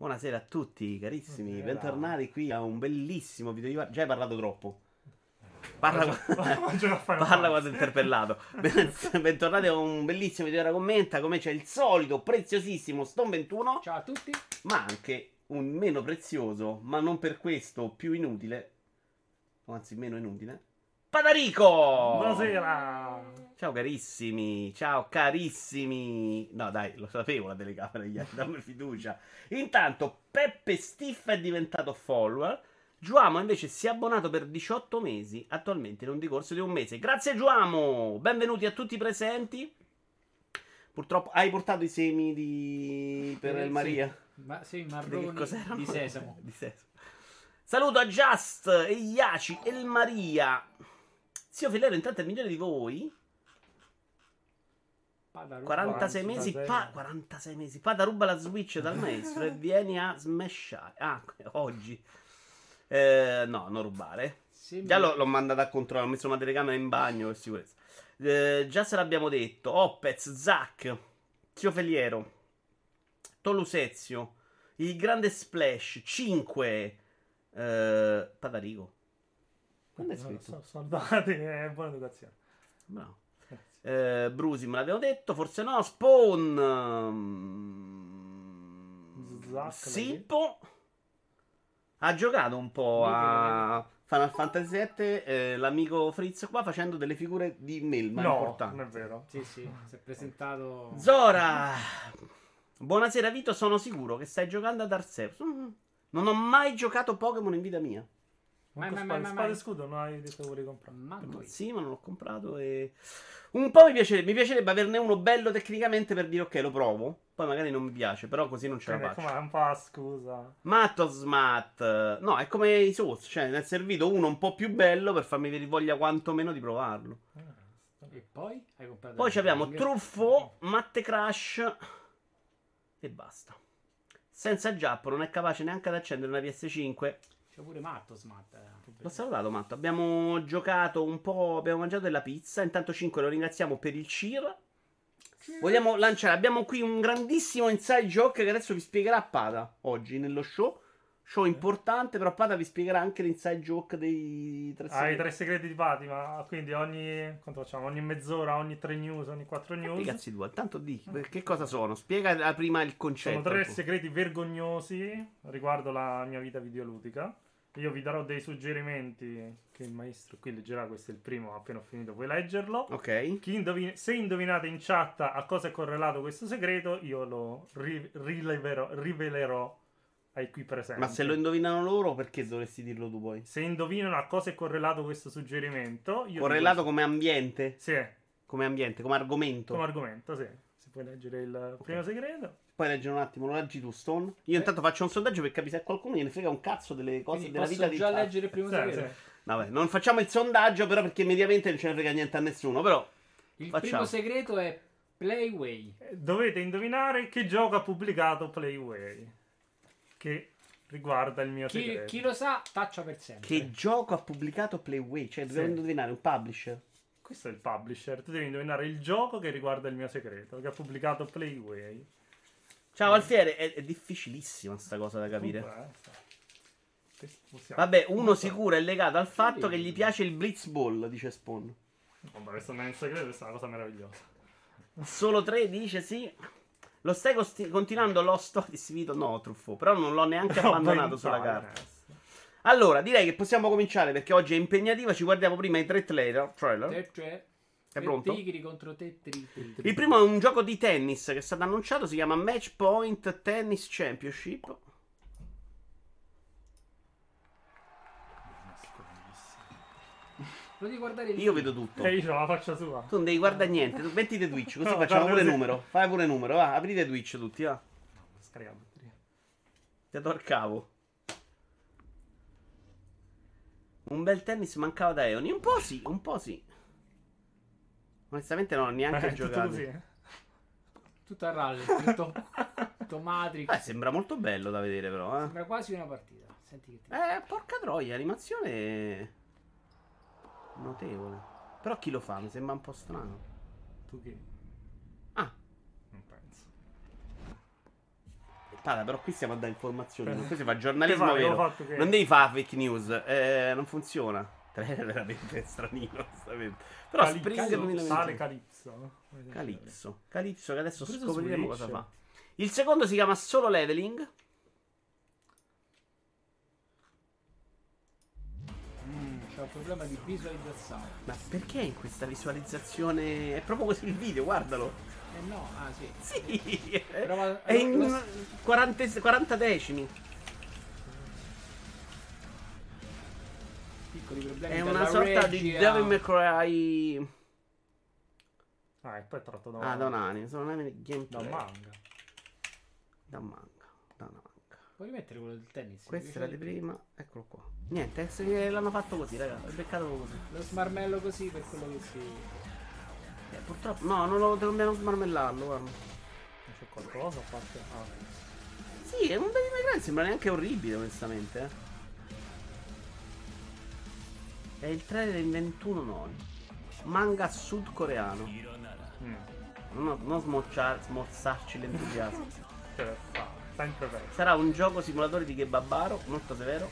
Buonasera a tutti, carissimi. Buonasera. Bentornati qui a un bellissimo video di Già hai parlato troppo. Parla, Mangio a Final parla quando è interpellato. Ben- Bentornati a un bellissimo video da commenta. Come c'è il solito preziosissimo Stone 21, Ciao a tutti. ma anche un meno prezioso, ma non per questo più inutile. O anzi, meno inutile. Padarico! Buonasera. Ciao carissimi, ciao carissimi. No, dai, lo sapevo la telecamera, gli dammi fiducia. Intanto Peppe Stiff è diventato follower. Giuamo invece si è abbonato per 18 mesi, attualmente in un decorso di un mese. Grazie Giuamo! Benvenuti a tutti i presenti. Purtroppo hai portato i semi di... per Eh, il sì. Maria? Ma sì, Di che marroni cos'erano? di sesamo. Di sesamo. Saluto a Just, e Iaci e il Maria. Zio Filero, intanto è il migliore di voi. Padaruba. 46 mesi, 46. pa- 46 mesi. Pada ruba la Switch dal maestro e vieni a smashare. Ah, oggi. Eh, no, non rubare. Sembra- Già l'ho, l'ho mandato a controllare, ho messo una telecamera in bagno per sicurezza. Eh, già se l'abbiamo detto. Opez, Zac, Zio Feliero, Tolusezio, il grande Splash, 5. Eh, Padarico. Quando è scritto? so- Soldati e buona educazione. Bravo. Eh, Brusi me l'abbiamo detto, forse no. Spawn. Zac, Sippo. Ha giocato un po' a Final Fantasy VII. eh, l'amico Fritz qua facendo delle figure di Melma No, importanti. non è vero. Sì, sì, si è presentato. Zora. Buonasera Vito, sono sicuro che stai giocando ad Arceus. Mm. Non ho mai giocato Pokémon in vita mia. Manco mai, spade mai. e scudo non hai detto che volevi comprare. Manco. Sì, ma non l'ho comprato e... Un po' mi piacerebbe, mi piacerebbe averne uno bello tecnicamente per dire ok, lo provo. Poi magari non mi piace, però così non ce la Quindi, faccio. com'è? un po' scusa. Matto Smat. No, è come i Souls, cioè ne è servito uno un po' più bello per farmi venire voglia quantomeno di provarlo. E poi hai comprato. Poi abbiamo. Truffo, Matte Crash e basta. Senza Giappo non è capace neanche ad accendere una PS5. C'è pure Matto Smart. eh. L'ho salutato, Matto. Abbiamo giocato un po'. Abbiamo mangiato della pizza. Intanto 5 lo ringraziamo per il cheer. Vogliamo lanciare. Abbiamo qui un grandissimo inside joke che adesso vi spiegherà Pada oggi nello show. Show importante, però Pada vi spiegherà anche l'inside joke dei tre Hai i segreti. tre segreti di Fatima, quindi ogni, quanto facciamo? ogni mezz'ora, ogni tre news, ogni quattro news. cazzi tu, tanto di che cosa sono? Spiega prima il Sono concetto. tre un po'. segreti vergognosi riguardo la mia vita videoludica. Io vi darò dei suggerimenti che il maestro qui leggerà. Questo è il primo, appena ho finito puoi leggerlo. Ok. Chi indovina- se indovinate in chat a cosa è correlato questo segreto, io lo ri- rileverò- rivelerò ai qui presenti. Ma se lo indovinano loro, perché dovresti dirlo tu poi? Se indovinano a cosa è correlato questo suggerimento, io Correlato dico- come ambiente? Sì, Come ambiente, come argomento. come argomento, sì. Se puoi leggere il primo segreto. Poi leggere un attimo, lo leggi tu, Stone. Io intanto faccio un sondaggio per capire se qualcuno gliene frega un cazzo delle cose Quindi della posso vita di già Taz. leggere il primo Sì, segreto? sì. Vabbè, non facciamo il sondaggio, però, perché mediamente non ce ne frega niente a nessuno. Però, Il Facciamo. primo segreto è Playway. Dovete indovinare che gioco ha pubblicato Playway. Che riguarda il mio Chi, segreto. chi lo sa, taccia per sempre. che gioco ha pubblicato Playway? Cioè, dobbiamo Sì. indovinare un publisher. Questo è il publisher. Tu devi indovinare il gioco che riguarda il mio segreto. Che ha pubblicato Playway. Ciao, Alfiere, è, è difficilissima sta cosa da capire. Eh, Vabbè, uno sicuro è legato al fatto che gli piace il Blitzball, dice Spawn. Vabbè, questo non è un segreto, questa è una cosa meravigliosa. Solo 3 dice sì. Lo stai costi- continuando Lost Odyssey Vito? No, Truffo. Però non l'ho neanche abbandonato sulla carta. Allora, direi che possiamo cominciare perché oggi è impegnativa. Ci guardiamo prima i tre trailer. trailer. È pronto? Tigri contro te, tri, tri, tri. Il primo è un gioco di tennis che è stato annunciato. Si chiama Match Point Tennis Championship. Lo devi guardare lì. Io vedo tutto. E io ho la faccia sua. Tu non devi guardare niente. Mettite Twitch, così No, facciamo pure così. numero. Fai pure numero. Va, aprite Twitch tutti. Va. Scarica la batteria. Ti do cavo. Un bel tennis mancava da Eoni. Un po' sì, un po' sì. Onestamente non ho neanche Eh, tutto giocato. così, eh. Tutto a rally. Tutto, tutto Matrix. Eh, sembra molto bello da vedere, però. Eh, Sembra quasi una partita. Senti che ti... eh porca troia, animazione notevole. Però chi lo fa? Mi sembra un po' strano. Tu che? Ah, Non penso. Pada, però qui stiamo a dare informazioni. Qui si fa giornalismo vero. Non devi fare fake news. Eh, non funziona. Trailer veramente stranino. onestamente. Però Cali- Spring Cali- 2021. Sale Calypso. Calypso. Calypso che adesso Preso scopriremo cosa fa. Il secondo si chiama Solo Leveling. Mm, c'è un problema di visualizzazione. Ma perché in questa visualizzazione è proprio così il video? Guardalo. Eh no, ah sì. Sì, è, Però- è in lo- 40, 40 decimi. Piccoli problemi È una sorta di regia. Devil May Cry. Ah, e poi è tratto da Ah, da un anime. Sono un anime di da un gameplay. manga. Da un manga. Da un manga. Puoi rimettere quello del tennis? Questo Mi era di prima. Eccolo qua. Niente, l'hanno fatto così, raga. È beccato così. Lo smarmello così per quello che si... Eh, purtroppo. No, non lo dobbiamo smarmellarlo, guarda. Non c'è qualcosa a parte. Ah, Sì, è un Devil May Cry, sembra neanche orribile, onestamente. Eh. È il trailer in 21 noni. Manga sudcoreano. mm. Non, non smocciar- smorzarci l'entusiasmo. Sempre. Sarà un gioco simulatore di kebabaro, molto severo.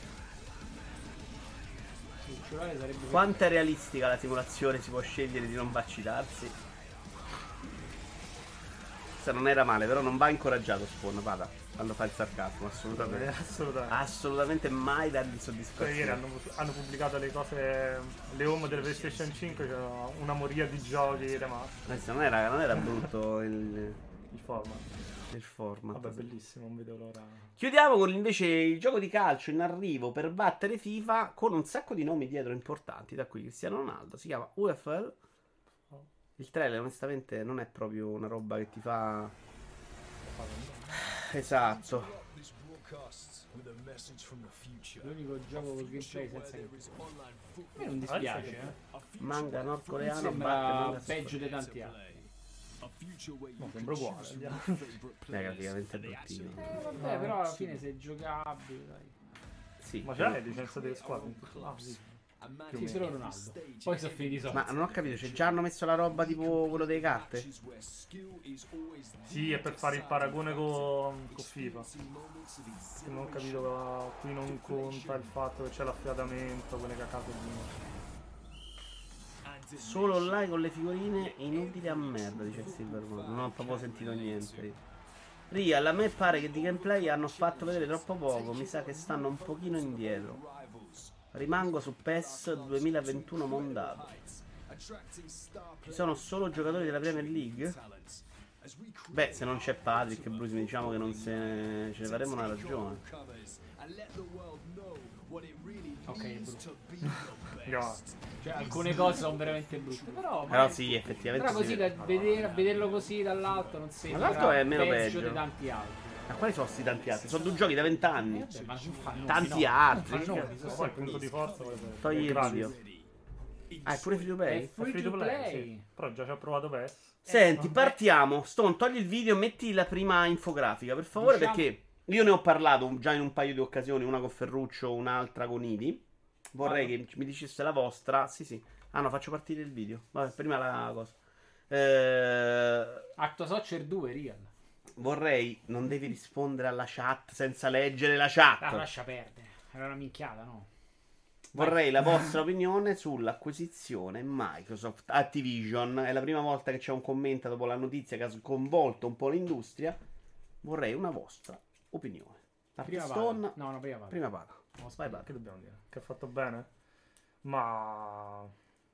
Quanto è realistica la simulazione? Si può scegliere di non vaccinarsi. Se non era male, però non va incoraggiato Spawn, vada. Quando fa il sarcasmo, Eh, assolutamente. Assolutamente. Assolutamente mai dargli Poi ieri soddisfazione. hanno, hanno pubblicato le cose, le home delle PlayStation 5, c'era una moria di giochi rimasti. Non era, non era brutto il, Il format. il format. Vabbè, bellissimo, non vedo l'ora. Chiudiamo con invece il gioco di calcio in arrivo per battere FIFA con un sacco di nomi dietro importanti. Da qui Cristiano Ronaldo. Si chiama UFL. Il trailer onestamente non è proprio una roba che ti fa... Esatto. L'unico gioco con gameplay senza gameplay. A me non dispiace, eh. Manga nordcoreano batte peggio di tanti altri. No, sembra uguale. andiamo. Eh, praticamente è bruttino. Eh, vabbè, però alla fine sei giocabile, dai. Sì. Ma c'è le licenze delle squadre? Ah, sì. Sì, solo Ronaldo. Poi sono finiti i soldi. Ma non ho capito, c'è già hanno messo la roba tipo quello delle carte? Sì, è per fare il paragone con, con FIFA. Che non ho capito, qui non conta il fatto che c'è l'affiatamento, quelle cacate lì. Solo online con le figurine inutili a merda, dice il Silvermore. Non ho proprio sentito niente. Real, a me pare che di gameplay hanno fatto vedere troppo poco. Mi sa che stanno un pochino indietro. Rimango su PES 2021 mondato. Ci sono solo giocatori della Premier League? Beh, se non c'è Patrick e Bruce, diciamo che non se ne... ce ne faremo una ragione. Ok, è brutto. Avanti. Cioè, alcune cose sono veramente brutte. Però, Però sì, effettivamente. però così sì. da vedere, vederlo così dall'alto non sembra Dall'alto è meno peggio. di tanti altri. Ma quali sono questi tanti altri? Sono due giochi da vent'anni. Eh, Tanti no. altri. Poi il sempre punto di forza Togli il video. Ah, è pure free to play? free, È free to play. Però già ci ho provato PES. Senti, vabbè. partiamo. Stone, togli il video, metti la prima infografica, per favore, Diciamo- perché io ne ho parlato già in un paio di occasioni, una con Ferruccio, un'altra con Ivi. Vorrei che mi dicesse la vostra. Sì, sì. Ah, no, faccio partire il video. Vabbè, prima la cosa. Eh, Acto Soccer 2, Real. Vorrei, non devi rispondere alla chat senza leggere la chat. Ah, lascia perdere. Era una minchiata, no? Vorrei la vostra opinione sull'acquisizione Microsoft Activision. È la prima volta che c'è un commento dopo la notizia che ha sconvolto un po' l'industria. Vorrei una vostra opinione. Parte Prima Stone. No, no, prima vado. prima paga. No, Vai, vai. Che dobbiamo dire? Che ha fatto bene? Ma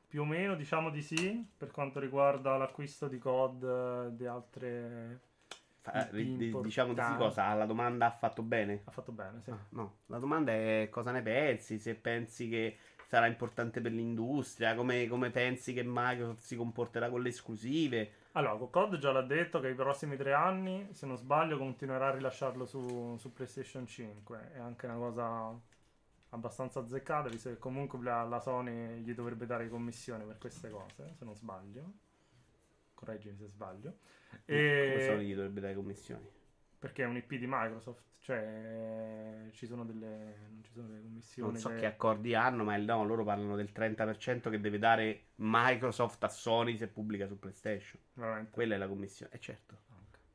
più o meno diciamo di sì per quanto riguarda l'acquisto di COD e di altre... Fa- diciamo di sì cosa? La domanda ha fatto bene. Ha fatto bene, sì. Ah, no, la domanda è cosa ne pensi? Se pensi che sarà importante per l'industria, come, come pensi che Microsoft si comporterà con le esclusive. Allora, COD già l'ha detto che i prossimi tre anni, se non sbaglio, continuerà a rilasciarlo su, su PlayStation 5. È anche una cosa abbastanza azzeccata, visto che comunque la, la Sony gli dovrebbe dare commissioni per queste cose, se non sbaglio. Correggimi se sbaglio. Come sono E... gli dovrebbe dare commissioni? Perché è un IP di Microsoft, cioè ci sono delle, non ci sono delle commissioni. Non so che- che accordi hanno, ma no, loro parlano del 30% che deve dare Microsoft a Sony se pubblica su PlayStation. Veramente. Quella è la commissione. E certo.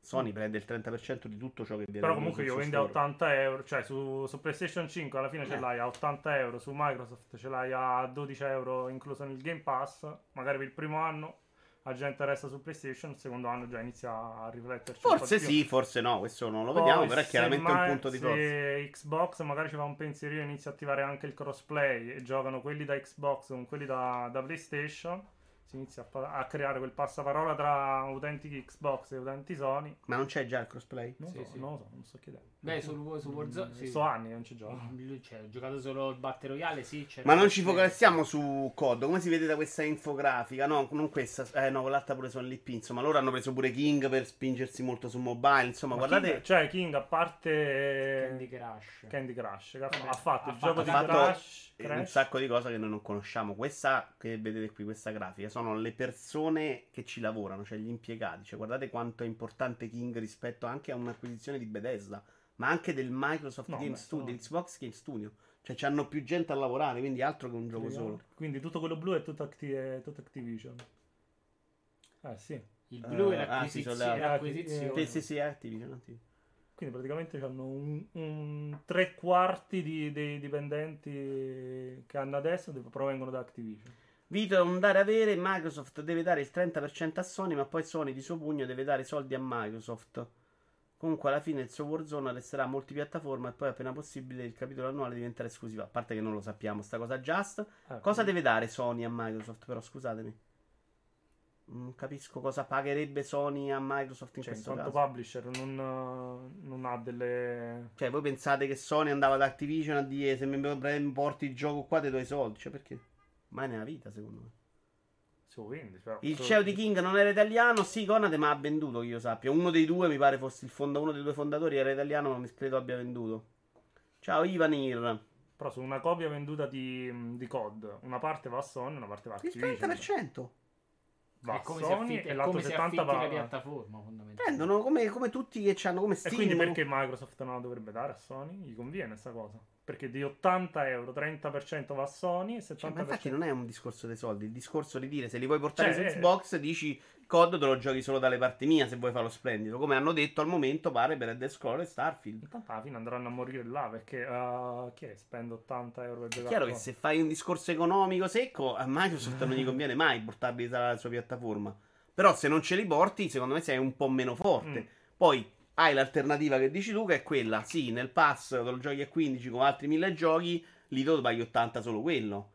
Sony prende il 30% di tutto ciò che viene Però comunque io sul vendi a store. 80 euro, cioè su, su PlayStation 5 alla fine ce Eh. l'hai a 80 euro, su Microsoft ce l'hai a 12 euro incluso nel Game Pass, magari per il primo anno la gente resta su PlayStation, il secondo anno già inizia a rifletterci. Forse sì, forse no, questo non lo Poi, vediamo, però è chiaramente un punto di forza. Se Xbox magari ci fa un pensierino, inizia a attivare anche il crossplay e giocano quelli da Xbox con quelli da, da PlayStation, si inizia a, a creare quel passaparola tra utenti Xbox e utenti Sony. Ma non c'è già il crossplay? Non Sì, so, sì. non lo so, non sto chiedendo. Beh, su, su Warzone. Sì. So anni che non ci gioco. Lui, cioè, ho giocato solo il Battle Royale, sì. c'era- Ma non ci focalizziamo su COD, come si vede da questa infografica? No, non questa, eh no, quell'altra pure sono l'IP, insomma, loro hanno preso pure King per spingersi molto su mobile, insomma, Ma guardate... King, cioè King a parte Candy Crush. Candy Crush Vabbè, ha fatto ha il fatto- gioco di fatto Crash, un sacco di cose che noi non conosciamo. Questa che vedete qui, questa grafica, sono le persone che ci lavorano, cioè gli impiegati. Cioè, guardate quanto è importante King rispetto anche a un'acquisizione di Bethesda, ma anche del Microsoft No, Game beh, Studio, sono- Xbox Game Studio. Cioè, c'hanno più gente a lavorare, quindi altro che un gioco solo. Quindi tutto quello blu è tutto, Acti- è tutto Activision. Eh sì. Il blu Eh, è ah, sì, l'acquisizione. le- l'acquisizione. Sì, sì, sì, è Activision. Activision. Quindi praticamente hanno un, un tre quarti di- dei dipendenti che hanno adesso de- provengono da Activision. Vito è un dare avere, Microsoft deve dare il 30% a Sony, ma poi Sony di suo pugno deve dare soldi a Microsoft. Comunque alla fine il suo Warzone resterà multipiattaforma e poi appena possibile il capitolo annuale diventerà esclusivo. A parte che non lo sappiamo, sta cosa Just. Eh, Cosa deve dare Sony a Microsoft però, scusatemi. Non capisco cosa pagherebbe Sony a Microsoft in cioè, in questo quanto caso. publisher non, eh, non ha delle... Cioè, voi pensate che Sony andava da Activision a dire se mi porti il gioco qua ti do i soldi? Cioè, perché? Mai nella vita, secondo me. Su Windows, però. Il Su- CEO di King non era italiano, sì, Conate, ma ha venduto, che io sappia. Uno dei due, mi pare fosse il fonda, uno dei due fondatori, era italiano, ma mi credo abbia venduto. Ciao Ivanir. Però su una copia venduta di, di COD, una parte va a Sony, una parte va a Il Activision. 30%. Va È come se Sony affitti, e l'altro come se 70 affitti va la a... piattaforma, fondamentalmente. Prendono come, come tutti che hanno come E Steam. quindi perché Microsoft non la dovrebbe dare a Sony? Gli conviene sta cosa. Perché di 80 euro 30% va a Sony e 70%... Cioè, ma infatti non è un discorso dei soldi, il discorso di dire se li vuoi portare Cioè, su eh. Xbox dici COD te lo giochi solo dalle parti mie se vuoi farlo splendido. Come hanno detto al momento pare per Red Scroll e Starfield. Intanto alla fine andranno a morire là perché uh, che spendo 80 euro per È giocare chiaro che se fai un discorso economico secco, a Microsoft non gli conviene mai portarli dalla sua piattaforma. Però se non ce li porti, secondo me sei un po' meno forte. Mm. Poi hai l'alternativa che dici tu, che è quella, sì, nel pass te lo giochi a 15 con altri 1000 giochi, lì tu paghi 80 solo quello.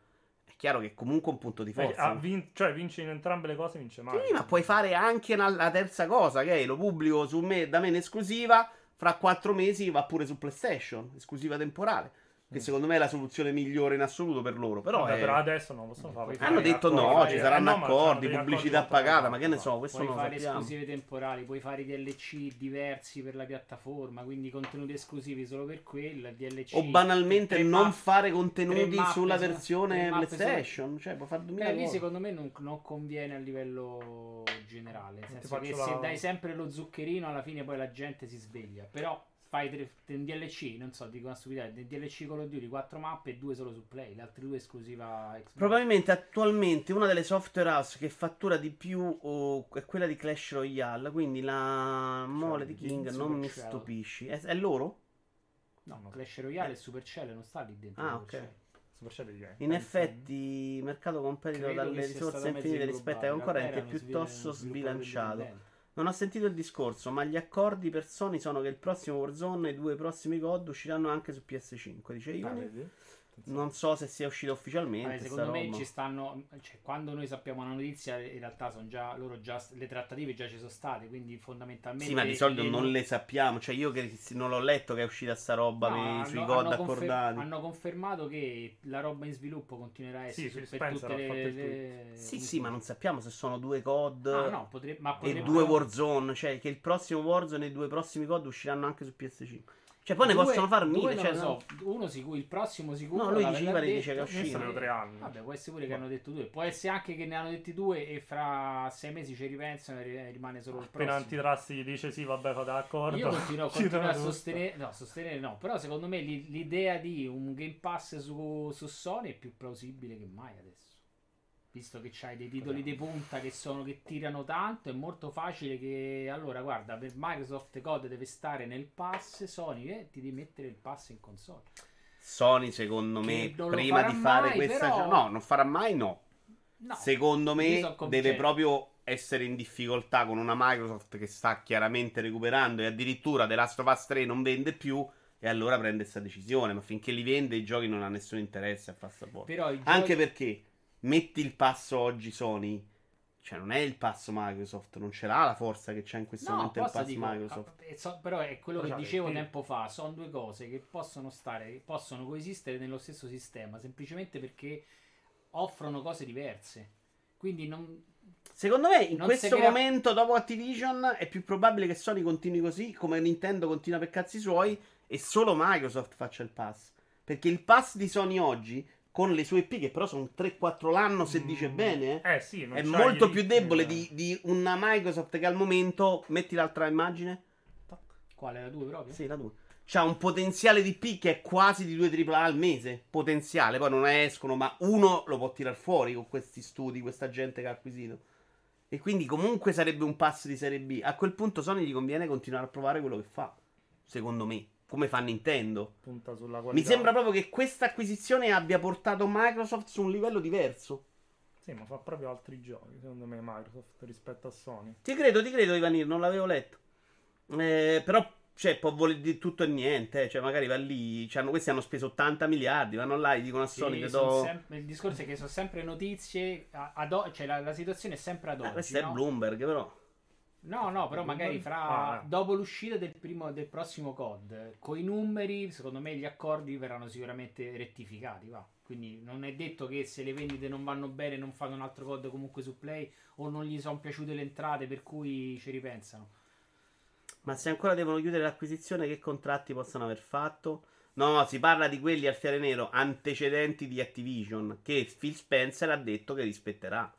Chiaro che è comunque un punto di forza. ah, vin- cioè vince in entrambe le cose, vince mai. Sì, ma puoi fare anche una- la terza cosa, che lo pubblico su me, da me in esclusiva, fra quattro mesi va pure su PlayStation, esclusiva temporale. Che Mm. secondo me è la soluzione migliore in assoluto per loro. Però Vabbè, è- però adesso non lo so fare. Puoi Puoi hanno fare detto accordi, no, puoi ci fare- saranno eh, no, accordi, pubblicità accordi pagata, ma che ne so, questo puoi non lo fare sappiamo. esclusive temporali, puoi fare i DLC diversi per la piattaforma, quindi contenuti esclusivi solo per quella, DLC. O banalmente non mappe- fare contenuti mappe sulla su- versione su- PlayStation. Cioè, puoi fare 2000 Eh, lì secondo me non, non conviene a livello generale. Nel senso che faccio se la- dai sempre lo zuccherino, alla fine poi la gente si sveglia. Però fai tre, un DLC, non so, dico una stupidità, del DLC Call of Duty, 4 mappe e due solo su Play, le altre due esclusiva Xbox. Probabilmente attualmente una delle software house che fattura di più oh, è quella di Clash Royale. Quindi la mole di King non mi stupisci. È, è loro? No, Clash Royale e Supercell non sta lì dentro. Ah, Supercell. ok. In effetti, mercato competito Credo dalle risorse infinite rispetto ai concorrenti è piuttosto sbilanciato. Non ho sentito il discorso, ma gli accordi per Sony sono che il prossimo Warzone e i due prossimi COD usciranno anche su PS5, dice Ah, Ivan. vedi? Non so se sia uscito ufficialmente. Vabbè, secondo me roba. ci stanno. Cioè, quando noi sappiamo una notizia, in realtà sono già. Loro già. Le trattative già ci sono state. Quindi fondamentalmente. Sì, ma di solito le- non le sappiamo. Cioè, io che non l'ho letto che è uscita sta roba No, per- sui COD confer- accordati. hanno confermato che la roba in sviluppo continuerà a essere Sì, per tutte le, le- Sì, sì, ma non sappiamo se sono due COD Ah, no, potre- ma e potrebbe- due Warzone. Cioè, che il prossimo Warzone e i due prossimi COD usciranno anche su PS5. Cioè, poi ne Due- possono far mille. Cioè, no. so, uno sicuro, il prossimo sicuro. No, lui dice che è uscito. sapevo tre anni. Vabbè, può essere pure che hanno detto due. Può essere anche che ne hanno detti due e fra sei mesi ci ripensano e ri- rimane solo il Appena prossimo. Antitrust gli dice sì, vabbè, fate d'accordo. Io continuo, continuo a sostenere, no, sostenere no, però secondo me l'i- l'idea di un Game Pass su, su Sony è più plausibile che mai adesso. Visto che c'hai dei titoli di punta che sono che tirano tanto, è molto facile che allora guarda, per Microsoft Code deve stare nel pass, Sony eh, ti devi mettere il pass in console. Sony, secondo me, prima di fare mai, questa. però- No, non farà mai, no. No, Secondo me deve proprio essere in difficoltà con una Microsoft che sta chiaramente recuperando e addirittura The Last of Us 3 non vende più e allora prende questa decisione, ma finché li vende i giochi non ha nessun interesse a far sapore. giochi- Anche perché metti il passo oggi Sony, cioè non è il passo Microsoft, non ce l'ha la forza che c'è in questo No, momento il passo dico, Microsoft. ah, eh, so- però è quello che Scusate, dicevo sì. tempo fa, sono due cose che possono stare, possono coesistere nello stesso sistema, semplicemente perché offrono cose diverse. Quindi non, Secondo me in Non questo crea- momento dopo Activision è più probabile che Sony continui così, come Nintendo continua per cazzi suoi e solo Microsoft faccia il pass. Perché il pass di Sony oggi con le sue IP che però sono 3-4 l'anno se Mm, dice bene, eh, Eh sì, non è molto più debole eh. di, di una Microsoft che al momento, metti l'altra immagine, quale la tua proprio? sì, la tua. C'ha un potenziale di P che è quasi di 2 AAA al mese. Potenziale, poi non ne escono, ma uno lo può tirar fuori con questi studi, questa gente che ha acquisito. E quindi comunque sarebbe un pass di serie B. A quel punto Sony gli conviene continuare a provare quello che fa. Secondo me. Come fa Nintendo. Punta sulla Mi qualità. sembra proprio che questa acquisizione abbia portato Microsoft su un livello diverso. Sì, ma fa proprio altri giochi, secondo me, Microsoft rispetto a Sony. Ti credo, ti credo, Ivanir, non l'avevo letto. Eh, però, cioè, può voler dire tutto e niente. eh. Cioè, magari va lì. Cioè, hanno- questi hanno speso 80 miliardi. Vanno là e dicono a Sony che do. sem- il discorso è che sono sempre notizie, ad o- cioè la, la situazione è sempre ad Eh, oggi. questo è no? Bloomberg, però. No, no, però magari fra dopo l'uscita del, primo, del prossimo COD, con i numeri, secondo me gli accordi verranno sicuramente rettificati. Va. Quindi non è detto che se le vendite non vanno bene, non fanno un altro COD comunque su Play o non gli sono piaciute le entrate, per cui ci ripensano. Ma se ancora devono chiudere l'acquisizione, che contratti possono aver fatto? No, si parla di quelli al fiare nero antecedenti di Activision. Che Phil Spencer ha detto che rispetterà.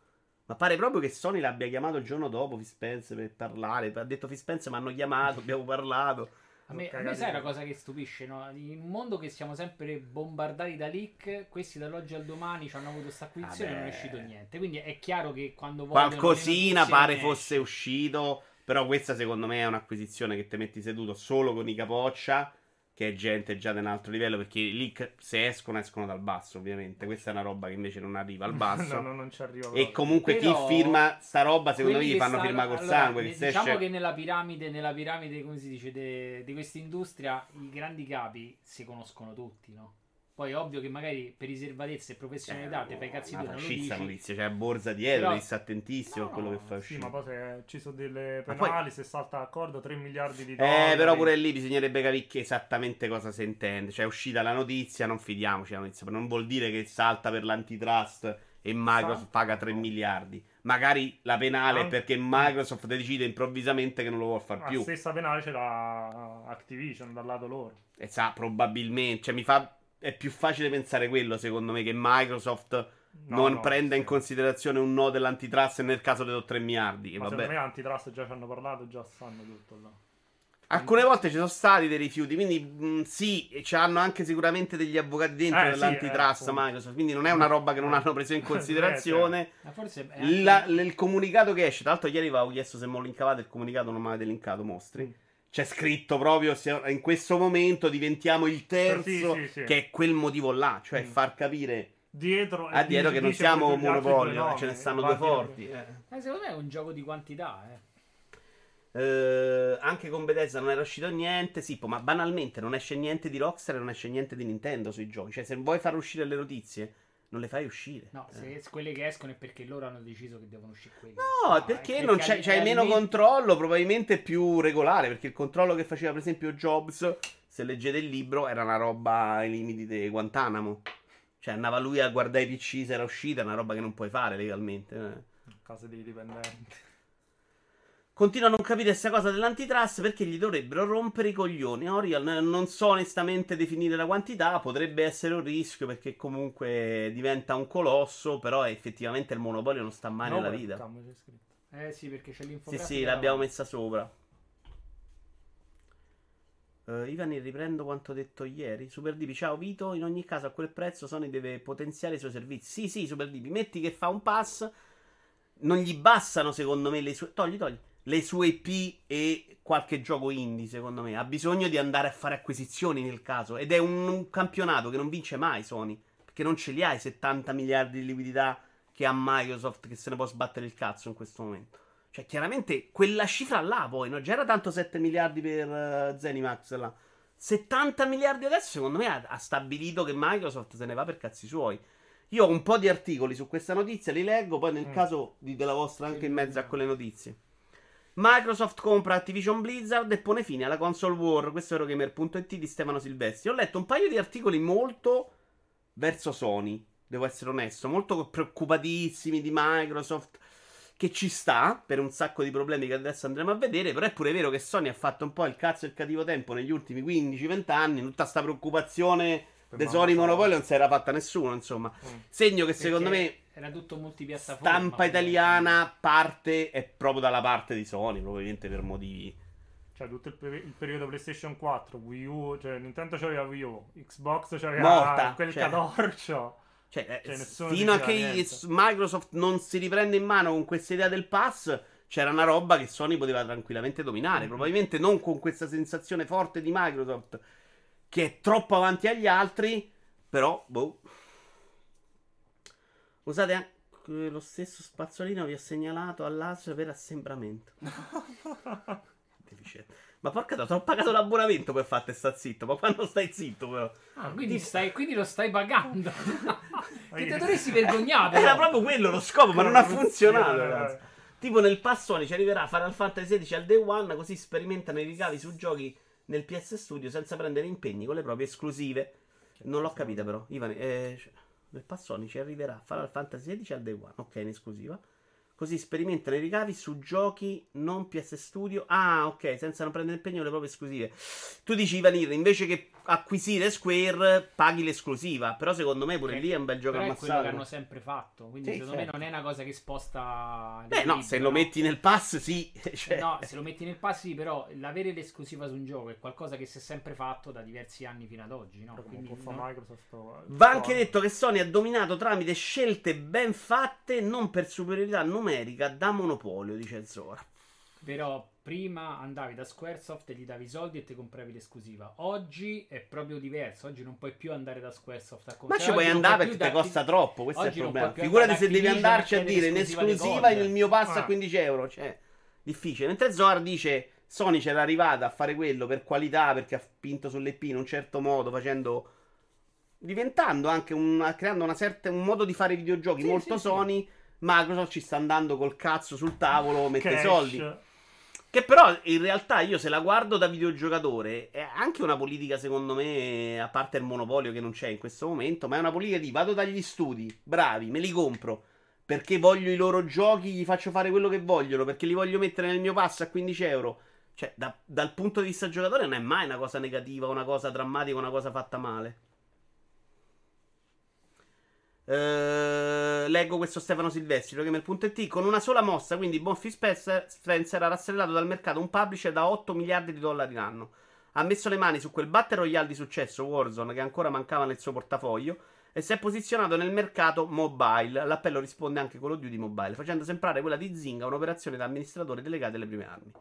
Ma pare proprio che Sony l'abbia chiamato il giorno dopo Phil Spencer per parlare. Ha detto Phil Spencer, mi hanno chiamato, abbiamo parlato. A me, a me sai una cosa che stupisce, no? In un mondo che siamo sempre bombardati da leak, questi dall'oggi al domani ci hanno avuto questa acquisizione e non è uscito niente. Quindi è chiaro che quando vogliono Qualcosina pare fosse uscito. Però questa secondo me è un'acquisizione che ti metti seduto solo con i capoccia. Che è gente già da un altro livello. Perché i leak se escono, escono dal basso, ovviamente. Questa è una roba che invece non arriva al basso. no, no, non ci arriva E comunque Però chi firma sta roba, secondo me gli fanno firmare col allora, sangue. ne- diciamo esce- che nella piramide, nella piramide, come si dice, de- di questa industria, i grandi capi si conoscono tutti, no? Poi è ovvio che magari per riservatezza e professionalità te fai cazzi tuoi, non lo dici. notizia, c'è Borza dietro, Però- devi stare attentissimo No, a quello no, che fa Sì, uscire. ma poi se ci sono delle penali, poi- se salta d'accordo 3 miliardi di dollari. Eh, però pure lì bisognerebbe capire esattamente cosa si intende. Cioè, è uscita la notizia, non fidiamoci la notizia. Non vuol dire che salta per l'antitrust e Microsoft Sa- paga 3 miliardi. Magari la penale è An- perché Microsoft decide improvvisamente che non lo vuole far La più. stessa penale ce l'ha Activision dal lato loro. E sa, probabilmente. Cioè, mi fa. È più facile pensare quello, secondo me, che Microsoft No, non no, prenda in sì. considerazione un no dell'antitrust e nel caso dei 3 miliardi. Che Ma vabbè. secondo me antitrust già ci hanno parlato, già sanno tutto là. Alcune volte ci sono stati dei rifiuti, quindi mh, sì, e ci hanno anche sicuramente degli avvocati dentro Eh, sì, dell'antitrust eh, appunto. Microsoft, quindi non è una roba che non hanno preso in considerazione. Ma forse anche- La- l- il comunicato che esce, tra l'altro ieri avevo chiesto se lo linkavate, il comunicato non mi avete linkato, mostri. C'è scritto proprio, in questo momento diventiamo il terzo, Sì, sì, sì. che è quel motivo là, cioè Mm. far capire Dietro, a dietro dice- che non siamo altri monopolio, eh, ce ne stanno due forti. eh. Eh, secondo me è un gioco di quantità, eh. Eh, anche con Bethesda non era uscito niente. Sì, ma banalmente non esce niente di Rockstar e non esce niente di Nintendo sui giochi. Cioè, se vuoi far uscire le notizie, non le fai uscire. No, Eh. se quelle che escono è perché loro hanno deciso che devono uscire quelle. No, è perché, non c'è, al meno controllo, probabilmente più regolare. Perché il controllo che faceva, per esempio, Jobs, se leggete il libro, era una roba ai limiti di Guantanamo. Cioè, andava lui a guardare i PC se era uscita, è una roba che non puoi fare legalmente. eh. Case dei dipendenti. Continuo a non capire questa cosa dell'antitrust perché gli dovrebbero rompere i coglioni. Oriol, non so onestamente definire la quantità, potrebbe essere un rischio perché comunque diventa un colosso, però effettivamente il monopolio non sta mai No, nella vita. Eh sì, perché c'è Sì, l'infografica. sì, l'abbiamo messa sopra. Uh, Ivan, riprendo quanto detto ieri. Super Dipi, ciao Vito. In ogni caso, a quel prezzo Sony deve potenziare i suoi servizi. Sì, sì, Super Dipi, metti che fa un pass. Non gli bastano, secondo me, le sue. Togli, togli. Le sue IP e qualche gioco indie, secondo me. Ha bisogno di andare a fare acquisizioni nel caso. Ed è un, un campionato che non vince mai Sony. Perché non ce li ha i 70 miliardi di liquidità che ha Microsoft che se ne può sbattere il cazzo in questo momento. Cioè, chiaramente quella cifra là poi, no? Già era tanto 7 miliardi per uh, Zenimax là. 70 miliardi adesso, secondo me, ha, ha, stabilito che Microsoft se ne va per cazzi suoi. Io ho un po' di articoli su questa notizia, li leggo, poi nel mm. caso dite la vostra anche in mezzo a quelle notizie. Microsoft compra Activision Blizzard e pone fine alla console war. Questo è Eurogamer.it di Stefano Silvestri. Ho letto un paio di articoli molto verso Sony, devo essere onesto, molto preoccupatissimi di Microsoft che ci sta per un sacco di problemi che adesso andremo a vedere. Però è pure vero che Sony ha fatto un po' il cazzo e il cattivo tempo negli ultimi 15-20 anni. Tutta sta preoccupazione dei Sony Monopoly non si era fatta nessuno. Insomma, mm. segno che Perché secondo me era tutto multipiattaforma. Stampa italiana parte è proprio dalla parte di Sony, probabilmente per motivi. Cioè, tutto il, per- il, periodo PlayStation 4, Wii U, cioè Nintendo c'aveva Wii U, Xbox c'aveva Morta, quel cioè. cadorcio. Cioè, cioè fino a che Microsoft non si riprende in mano con questa idea del pass, c'era una roba che Sony poteva tranquillamente dominare. Mm-hmm. Probabilmente non con questa sensazione forte di Microsoft che è troppo avanti agli altri, però, boh. Usate anche lo stesso spazzolino vi ho segnalato all'ASL per assembramento. Ma porca ti ho pagato l'abbonamento per farti sta zitto. Ma quando stai zitto, però. Ah, quindi, stai, quindi lo stai pagando. che te dovresti vergognare. Era proprio quello lo scopo, ma non ha funzionato, ragazzi. Tipo nel passone ci arriverà Final Fantasy XVI al day one, così sperimentano i ricavi su giochi nel PS Studio senza prendere impegni con le proprie esclusive. Non l'ho capita però. Ivan, eh, nel passone ci arriverà Final Fantasy XVI al day one, ok, in esclusiva. Così sperimentano i ricavi su giochi non PS Studio. Ah, ok, senza non prendere impegno le proprie esclusive. Tu dici, Vanir, invece che acquisire Square, paghi l'esclusiva. Però secondo me pure eh, lì è un bel gioco ammazzato. È quello che hanno sempre fatto. Quindi sì, secondo certo. me non è una cosa che sposta. Beh, no, se no? lo metti nel pass, sì. Cioè... No, se lo metti nel pass, sì, però l'avere l'esclusiva su un gioco è qualcosa che si è sempre fatto da diversi anni fino ad oggi. No? Quindi, no? Microsoft, Va anche detto che Sony ha dominato tramite scelte ben fatte, non per superiorità numerica, da monopolio, dice Zora. Però prima andavi da Squaresoft e gli davi i soldi e ti compravi l'esclusiva. Oggi è proprio diverso. Oggi non puoi più andare da Squaresoft a comprare. Ma ci puoi andare perché ti costa troppo. Questo oggi è il problema. Figurati se devi andarci a dire in esclusiva il mio pass ah. a 15 euro. Cioè, difficile. Mentre Zoar dice Sony c'era arrivata a fare quello per qualità perché ha spinto sull'EP in un certo modo, facendo. diventando anche un. creando una certa, un modo di fare videogiochi sì, molto sì, Sony. Sì. Microsoft ci sta andando col cazzo sul tavolo, mette Cash. soldi. Che però in realtà io se la guardo da videogiocatore è anche una politica secondo me, a parte il monopolio che non c'è in questo momento, ma è una politica di vado dagli studi, bravi, me li compro, perché voglio i loro giochi, gli faccio fare quello che vogliono, perché li voglio mettere nel mio pass a 15 euro. Cioè, da, dal punto di vista giocatore non è mai una cosa negativa, una cosa drammatica, una cosa fatta male. Uh, leggo questo Stefano Silvestri, Gamer.it. Con una sola mossa, quindi Bonfi Spencer ha rastrellato dal mercato un publisher da 8 miliardi di dollari l'anno. Ha messo le mani su quel Battle Royale di successo, Warzone, che ancora mancava nel suo portafoglio, e si è posizionato nel mercato mobile. L'appello risponde anche con lo Duty Mobile, facendo sembrare quella di Zinga un'operazione da amministratore delegato alle prime armi.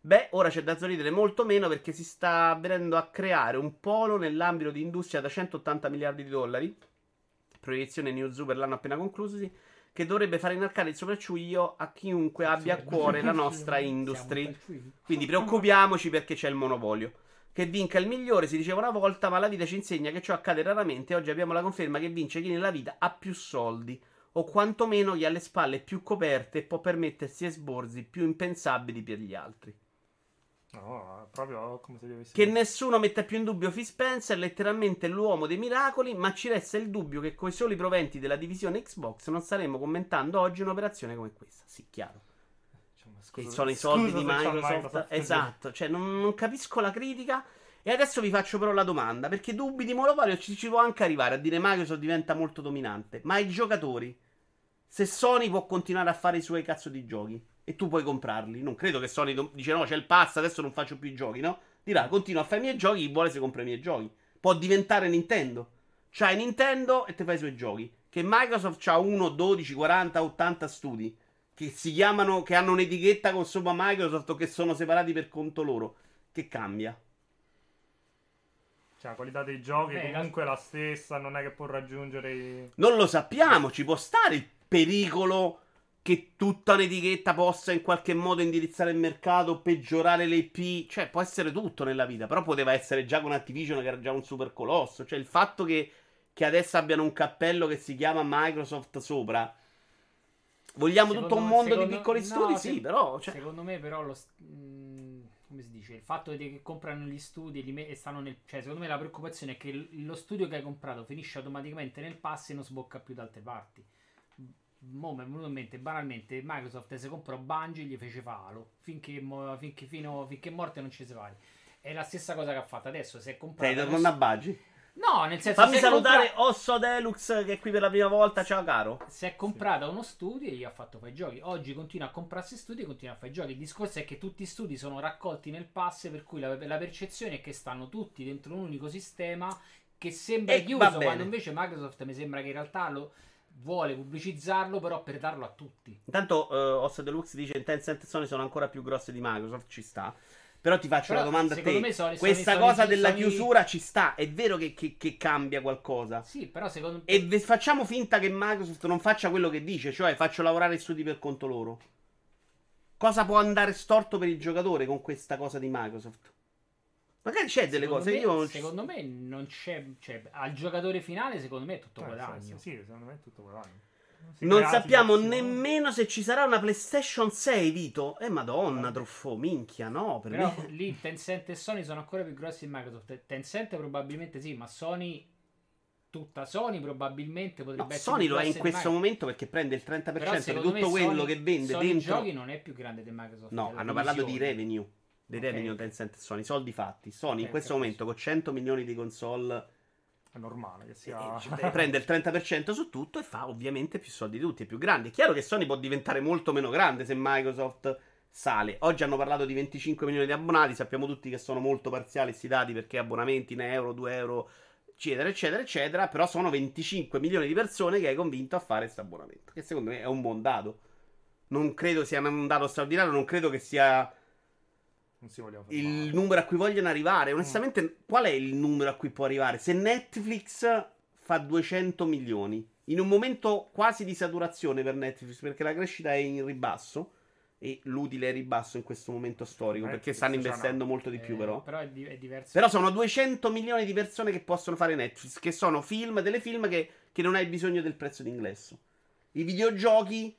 Beh, ora c'è da sorridere molto meno perché si sta venendo a creare un polo nell'ambito di industria da 180 miliardi di dollari proiezione New Zoo per l'anno appena conclusosi, che dovrebbe fare inarcare il sopracciuglio a chiunque abbia a cuore la nostra industry. Quindi preoccupiamoci perché c'è il monopolio. Che vinca il migliore, si diceva una volta, ma la vita ci insegna che ciò accade raramente. Oggi abbiamo la conferma che vince chi nella vita ha più soldi, o quantomeno chi ha le spalle più coperte e può permettersi esborsi più impensabili per gli altri. No, proprio come se avessi... Che nessuno metta più in dubbio Phil Spencer, letteralmente l'uomo dei miracoli, ma ci resta il dubbio che con i soli proventi della divisione Xbox non staremmo commentando oggi un'operazione come questa. Sì, chiaro. Cioè, che sono i soldi di Microsoft. Microsoft. Esatto, cioè non, non, capisco la critica. E adesso vi faccio però la domanda, perché dubbi di monopolio ci, ci può anche arrivare a dire Microsoft diventa molto dominante, ma i giocatori, se Sony può continuare a fare i suoi cazzo di giochi, e tu puoi comprarli. Non credo che Sony dice no, c'è il pass, adesso non faccio più i giochi, no? Dirà, continua a fare i miei giochi, chi vuole si compra i miei giochi. Può diventare Nintendo. C'hai Nintendo e te fai i suoi giochi. Che Microsoft ha 1, 12, 40, 80 studi. Che si chiamano, che hanno un'etichetta con sopra Microsoft o che sono separati per conto loro. Che cambia? Cioè, la qualità dei giochi Beh, comunque è la stessa, non è che può raggiungere i... Non lo sappiamo, ci può stare il pericolo che tutta un'etichetta possa in qualche modo indirizzare il mercato, peggiorare le IP, cioè può essere tutto nella vita, però poteva essere già con Activision che era già un super colosso, cioè il fatto che, che adesso abbiano un cappello che si chiama Microsoft sopra, vogliamo Secondo tutto un mondo di secondo- piccoli no, studi, se- sì, però... Cioè, Secondo me, però, lo, mh, come si dice? Il fatto di- che comprano gli studi e, li me- e stanno nel. Cioè, secondo me la preoccupazione è che lo studio che hai comprato finisce automaticamente nel pass e non sbocca più da altre parti. Mo mi è venuto in mente banalmente Microsoft se comprò Bungie gli fece Halo finché, mo- finché, fino, finché morte non ci si pari. È la stessa cosa che ha fatto adesso. Si è comprato. stai tornando a Baggi. No, nel senso Fammi salutare compra- Osso Deluxe che è qui per la prima volta, ciao caro. Si è comprata uno studio e gli ha fatto fare i giochi. Oggi continua a comprarsi studi e continua a fare i giochi. Il discorso è che tutti i studi sono raccolti nel pass, per cui la, la percezione è che stanno tutti dentro un unico sistema che sembra E va chiuso, quando invece Microsoft mi sembra che in realtà lo vuole pubblicizzarlo, però per darlo a tutti. Intanto eh, Osso Deluxe dice Tencent e Sony sono ancora più grossi di Microsoft, ci sta. Però ti faccio Però, la domanda a te. me Sony- Questa Sony- cosa Sony- della chiusura ci sta. È vero che, che- che cambia qualcosa. Sì, però secondo me... E ve- facciamo finta che Microsoft non faccia quello che dice, cioè faccio lavorare i studi per conto loro. Cosa può andare storto per il giocatore con questa cosa di Microsoft? Magari c'è delle secondo cose. me- io non secondo me non c'è... Cioè, al giocatore finale secondo me è tutto Eh, guadagno. sì, sì, secondo me è tutto guadagno. Non crea sappiamo nemmeno se ci sarà una PlayStation 6, Vito. Eh, madonna, Truffo, minchia, no. Per Però me. lì Tencent e Sony sono ancora più grossi di Microsoft. Tencent probabilmente sì, ma Sony. Tutta Sony probabilmente potrebbe No, essere. Sony più lo è in questo momento perché prende il 30% Però di tutto quello Sony- che vende Sony dentro. giochi non è più grande di Microsoft. No, hanno parlato di revenue. Dei Ok, revenue. Tencent e Sony, soldi fatti. Sony in Ok, questo capisco. momento con 100 milioni di console È normale che sia... eh, prende il 30% su tutto e fa ovviamente più soldi di tutti, è più grande. È chiaro che Sony può diventare molto meno grande se Microsoft sale. Oggi hanno parlato di 25 milioni di abbonati, sappiamo tutti che sono molto parziali questi dati perché abbonamenti in euro, 2 euro, eccetera, eccetera, eccetera, però sono 25 milioni di persone che hai convinto a fare questo abbonamento, che secondo me è un buon dato. Non credo sia un dato straordinario, non credo che sia il numero a cui vogliono arrivare. Onestamente, qual è il numero a cui può arrivare? Se Netflix fa 200 milioni, in un momento quasi di saturazione per Netflix, perché la crescita è in ribasso e l'utile è in ribasso in questo momento storico, perché stanno investendo una- molto di più Eh, però. Però è, di- è diverso. Però sono 200 milioni di persone che possono fare Netflix, che sono film, telefilm che, che non hai bisogno del prezzo d'ingresso. I videogiochi,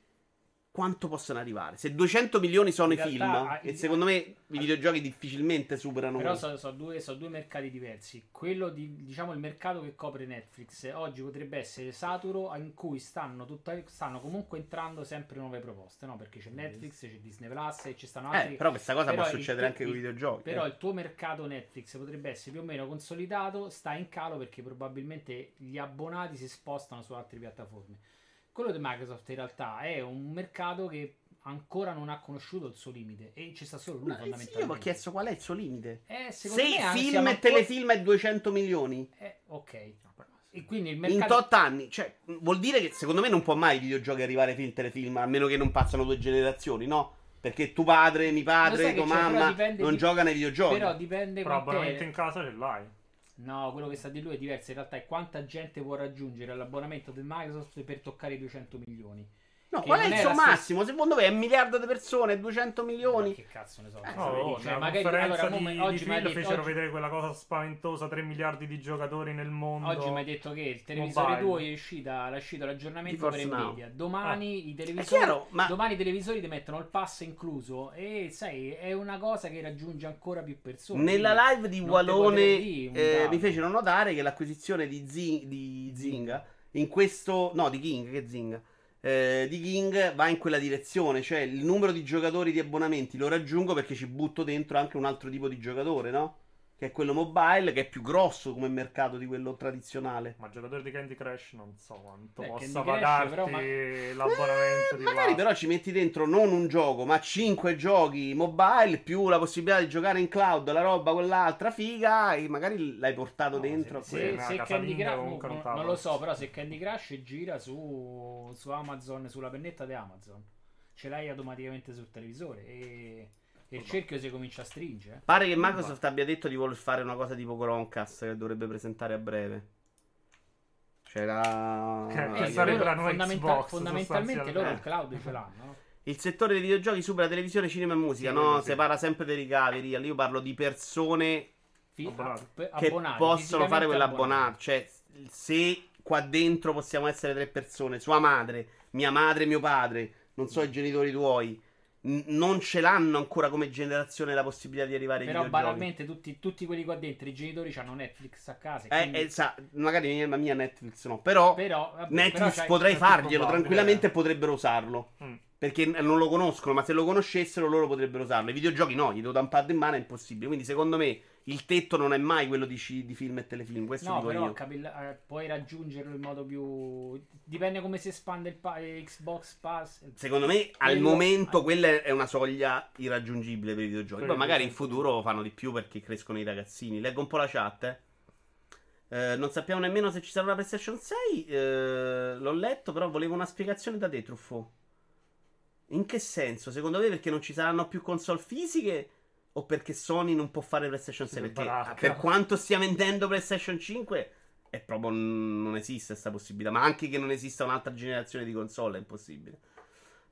quanto possono arrivare? Se 200 milioni sono In i realtà, film, ah, e secondo me i videogiochi difficilmente superano Però sono due, so due mercati diversi. Quello di, diciamo, il mercato che copre Netflix oggi potrebbe essere saturo, in cui stanno, tutta- stanno comunque entrando sempre nuove proposte, no? Perché c'è Netflix, c'è Disney Plus e ci stanno altri. Eh, però questa cosa però può succedere anche con i videogiochi. Però eh. il tuo mercato Netflix potrebbe essere più o meno consolidato, sta in calo perché probabilmente gli abbonati si spostano su altre piattaforme. Quello di Microsoft in realtà è un mercato che ancora non ha conosciuto il suo limite e ci sta solo lui Ma sì, fondamentalmente. io mi ho chiesto qual è il suo limite. Eh, Se me film e telefilm è 200 milioni Eh, ok. E quindi il in mercato... tot anni, cioè, vuol dire che secondo me non può mai i videogiochi arrivare film telefilm, a meno che non passano due generazioni, no? Perché tuo padre, mio Lo padre, tua mamma non di- giocano ai videogiochi. Però dipende abbonamento in casa ce l'hai. No, quello che sta di lui è diverso. In realtà è quanta gente può raggiungere l'abbonamento del Microsoft per toccare i 200 milioni. No, qual è il suo la stessa- massimo? Secondo me è un miliardo di persone, 200 Ma milioni. che cazzo ne so. Eh, non Oh, so, oh, cioè, magari conferenza allora, di, di oggi detto, fecero oggi- vedere quella cosa spaventosa 3 miliardi di giocatori nel mondo Oggi mi hai detto che il televisore Mobile. tuo è uscita, è uscito l'aggiornamento Di per. Nvidia. Domani i È televisori chiaro, ma Domani i televisori ti mettono il pass incluso e sai, è una cosa che raggiunge ancora più persone. nella live di Walone eh, mi fecero notare che l'acquisizione di, Zi- di Zinga in questo no di King che Zinga eh, di King va in quella direzione cioè il numero di giocatori di abbonamenti lo raggiungo perché ci butto dentro anche un altro tipo di giocatore no? Che è quello mobile, che è più grosso come mercato di quello tradizionale. Ma giocatori di Candy Crush non so quanto Eh, possa Candy Crush, pagarti però, ma- l'abbonamento Eh, di magari là. però ci metti dentro non un gioco, ma 5 giochi mobile più la possibilità di giocare in cloud, la roba quell'altra figa, e magari l'hai portato No, dentro. Se, se casalinga Candy Crush, non non lo so, però se Candy Crush gira su, su Amazon, sulla pennetta di Amazon, ce l'hai automaticamente sul televisore e il cerchio si comincia a stringere. Pare che Microsoft abbia detto di voler fare una cosa tipo Chromecast che dovrebbe presentare a breve. Ah, che Eh, sarebbe loro la nuova fondamenta- Xbox, fondamentalmente loro il sostanzialmente. cloud ce l'hanno. no? Il settore dei videogiochi supera televisione, cinema e musica. Sì, no, sì. parla sempre dei ricavi. Io parlo di persone Fi- Abbonati. che abbonati, possono fare quell'abbonato. Cioè, se qua dentro possiamo essere tre persone, sua madre, mia madre, mio padre, non so i genitori tuoi, n- non ce l'hanno ancora come generazione la possibilità di arrivare ai Però banalmente tutti, tutti quelli qua dentro, i genitori hanno Netflix a casa. Eh, quindi- eh, sa, magari mia, mia Netflix no, però, però, vabbè, Netflix però potrei farglielo tranquillamente e potrebbero usarlo. Mm. Perché non lo conoscono, ma se lo conoscessero loro potrebbero usarlo. I videogiochi no, gli do da un pad in mano è impossibile. Quindi secondo me il tetto non è mai quello di, ci- di film e telefilm. Questo No, dico però io. capi- eh, puoi raggiungerlo in modo più. Dipende come si espande il pa- Xbox Pass. Secondo me al Quello- momento quella è una soglia irraggiungibile per i videogiochi. Poi magari in futuro fanno di più perché crescono i ragazzini. Leggo un po' la chat. eh. Eh, non sappiamo nemmeno se ci sarà una PlayStation 6. eh, l'ho letto, però volevo una spiegazione da te, Truffo. In che senso? Secondo me perché non ci saranno più console fisiche? O perché Sony non può fare PlayStation 6? Sì, Perché baracca. per quanto stia vendendo PlayStation 5, è proprio non esiste questa possibilità. Ma anche che non esista un'altra generazione di console è impossibile.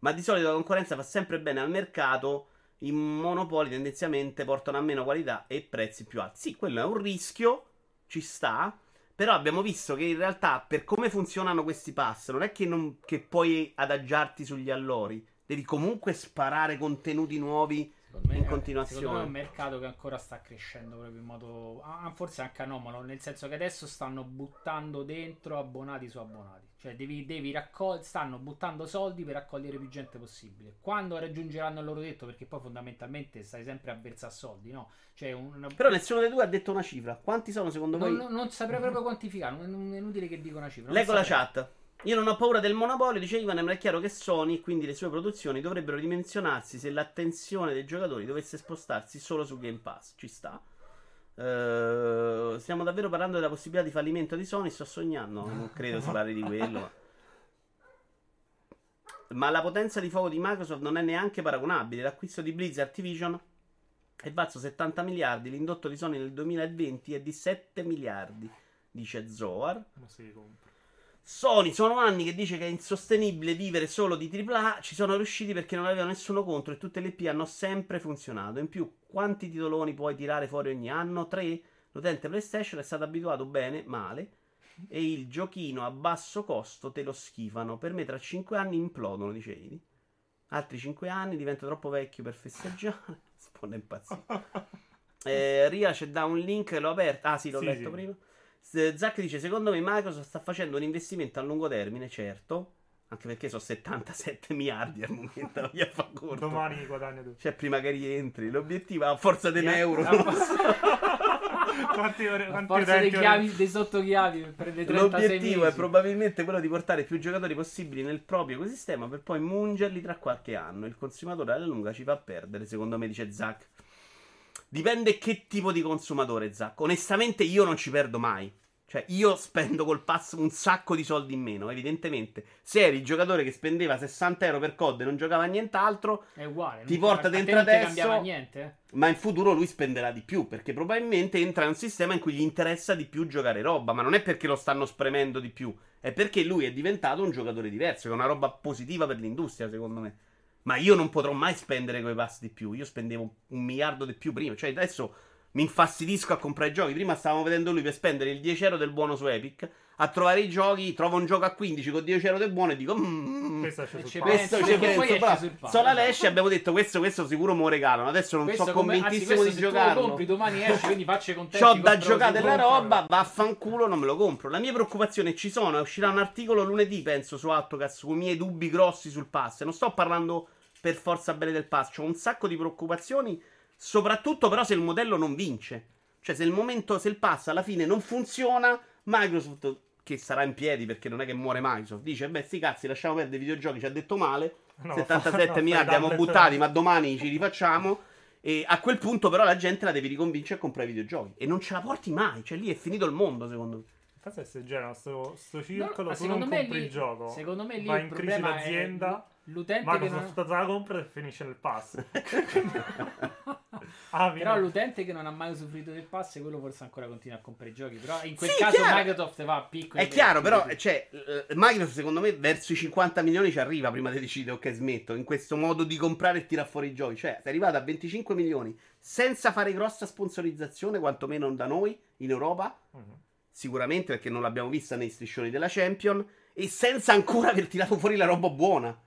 Ma di solito la concorrenza fa sempre bene al mercato. I monopoli tendenzialmente portano a meno qualità e prezzi più alti. Sì, quello è un rischio, ci sta. Però abbiamo visto che in realtà, per come funzionano questi pass, non è che, non- che puoi adagiarti sugli allori. Devi comunque sparare contenuti nuovi. Secondo me, in è- continuazione. secondo me è un mercato che ancora sta crescendo proprio in modo. ah, forse anche anomalo. Nel senso che adesso stanno buttando dentro abbonati su abbonati. Cioè, devi, devi raccogliere. Stanno buttando soldi per raccogliere più gente possibile. Quando raggiungeranno il loro tetto, perché poi fondamentalmente stai sempre a versare soldi, no? Cioè, un, Però nessuno dei due ha detto una cifra. Quanti sono secondo non, voi? non- non saprei proprio quantificare. Non, non è inutile che dica una cifra. Leggo la chat. Io non ho paura del monopolio, dice Ivan, ma è chiaro che Sony, quindi le sue produzioni, dovrebbero dimensionarsi se l'attenzione dei giocatori dovesse spostarsi solo su Game Pass. Ci sta. Eh, stiamo davvero parlando della possibilità di fallimento di Sony? Sto sognando? Non credo si parli di quello. Ma... la potenza di fuoco di Microsoft non è neanche paragonabile. L'acquisto di Blizzard Activision è valso 70 miliardi, l'indotto di Sony nel 2020 è di 7 miliardi, dice Zoar. Ma sì, compro. Sony sono anni che dice che è insostenibile vivere solo di AAA. Ci sono riusciti perché non avevano nessuno contro e tutte le IP hanno sempre funzionato. In più, quanti titoloni puoi tirare fuori ogni anno? Tre? L'utente PlayStation è stato abituato bene, male. E il giochino a basso costo te lo schifano. Per me, tra 5 anni implodono, dice Idi. Altri 5 anni diventa troppo vecchio per festeggiare. Sponda impazzito. Eh, Ria c'è da un link, l'ho aperto. Ah, sì, l'ho Sì, letto sì. prima. Zack dice: Secondo me Microsoft sta facendo un investimento a lungo termine, certo. Anche perché sono 77 miliardi al momento. non gli fa corto. Domani guadagna tu. Cioè, prima che rientri. L'obiettivo è a forza di un euro. Quanti ore, quanti forza dei, chiavi, dei sottochiavi per prendere 36 L'obiettivo è mesi. probabilmente quello di portare più giocatori possibili nel proprio ecosistema per poi mungerli tra qualche anno. Il consumatore alla lunga ci fa perdere, secondo me, dice Zack. Dipende che tipo di consumatore, Zack. Onestamente, io non ci perdo mai. Cioè, io spendo col pass un sacco di soldi in meno, evidentemente. Se eri il giocatore che spendeva 60 euro per COD e non giocava a nient'altro, È uguale. Ti porta dentro adesso- niente. eh. ma in futuro lui spenderà di più, perché probabilmente entra in un sistema in cui gli interessa di più giocare roba, ma non è perché lo stanno spremendo di più, è perché lui è diventato un giocatore diverso, che è una roba positiva per l'industria, secondo me. Ma io non potrò mai spendere quei pass di più, io spendevo un miliardo di più prima, cioè adesso mi infastidisco a comprare i giochi, prima stavamo vedendo lui per spendere il 10 euro del buono su Epic, a trovare i giochi, trovo un gioco a 15 con 10 euro del buono e dico... "Mm, Questo sul Ci pass. questo penso, però sul pass, Sola esatto. esce abbiamo detto questo, questo sicuro mo regalano. Adesso non Questo sono come- anzi, convintissimo questo di giocarlo. compri domani esce, quindi faccio i contenti. C'ho da giocare della roba, vaffanculo, non me lo compro. La mia preoccupazione ci sono, uscirà un articolo lunedì, penso, su Autocast, con i miei dubbi grossi sul pass. Non sto parlando per forza bene del pass, ho un sacco di preoccupazioni, soprattutto però se il modello non vince. Cioè, se il momento, se il pass alla fine non funziona, Microsoft, che sarà in piedi perché non è che muore Microsoft, dice: Beh, sti cazzi, lasciamo perdere i videogiochi, ci ha detto male. No, 77 no, miliardi abbiamo buttati, ma domani ci rifacciamo. E a quel punto, però, la gente la devi riconvincere a comprare i videogiochi. E non ce la porti mai. Cioè, lì è finito il mondo, secondo me. Se genera sto, sto No, circolo, ma tu secondo non me compri lì- il gioco. Secondo me lì va in crisi l'azienda. L'utente che non... Microsoft te la compra e finisce nel pass. ah, Però l'utente che non ha mai usufruito del pass, quello forse ancora continua a comprare i giochi. Però in quel Sì, caso chiaro. Microsoft va a piccoli. È chiaro, però, cioè, eh, Microsoft secondo me verso i 50 milioni ci arriva prima di decidere, ok, smetto, in questo modo di comprare e tirare fuori i giochi. Cioè, sei arrivato a 25 milioni senza fare grossa sponsorizzazione, quantomeno da noi, in Europa, Mhm. sicuramente perché non l'abbiamo vista nei striscioni della Champion, e senza ancora aver tirato fuori la roba buona.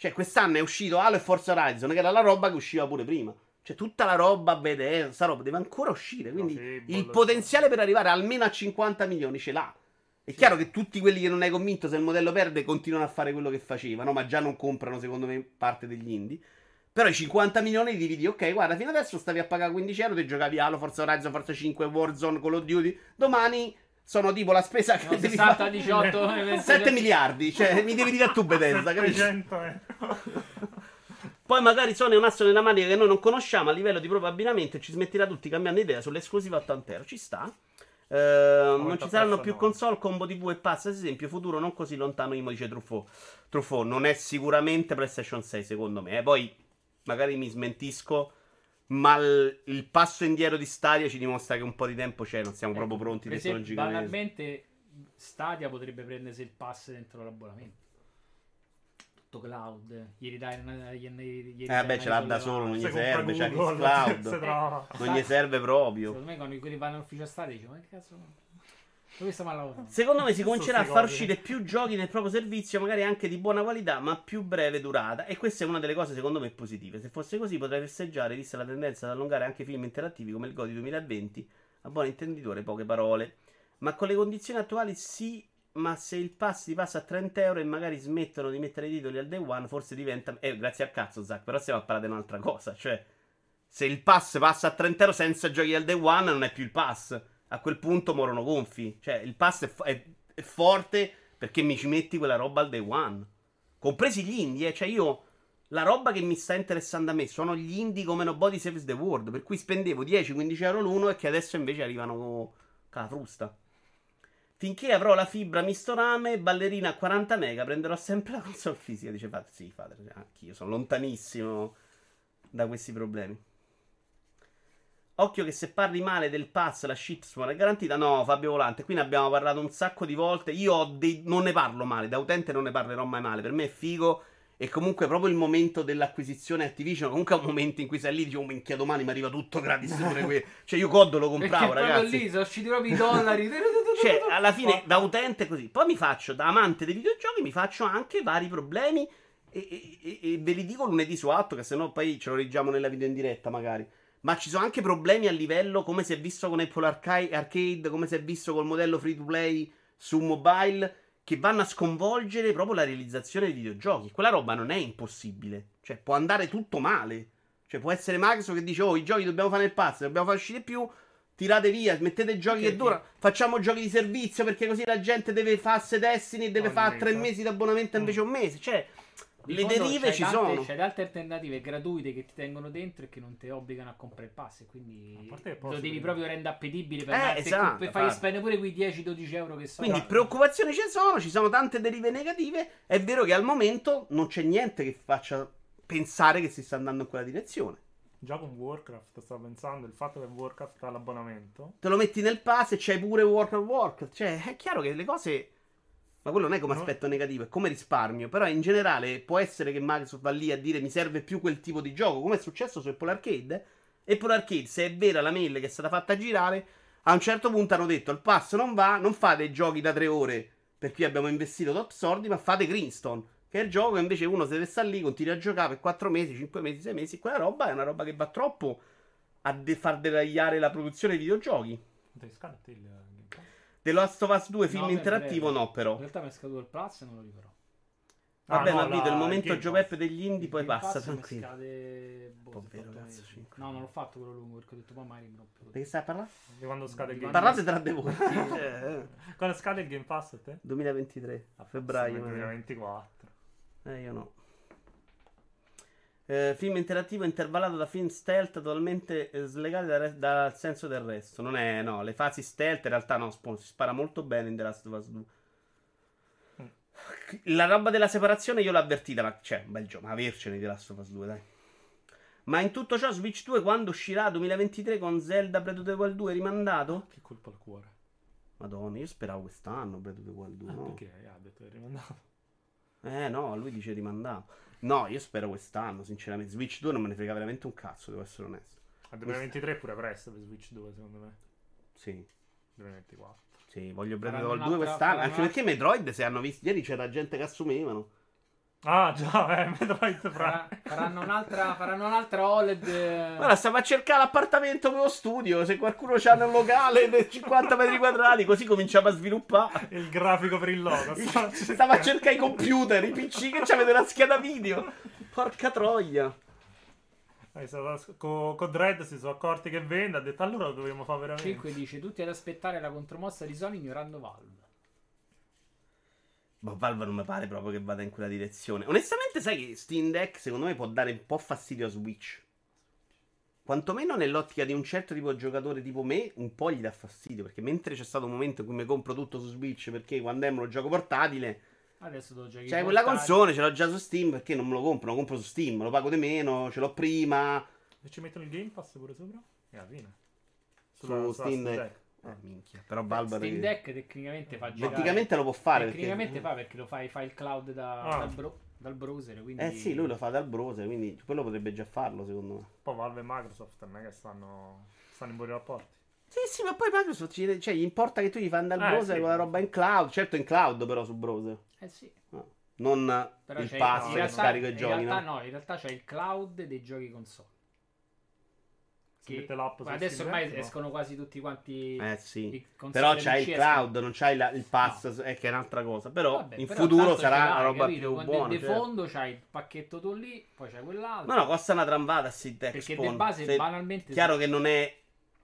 Cioè, quest'anno è uscito Halo e Forza Horizon, che era la roba che usciva pure prima. Cioè, tutta la roba, BDS, sta roba deve ancora uscire. Quindi No, sì, il potenziale per arrivare almeno a 50 milioni ce l'ha. È chiaro che tutti quelli che non hai convinto se il modello perde continuano a fare quello che facevano, ma già non comprano, secondo me, parte degli indie. Però i 50 milioni li dividi, ok, guarda, fino adesso stavi a pagare 15 euro, ti giocavi Halo, Forza Horizon, Forza 5, Warzone, Call of Duty. Domani sono tipo la spesa che No, devi 60, fare. 18, 7 miliardi, cioè mi devi dire a tu Bethesda, capisci? 700 euro. Poi magari Sony è un asso nella manica che noi non conosciamo a livello di proprio abbinamento e ci smetterà tutti cambiando idea sull'esclusiva 80 euro. Ci sta. Eh, non ci saranno più console, combo TV e pass, ad esempio, futuro non così lontano, Imo dice Truffaut. Truffaut non è sicuramente PlayStation 6 secondo me, eh. poi magari mi smentisco, ma il, il passo indietro di Stadia ci dimostra che un po' di tempo c'è, non siamo proprio pronti Per esempio, tecnologicamente. banalmente Stadia potrebbe prendersi il pass dentro l'abbonamento. Tutto cloud. Ieri dai, ieri, ieri Eh, beh, ce l'ha da solo, non gli serve, c'è si trova. Non gli serve proprio. Secondo me quando quelli vanno all'ufficio Stadia dicono, ma che cazzo... Secondo me si comincerà a far uscire più giochi nel proprio servizio, magari anche di buona qualità, ma più breve durata. E questa è una delle cose secondo me positive. Se fosse così potrei festeggiare, vista la tendenza ad allungare anche film interattivi come il Godi 2020. A buon intenditore, poche parole. Ma con le condizioni attuali sì, ma se il pass ti passa a 30 euro e magari smettono di mettere i titoli al day one, forse diventa... Eh, grazie al cazzo, Zach, però stiamo a parlare di un'altra cosa. Cioè, se il pass passa a 30 euro senza giochi al day one, non è più il pass. A quel punto morono gonfi. Cioè, il pass è, è- è forte perché mi ci metti quella roba al day one. Compresi gli indie, eh. Cioè, io. La roba che mi sta interessando a me sono gli indie come Nobody Saves the World. Per cui spendevo 10-15 euro l'uno e che adesso invece arrivano con la frusta. Finché avrò la fibra misto rame, ballerina a 40 mega, prenderò sempre la console fisica. Dice Fate, sì, fate, anch'io sono lontanissimo da questi problemi. Occhio che se parli male del pass la shitstorm è garantita. No, Fabio Volante, qui ne abbiamo parlato un sacco di volte. Io dei... non ne parlo male, da utente non ne parlerò mai male. Per me è figo. E comunque proprio il momento dell'acquisizione Activision, comunque è un momento in cui sei lì dici, oh minchia, domani mi arriva tutto gratis pure qui. Cioè io COD lo Perché compravo, proprio ragazzi. lì sono usciti proprio i dollari. Cioè, alla fine, da utente così. Poi mi faccio, da amante dei videogiochi, mi faccio anche vari problemi. E, e- e- e ve li dico lunedì su atto, che sennò poi ce lo leggiamo nella video in diretta, magari. Ma ci sono anche problemi a livello, come si è visto con Apple Arcade, Arcade come si è visto col modello free to play su mobile, che vanno a sconvolgere proprio la realizzazione dei videogiochi. Quella roba non è impossibile. Cioè, può andare tutto male. Cioè, può essere Microsoft che dice, oh, i giochi dobbiamo fare nel pass, dobbiamo far uscire più, tirate via, mettete giochi Perché? che durano, facciamo giochi di servizio perché così la gente deve farsi Destiny e deve fare tre mesi di abbonamento invece un mese. Cioè, le derive ci tante- sono. C'è altre alternative gratuite che ti tengono dentro e che non ti obbligano a comprare il pass. E quindi lo devi proprio rendere appetibile per, Eh, andare- esatto, per fare infatti. spendere pure quei 10-12 euro che sono. Quindi preoccupazioni ci sono, ci sono tante derive negative. È vero che al momento non c'è niente che faccia pensare che si sta andando in quella direzione. Già con Warcraft stavo pensando, il fatto che Warcraft ha l'abbonamento. Te lo metti nel pass e c'hai pure of Warcraft. Cioè, è chiaro che le cose. Ma quello non è come No. aspetto negativo, è come risparmio. Però in generale può essere che Microsoft va lì a dire mi serve più quel tipo di gioco, come è successo su Apple Arcade. Apple Arcade, se è vera la mail che è stata fatta girare, a un certo punto hanno detto il pass non va, non fate giochi da tre ore per cui abbiamo investito top soldi, ma fate Greenstone. Che è il gioco che invece uno se deve stare lì, continua a giocare per 4 mesi, 5 mesi, 6 mesi. Quella roba è una roba che va troppo a de- far deragliare la produzione di videogiochi. Ti scala a te il? The Last of Us 2 film No, interattivo no però. In realtà mi è scaduto il plus e non lo rifarò. Vabbè, Ah, ma no, vedo la- il momento Pass. Peppe degli indie, Il poi Game passa Pass tranquillo. scade boh, vero, 18 cazzo. No, non l'ho fatto quello lungo perché ho detto poi magari non ho più. Di che stai a parlare? Di quando scade il Game Parlate tra di voi. Sì. Eh, Quando scade il Game Pass a te? 2023, a febbraio. Sì, magari. 2024. Eh, io no. Eh, film interattivo intervallato da film stealth totalmente eh, slegati dal, re- dal senso del resto. Non è, no, le fasi stealth in realtà no, sp- si spara molto bene in The Last of Us 2. La roba della separazione io l'ho avvertita, ma c'è un bel gioco, ma avercene di The Last of Us 2, dai. Ma in tutto ciò Switch 2 quando uscirà 2023 con Zelda Breath of the Wild 2 rimandato? Che colpa al cuore. Madonna, io speravo quest'anno Breath of the Wild 2, Ah, no? Perché? Ha detto che è rimandato. Eh no, lui dice rimandato. No, io spero quest'anno, sinceramente. Switch 2 non me ne frega veramente un cazzo, devo essere onesto. A 2023 è pure presto per Switch 2 secondo me. Sì, 2024. sì, voglio Faranno Wild 2 un'altra- quest'anno. Anche perché Metroid, se hanno visto, ieri c'era gente che assumevano. Ah già, eh, Metroid Prime. Faranno un'altra, faranno un'altra OLED. eh, Guarda, stavo a cercare l'appartamento per lo studio. Se qualcuno c'ha un locale di 50 metri quadrati, così cominciamo a sviluppare. Il grafico per il logo. sta- Stavo a cercare i computer, i PC che c'avete la scheda video. Porca troia. Eh, stava- co- Con Dread si sono accorti che vende, ha detto allora lo dobbiamo fare veramente. 5 dice tutti ad aspettare la contromossa di Sony ignorando Valve. Ma Valve non mi pare proprio che vada in quella direzione. Onestamente, sai che Steam Deck secondo me può dare un po' fastidio a Switch. Quantomeno nell'ottica di un certo tipo di giocatore tipo me, un po' gli dà fastidio. Perché mentre c'è stato un momento in cui mi compro tutto su Switch perché quando è lo gioco portatile, Adesso devo giocare. c'è quella console, ce l'ho già su Steam perché non me lo compro, lo compro su Steam, lo pago di meno, ce l'ho prima. E ci mettono il Game Pass pure sopra? E alla fine. Su sulla Steam Deck. Eh, minchia. Però Valve Steam Deck tecnicamente fa girare. Tecnicamente lo può fare. Tecnicamente perché... fa perché lo fai, fai il cloud da- Ah. dal, bro- dal browser. Quindi... Eh sì, lui lo fa dal browser, quindi quello potrebbe già farlo secondo me. Poi Valve e Microsoft non è che stanno, stanno in buoni rapporti. Sì, sì, ma poi Microsoft ci- cioè, gli importa che tu gli fai andare al Eh, browser sì. con la roba in cloud. Certo, in cloud, però su browser. Eh sì. No. Non Però il pass in che realtà- scarico i in giochi, realtà no? no, in realtà c'è il cloud dei giochi console. Che- mette l'app su ma adesso Steam ormai Deck, no? escono quasi tutti quanti Eh sì. Però c'hai il cloud, non c'hai la- il pass, eh, che è un'altra cosa. Però Vabbè, in però futuro sarà una roba capito? più buona. De, certo. fondo c'hai il pacchetto tu lì, poi c'hai quell'altro. No, no, costa una trambata sì, perché di base Se- banalmente Chiaro che non è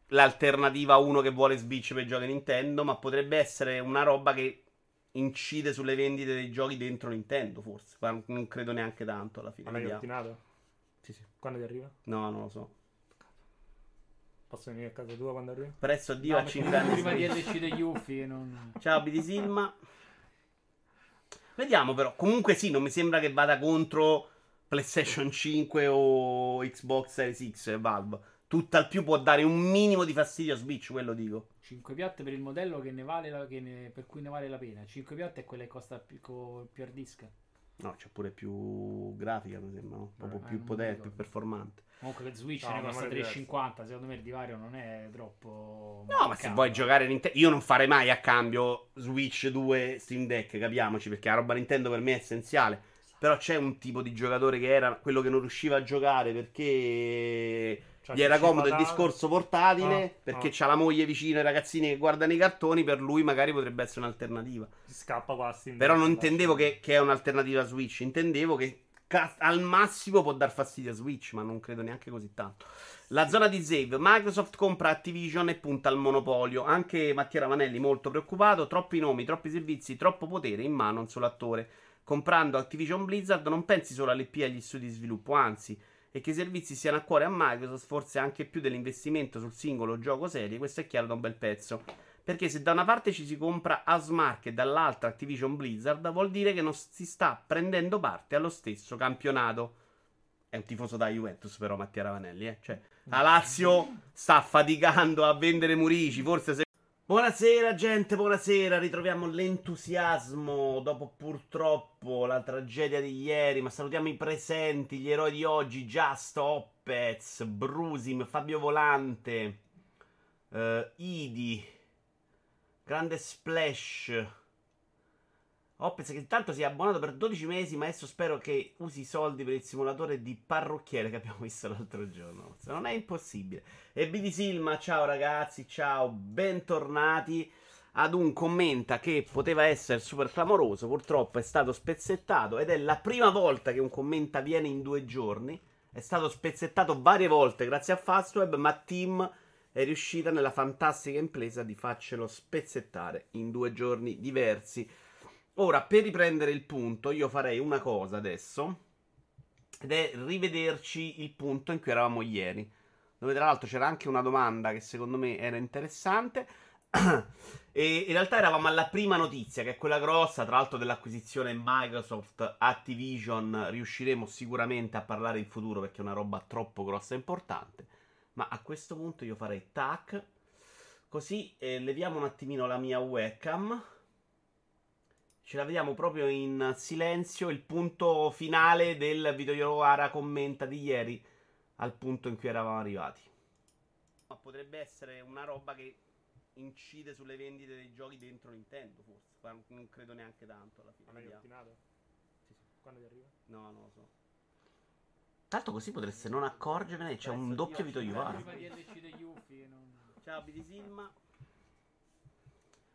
l'alternativa a uno che vuole Switch per i giochi Nintendo, ma potrebbe essere una roba che incide sulle vendite dei giochi dentro Nintendo, forse. Ma non credo neanche tanto alla fine. Ma l'hai ordinato? Sì, sì. Quando ti arriva? No, non lo so. Posso venire a casa tua quando arriva? Prezzo a Dio No, a perché 5 anni. prima di. LC degli uffi non... Ciao BD Silma. Vediamo però. Comunque sì, non mi sembra che vada contro PlayStation 5 o Xbox Series X e Valve. Tutt'al più può dare un minimo di fastidio a Switch, quello dico. 5 piatte per il modello che ne vale la- che ne- per cui ne vale la pena. 5 piatte è quella che costa più, con più hard disk. No, c'è pure più grafica, mi sembra, no? Proprio Eh, più potente, più performante. Comunque per Switch No, ne costa non è diverso. 3,50. Secondo me il divario non è troppo. No, ma se vuoi giocare Nintendo... Io non farei mai a cambio Switch 2 Steam Deck, capiamoci, perché la roba Nintendo per me è essenziale. Però c'è un tipo di giocatore che era quello che non riusciva a giocare perché Cioè, gli era comodo il discorso portatile, Ah, perché ah. c'ha la moglie vicino, i ragazzini che guardano i cartoni, per lui magari potrebbe essere un'alternativa. Si scappa qua a Steam Però non intendevo che, che è un'alternativa a Switch, intendevo che al massimo può dar fastidio a Switch, ma non credo neanche così tanto. La zona di save, Microsoft compra Activision e punta al monopolio. Anche Mattia Ravanelli molto preoccupato, troppi nomi, troppi servizi, troppo potere in mano a un solo attore. Comprando Activision Blizzard non pensi solo all'IP e agli studi di sviluppo, anzi, e che i servizi siano a cuore a Microsoft, forse anche più dell'investimento sul singolo gioco serie, questo è chiaro da un bel pezzo. Perché se da una parte ci si compra Asmark e dall'altra Activision Blizzard, vuol dire che non si sta prendendo parte allo stesso campionato. È un tifoso da Juventus, però, Mattia Ravanelli, eh? Cioè, la Lazio sta faticando a vendere Murici, forse se... Buonasera gente, buonasera, ritroviamo l'entusiasmo dopo purtroppo la tragedia di ieri, ma salutiamo i presenti, gli eroi di oggi, Just, Oppez, Brusim, Fabio Volante, eh, Idi, Grande Splash. Oppez che intanto si è abbonato per 12 mesi, ma adesso spero che usi i soldi per il simulatore di parrucchiere che abbiamo visto l'altro giorno. Non è impossibile. E BD Silma, ciao ragazzi, ciao, bentornati. ad un commenta che poteva essere super clamoroso, purtroppo è stato spezzettato ed è la prima volta che un commenta viene in due giorni. È stato spezzettato varie volte grazie a Fastweb, ma Team è riuscita nella fantastica impresa di farcelo spezzettare in due giorni diversi. Ora, per riprendere il punto, io farei una cosa adesso, ed è rivederci il punto in cui eravamo ieri, dove tra l'altro c'era anche una domanda che secondo me era interessante. e in realtà eravamo alla prima notizia, che è quella grossa, tra l'altro dell'acquisizione Microsoft Activision, riusciremo sicuramente a parlare in futuro perché è una roba troppo grossa e importante. Ma a questo punto io farei tac. Così eh, leviamo un attimino la mia webcam. Ce la vediamo proprio in silenzio. Il punto finale del video Yoara commenta di ieri. Al punto in cui eravamo arrivati. Ma potrebbe essere una roba che incide sulle vendite dei giochi dentro Nintendo, forse. Non credo neanche tanto alla fine. Non hai vediamo. ordinato? Sì, sì. Quando ti arriva? No, non lo so. Tanto così potreste non accorgervene, c'è un doppio Vito non... Ciao BD Silma.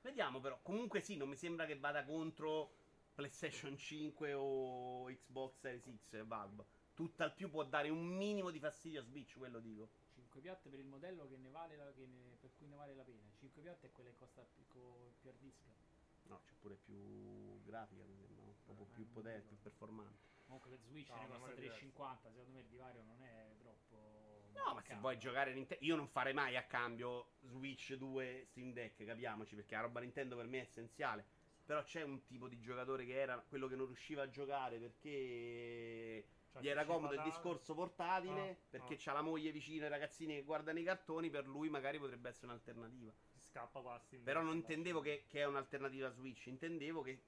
Vediamo però, comunque sì, non mi sembra che vada contro PlayStation 5 o Xbox Series X e Valve. Tutt'al più può dare un minimo di fastidio a Switch, quello dico. 5 piatte per il modello che ne vale la, che ne- per cui ne vale la pena. 5 piatte è quella che costa più, co- più hard disk. No, c'è pure più grafica, mi sembra, no? proprio più potente, più performante. Comunque per Switch No, ne costa non è diverso. 3,50. Secondo me il divario non è troppo. No, ma se vuoi giocare Nintendo, io non farei mai a cambio Switch 2 Steam Deck, capiamoci, perché la roba Nintendo per me è essenziale. Però c'è un tipo di giocatore che era quello che non riusciva a giocare perché Cioè, gli era comodo il discorso portatile, Ah, perché ah. c'ha la moglie vicino, i ragazzini che guardano i cartoni, per lui magari potrebbe essere un'alternativa. Si scappa qua a Steam Però non intendevo che, che è un'alternativa a Switch, intendevo che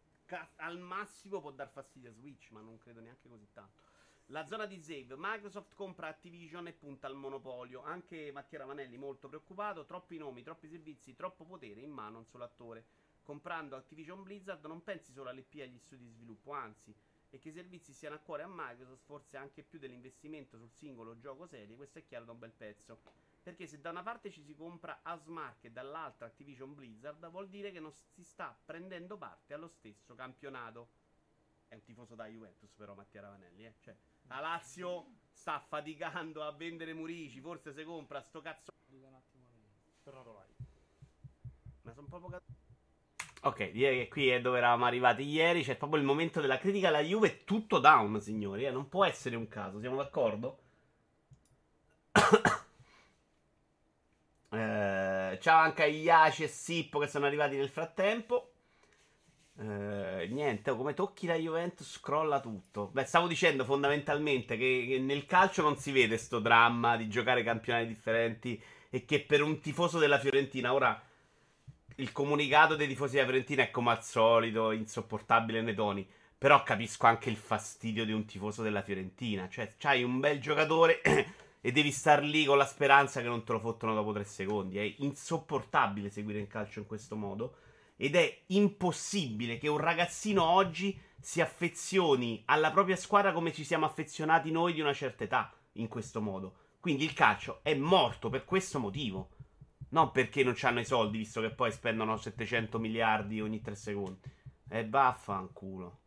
al massimo può dar fastidio a Switch, ma non credo neanche così tanto. La zona di save, Microsoft compra Activision e punta al monopolio. Anche Mattia Ravanelli molto preoccupato, troppi nomi, troppi servizi, troppo potere in mano a un solo attore. Comprando Activision Blizzard non pensi solo all'IP e agli studi di sviluppo, anzi, e che i servizi siano a cuore a Microsoft, forse anche più dell'investimento sul singolo gioco serie, questo è chiaro da un bel pezzo. Perché se da una parte ci si compra Asmark e dall'altra Activision Blizzard, vuol dire che non si sta prendendo parte allo stesso campionato. È un tifoso da Juventus, però, Mattia Ravanelli, eh. Cioè, la Lazio sta faticando a vendere Murici, forse se compra sto cazzo. Ma sono proprio cazzo. Ok, direi che qui è dove eravamo arrivati ieri. C'è proprio il momento della critica alla Juve. È tutto down, signori. Eh? Non può essere un caso, siamo d'accordo? Eh, ciao anche a Iaci e Sippo che sono arrivati nel frattempo. Eh, niente, oh, come tocchi la Juventus scrolla tutto. Beh, stavo dicendo fondamentalmente che, che nel calcio non si vede sto dramma di giocare campionati differenti e che per un tifoso della Fiorentina ora il comunicato dei tifosi della Fiorentina è come al solito insopportabile nei toni. Però capisco anche il fastidio di un tifoso della Fiorentina. Cioè, c'hai un bel giocatore e devi star lì con la speranza che non te lo fottono dopo tre secondi. È insopportabile seguire il calcio in questo modo. Ed è impossibile che un ragazzino oggi si affezioni alla propria squadra come ci siamo affezionati noi di una certa età in questo modo. Quindi il calcio è morto per questo motivo. Non perché non hanno i soldi, visto che poi spendono 700 miliardi ogni tre secondi. E vaffanculo.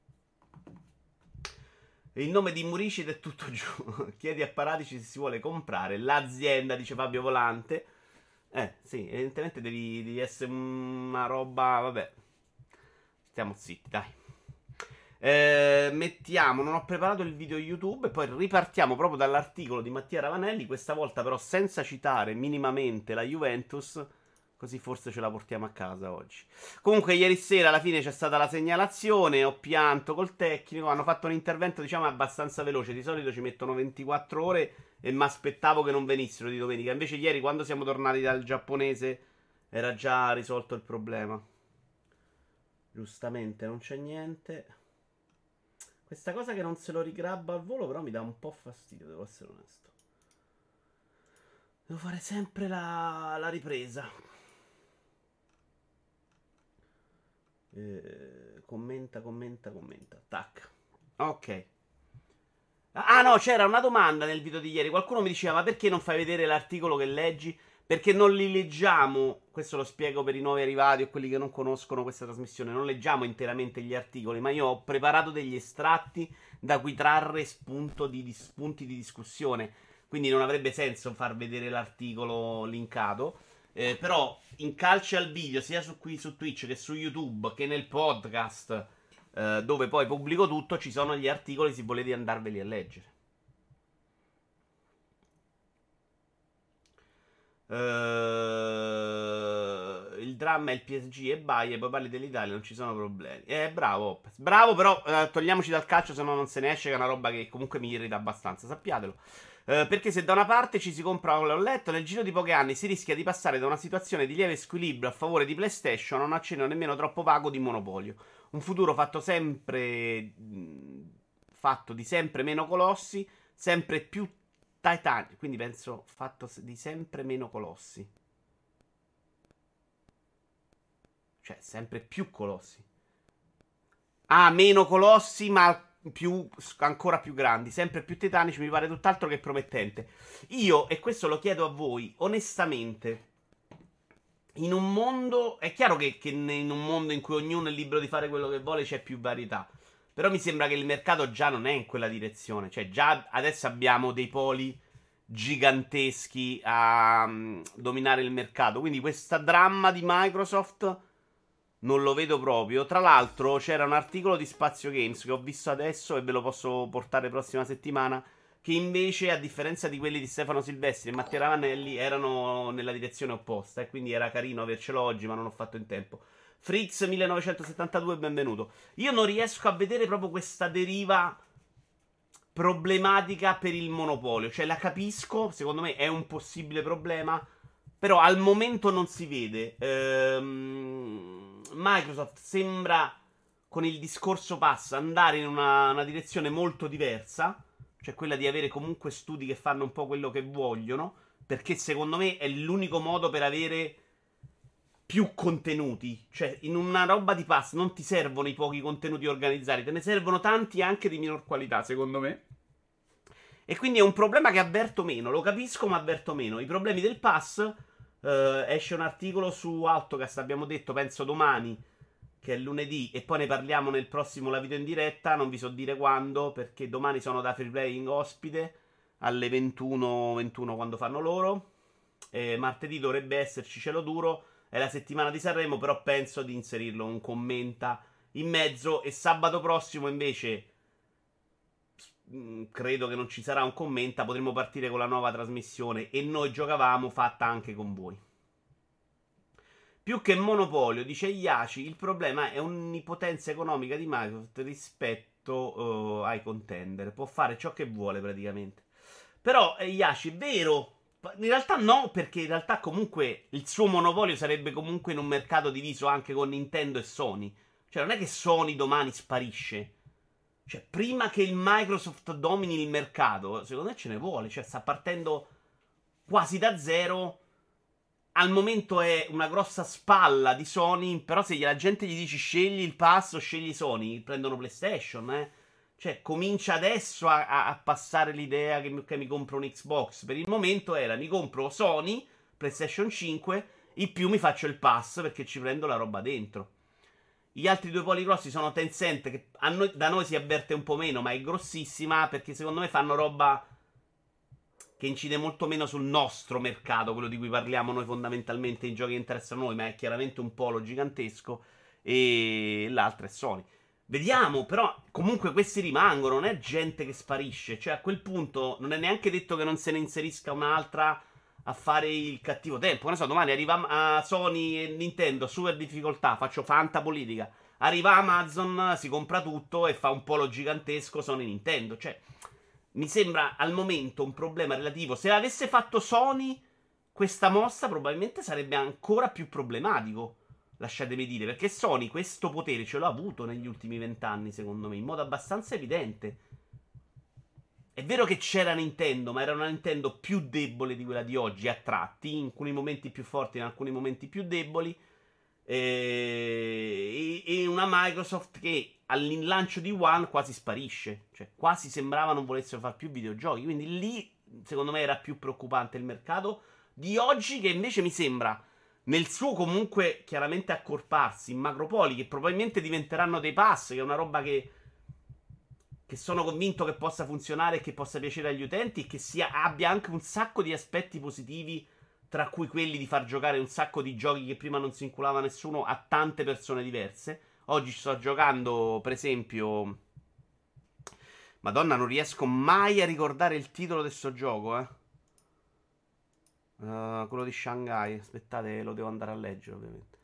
Il nome di Murici ed è tutto giù. Chiedi a Paratici se si vuole comprare l'azienda, dice Fabio Volante. Eh, sì, evidentemente devi, devi essere una roba. Vabbè. Stiamo zitti, dai. Eh, mettiamo, non ho preparato il video YouTube e poi ripartiamo proprio dall'articolo di Mattia Ravanelli, questa volta però senza citare minimamente la Juventus, così forse ce la portiamo a casa oggi. Comunque ieri sera alla fine c'è stata la segnalazione, ho pianto col tecnico, hanno fatto un intervento diciamo abbastanza veloce, di solito ci mettono 24 ore e mi aspettavo che non venissero di domenica, invece ieri quando siamo tornati dal giapponese era già risolto il problema. Giustamente non c'è niente. Questa cosa che non se lo rigrabba al volo, però mi dà un po' fastidio, devo essere onesto. Devo fare sempre la, la ripresa. Eh, commenta, commenta, commenta. Tac. Ok. Ah no, c'era una domanda nel video di ieri. Qualcuno mi diceva, ma perché non fai vedere l'articolo che leggi? Perché non li leggiamo, questo lo spiego per i nuovi arrivati o quelli che non conoscono questa trasmissione, non leggiamo interamente gli articoli, ma io ho preparato degli estratti da cui trarre spunto di, spunti di discussione. Quindi non avrebbe senso far vedere l'articolo linkato. Eh, però in calcio al video, sia su, qui, su Twitch che su YouTube, che nel podcast, eh, dove poi pubblico tutto, ci sono gli articoli se volete andarveli a leggere. Uh, il dramma è il PSG e Bay e poi parli dell'Italia, non ci sono problemi. Eh, bravo, bravo, però uh, togliamoci dal calcio, se no non se ne esce, che è una roba che comunque mi irrita abbastanza, sappiatelo. Uh, perché se da una parte ci si compra un letto, nel giro di pochi anni si rischia di passare da una situazione di lieve squilibrio a favore di PlayStation a un accenno nemmeno troppo vago di monopolio. Un futuro fatto sempre. fatto di sempre meno colossi, sempre più Titanic, quindi penso fatto di sempre meno colossi. Cioè, sempre più colossi. Ah, meno colossi, ma più, ancora più grandi, sempre più titanici, mi pare tutt'altro che promettente. Io, e questo lo chiedo a voi, onestamente, in un mondo, è chiaro che, che in un mondo in cui ognuno è libero di fare quello che vuole c'è più varietà. Però mi sembra che il mercato già non è in quella direzione. Cioè, già adesso abbiamo dei poli giganteschi a um, dominare il mercato. Quindi questa dramma di Microsoft non lo vedo proprio. Tra l'altro, c'era un articolo di Spazio Games che ho visto adesso e ve lo posso portare prossima settimana. Che invece, a differenza di quelli di Stefano Silvestri e Mattia Ravanelli, erano nella direzione opposta. E quindi era carino avercelo oggi, ma non ho fatto in tempo. Fritz 1972, benvenuto. Io non riesco a vedere proprio questa deriva problematica per il monopolio. Cioè, la capisco, secondo me è un possibile problema. Però al momento non si vede. Ehm, Microsoft sembra con il discorso pass andare in una, una, direzione molto diversa. Cioè quella di avere comunque studi che fanno un po' quello che vogliono. Perché secondo me è l'unico modo per avere più contenuti. Cioè, in una roba di pass non ti servono i pochi contenuti organizzati, te ne servono tanti anche di minor qualità, secondo me. E quindi è un problema che avverto meno, lo capisco, ma avverto meno. I problemi del pass. Uh, esce un articolo su Autocast, abbiamo detto, penso domani, che è lunedì, e poi ne parliamo nel prossimo La Video in diretta. Non vi so dire quando, perché domani sono da free playing ospite alle 21, 21 quando fanno loro. E martedì dovrebbe esserci cielo duro è la settimana di Sanremo, però penso di inserirlo un commenta in mezzo e sabato prossimo invece credo che non ci sarà un commenta, potremo partire con la nuova trasmissione e noi giocavamo fatta anche con voi. Più che monopolio, dice Iaci, il problema è un'ipotenza economica di Microsoft rispetto uh, ai contender. Può fare ciò che vuole praticamente. Però, eh, Iaci, vero, in realtà no, perché in realtà comunque il suo monopolio sarebbe comunque in un mercato diviso anche con Nintendo e Sony. Cioè non è che Sony domani sparisce. Cioè, prima che il Microsoft domini il mercato, secondo me ce ne vuole. Cioè, sta partendo quasi da zero. Al momento è una grossa spalla di Sony. Però se la gente gli dice scegli il passo, scegli Sony, prendono PlayStation, eh. Cioè, comincia adesso a, a, a passare l'idea che, che, mi compro un Xbox. Per il momento era mi compro Sony, PlayStation 5, in più mi faccio il pass perché ci prendo la roba dentro. Gli altri due poli grossi sono Tencent, che noi, da noi si avverte un po' meno, ma è grossissima perché secondo me fanno roba che incide molto meno sul nostro mercato, quello di cui parliamo noi fondamentalmente, i giochi che interessano noi, ma è chiaramente un polo gigantesco. E l'altro è Sony. Vediamo, però comunque questi rimangono, non è gente che sparisce. Cioè a quel punto non è neanche detto che non se ne inserisca un'altra a fare il cattivo tempo. Non so, domani arriva a Sony e Nintendo, super difficoltà, faccio fanta politica. Arriva Amazon, si compra tutto e fa un polo gigantesco Sony Nintendo. Cioè, mi sembra al momento un problema relativo. Se avesse fatto Sony questa mossa, probabilmente sarebbe ancora più problematico lasciatemi dire, perché Sony questo potere ce l'ha avuto negli ultimi vent'anni, secondo me, in modo abbastanza evidente. È vero che c'era Nintendo, ma era una Nintendo più debole di quella di oggi, a tratti, in alcuni momenti più forti, in alcuni momenti più deboli. E, e una Microsoft che all'inlancio di One quasi sparisce, cioè quasi sembrava non volessero fare più videogiochi. Quindi lì, secondo me, era più preoccupante il mercato di oggi che invece mi sembra nel suo comunque chiaramente accorparsi in macropoli che probabilmente diventeranno dei pass, che è una roba che che sono convinto che possa funzionare e che possa piacere agli utenti e che sia, abbia anche un sacco di aspetti positivi, tra cui quelli di far giocare un sacco di giochi che prima non si inculava nessuno a tante persone diverse. Oggi sto giocando, per esempio... Madonna, non riesco mai a ricordare il titolo del suo gioco, eh. Uh, quello di Shanghai. Aspettate, lo devo andare a leggere, ovviamente.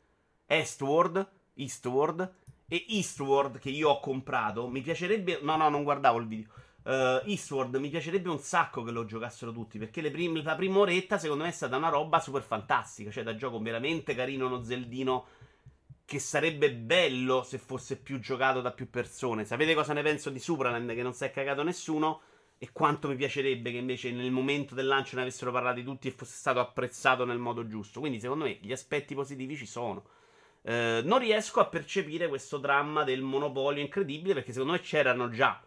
Eastward. Eastward e Eastward che io ho comprato, mi piacerebbe... No, no, non guardavo il video. Uh, Eastward mi piacerebbe un sacco che lo giocassero tutti perché prim- la prima oretta secondo me è stata una roba super fantastica, cioè da gioco veramente carino, uno zeldino che sarebbe bello se fosse più giocato da più persone. Sapete cosa ne penso di Supraland che non si è cagato nessuno? E quanto mi piacerebbe che invece nel momento del lancio ne avessero parlati tutti e fosse stato apprezzato nel modo giusto. Quindi secondo me gli aspetti positivi ci sono. Eh, non riesco a percepire questo dramma del monopolio incredibile perché secondo me c'erano già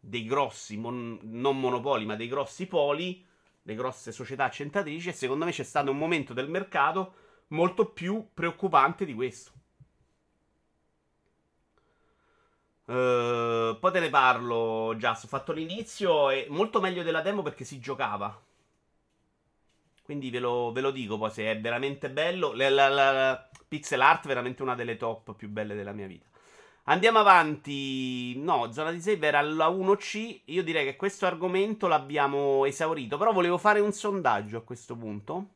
dei grossi, mon- non monopoli, ma dei grossi poli, delle grosse società accentatrici e secondo me c'è stato un momento del mercato molto più preoccupante di questo. Uh, poi te ne parlo, già, ho fatto l'inizio e molto meglio della demo perché si giocava. Quindi ve lo, ve lo dico poi se è veramente bello. La, la, la, pixel art veramente una delle top più belle della mia vita. Andiamo avanti. No, zona di save era la 1C. Io direi che questo argomento l'abbiamo esaurito. Però volevo fare un sondaggio a questo punto.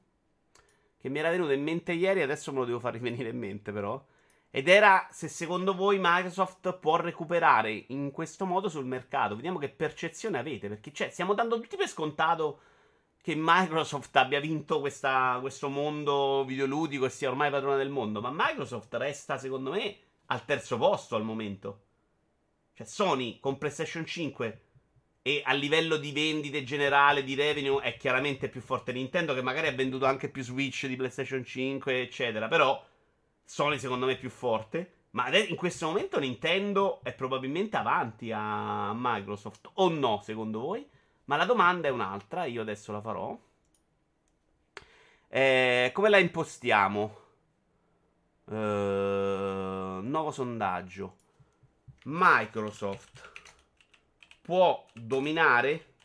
Che mi era venuto in mente ieri. Adesso me lo devo far rivenire in mente, però. Ed era se secondo voi Microsoft può recuperare in questo modo sul mercato. Vediamo che percezione avete. Perché cioè, stiamo dando tutti per scontato che Microsoft abbia vinto questa, questo mondo videoludico e sia ormai padrona del mondo, ma Microsoft resta, secondo me, al terzo posto al momento. Cioè, Sony con PlayStation 5 e a livello di vendite generale, di revenue, è chiaramente più forte Nintendo, che magari ha venduto anche più Switch di PlayStation 5, eccetera. Però Sony, secondo me, è più forte. Ma in questo momento Nintendo è probabilmente avanti a Microsoft, o no, secondo voi? Ma la domanda è un'altra, io adesso la farò. Eh, come la impostiamo? Eh, nuovo sondaggio. Microsoft può dominare?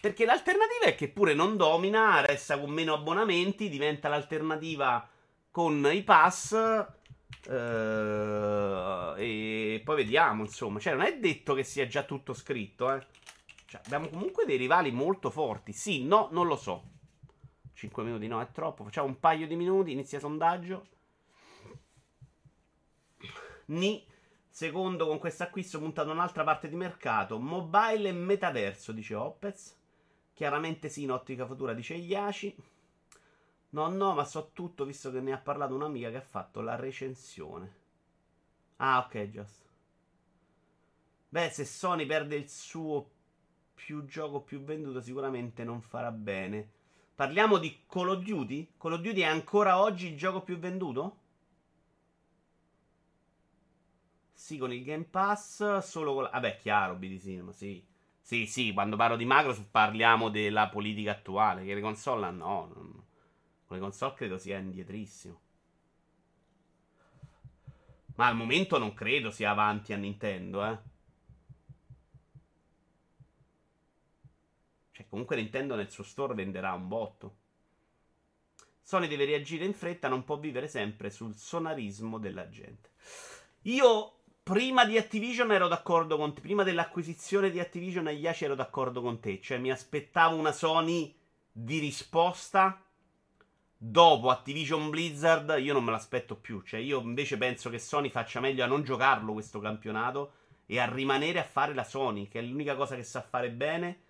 Perché l'alternativa è che pure non domina, resta con meno abbonamenti, diventa l'alternativa con i pass. Eh, e poi vediamo, insomma. Cioè, non è detto che sia già tutto scritto, eh. Cioè, abbiamo comunque dei rivali molto forti. Sì, no, non lo so. 5 minuti no, è troppo. Facciamo un paio di minuti, inizia sondaggio. Ni. Secondo, con questo acquisto puntato un'altra parte di mercato. Mobile e metaverso, dice Opez. Chiaramente sì, in ottica futura, dice Iaci. No, no, ma so tutto visto che ne ha parlato un'amica che ha fatto la recensione. Ah, ok, just. Beh, se Sony perde il suo più gioco più venduto sicuramente non farà bene. Parliamo di Call of Duty? Call of Duty è ancora oggi il gioco più venduto? Sì, con il Game Pass, solo con la... Vabbè, chiaro, BD Cinema, sì. Sì, sì, quando parlo di Microsoft parliamo della politica attuale, che le console no, non... con le console credo sia indietrissimo. Ma al momento non credo sia avanti a Nintendo, eh. Comunque Nintendo nel suo store venderà un botto. Sony deve reagire in fretta, non può vivere sempre sul sonarismo della gente. Io prima di Activision ero d'accordo con te. Prima dell'acquisizione di Activision a Yashi ero d'accordo con te. Cioè, mi aspettavo una Sony di risposta. Dopo Activision Blizzard, io non me l'aspetto più. Cioè, io invece penso che Sony faccia meglio a non giocarlo questo campionato e a rimanere a fare la Sony, che è l'unica cosa che sa fare bene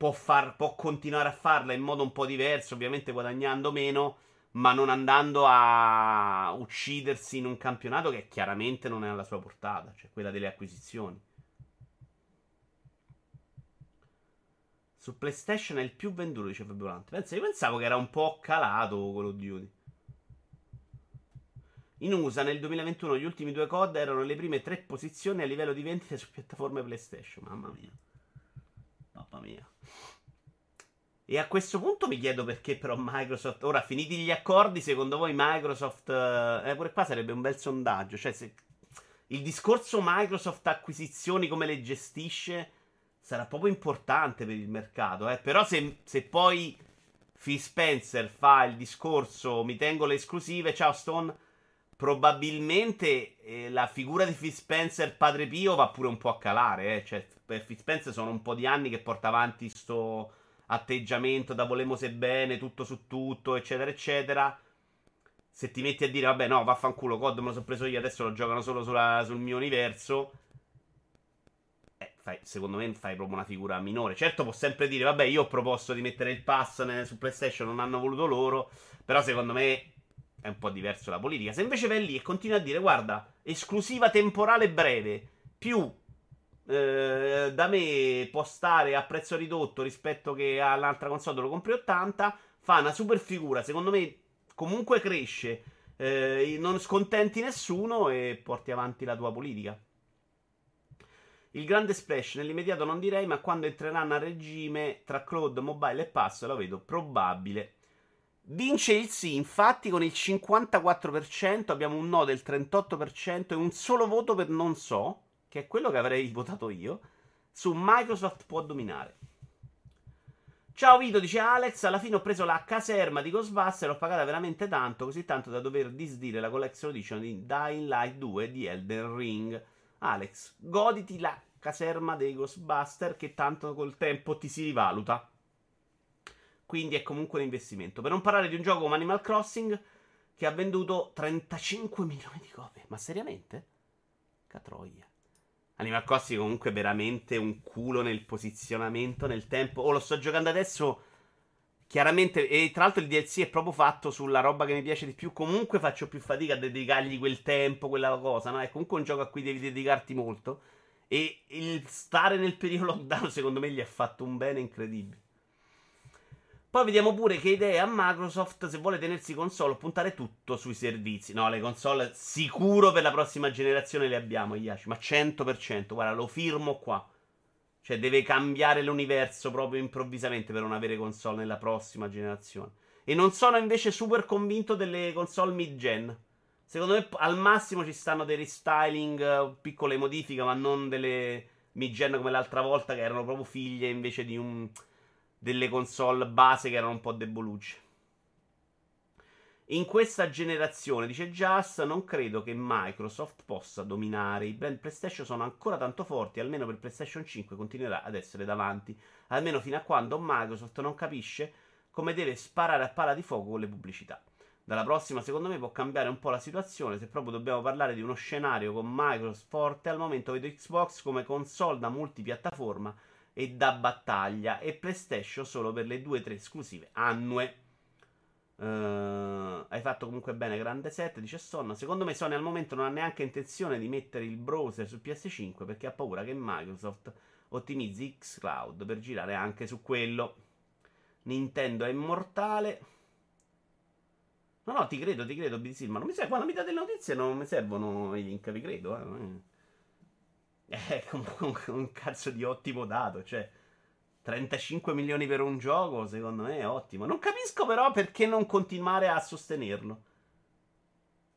può, far, può continuare a farla in modo un po' diverso, ovviamente guadagnando meno, ma non andando a uccidersi in un campionato che chiaramente non è alla sua portata, cioè quella delle acquisizioni. Su PlayStation è il più venduto, dice Fabio Volante. Pensa, io pensavo che era un po' calato Call of Duty. In USA nel 2021 gli ultimi due COD erano le prime tre posizioni a livello di vendite su piattaforme PlayStation. Mamma mia. Mamma mia. E a questo punto mi chiedo perché però Microsoft... Ora, finiti gli accordi, secondo voi Microsoft... Eh, pure qua sarebbe un bel sondaggio. Cioè, se il discorso Microsoft acquisizioni come le gestisce sarà proprio importante per il mercato. Eh? Però se, se poi Phil Spencer fa il discorso mi tengo le esclusive, ciao Stone, probabilmente eh, la figura di Phil Spencer padre Pio va pure un po' a calare. Eh? Cioè, per Phil Spencer sono un po' di anni che porta avanti sto atteggiamento da volemo se bene, tutto su tutto, eccetera, eccetera. Se ti metti a dire, vabbè, no, vaffanculo, COD me lo sono preso io, adesso lo giocano solo sulla, sul mio universo. Eh, fai, secondo me fai proprio una figura minore. Certo, può sempre dire, vabbè, io ho proposto di mettere il pass su PlayStation, non hanno voluto loro. Però secondo me è un po' diverso la politica. Se invece vai lì e continui a dire, guarda, esclusiva temporale breve, più eh, da me può stare a prezzo ridotto rispetto che all'altra console lo compri 80, fa una super figura, secondo me comunque cresce, eh, non scontenti nessuno e porti avanti la tua politica. Il grande splash nell'immediato non direi, ma quando entreranno a regime tra cloud, mobile e pass lo vedo probabile. Vince il sì, infatti con il 54% abbiamo un no del 38% e un solo voto per non so che è quello che avrei votato io, su Microsoft può dominare. Ciao Vito, dice Alex, alla fine ho preso la caserma di Ghostbuster, l'ho pagata veramente tanto, così tanto da dover disdire la collection edition di Dying Light 2 di Elden Ring. Alex, goditi la caserma dei Ghostbuster che tanto col tempo ti si rivaluta. Quindi è comunque un investimento. Per non parlare di un gioco come Animal Crossing che ha venduto 35 milioni di copie. Ma seriamente? Catroia. Animal Crossing comunque veramente un culo nel posizionamento, nel tempo. Oh, lo sto giocando adesso. Chiaramente, e tra l'altro il DLC è proprio fatto sulla roba che mi piace di più. Comunque faccio più fatica a dedicargli quel tempo, quella cosa, no? È comunque un gioco a cui devi dedicarti molto. E il stare nel periodo lockdown, secondo me, gli ha fatto un bene incredibile. Poi vediamo pure che idea ha Microsoft se vuole tenersi console o puntare tutto sui servizi. No, le console sicuro per la prossima generazione le abbiamo, Yashi, ma 100%. Guarda, lo firmo qua. Cioè deve cambiare l'universo proprio improvvisamente per non avere console nella prossima generazione. E non sono invece super convinto delle console mid-gen. Secondo me al massimo ci stanno dei restyling, piccole modifiche, ma non delle mid-gen come l'altra volta che erano proprio figlie invece di un delle console base che erano un po' debolucce. In questa generazione, dice Just, non credo che Microsoft possa dominare. I brand PlayStation sono ancora tanto forti, almeno per PlayStation 5 continuerà ad essere davanti, almeno fino a quando Microsoft non capisce come deve sparare a pala di fuoco con le pubblicità. Dalla prossima, secondo me, può cambiare un po' la situazione. Se proprio dobbiamo parlare di uno scenario con Microsoft forte, al momento vedo Xbox come console da multipiattaforma e da battaglia e PlayStation solo per le 2-3 esclusive annue. Uh, hai fatto comunque bene, grande set, dice Sonno. Secondo me Sony al momento non ha neanche intenzione di mettere il browser su PS5 perché ha paura che Microsoft ottimizzi xCloud per girare anche su quello. Nintendo è immortale. No, no, ti credo, ti credo, BTC, ma non mi serve, quando mi date le notizie non mi servono i link, vi credo. Eh. È comunque un cazzo di ottimo dato. Cioè, 35 milioni per un gioco, secondo me è ottimo. Non capisco però perché non continuare a sostenerlo.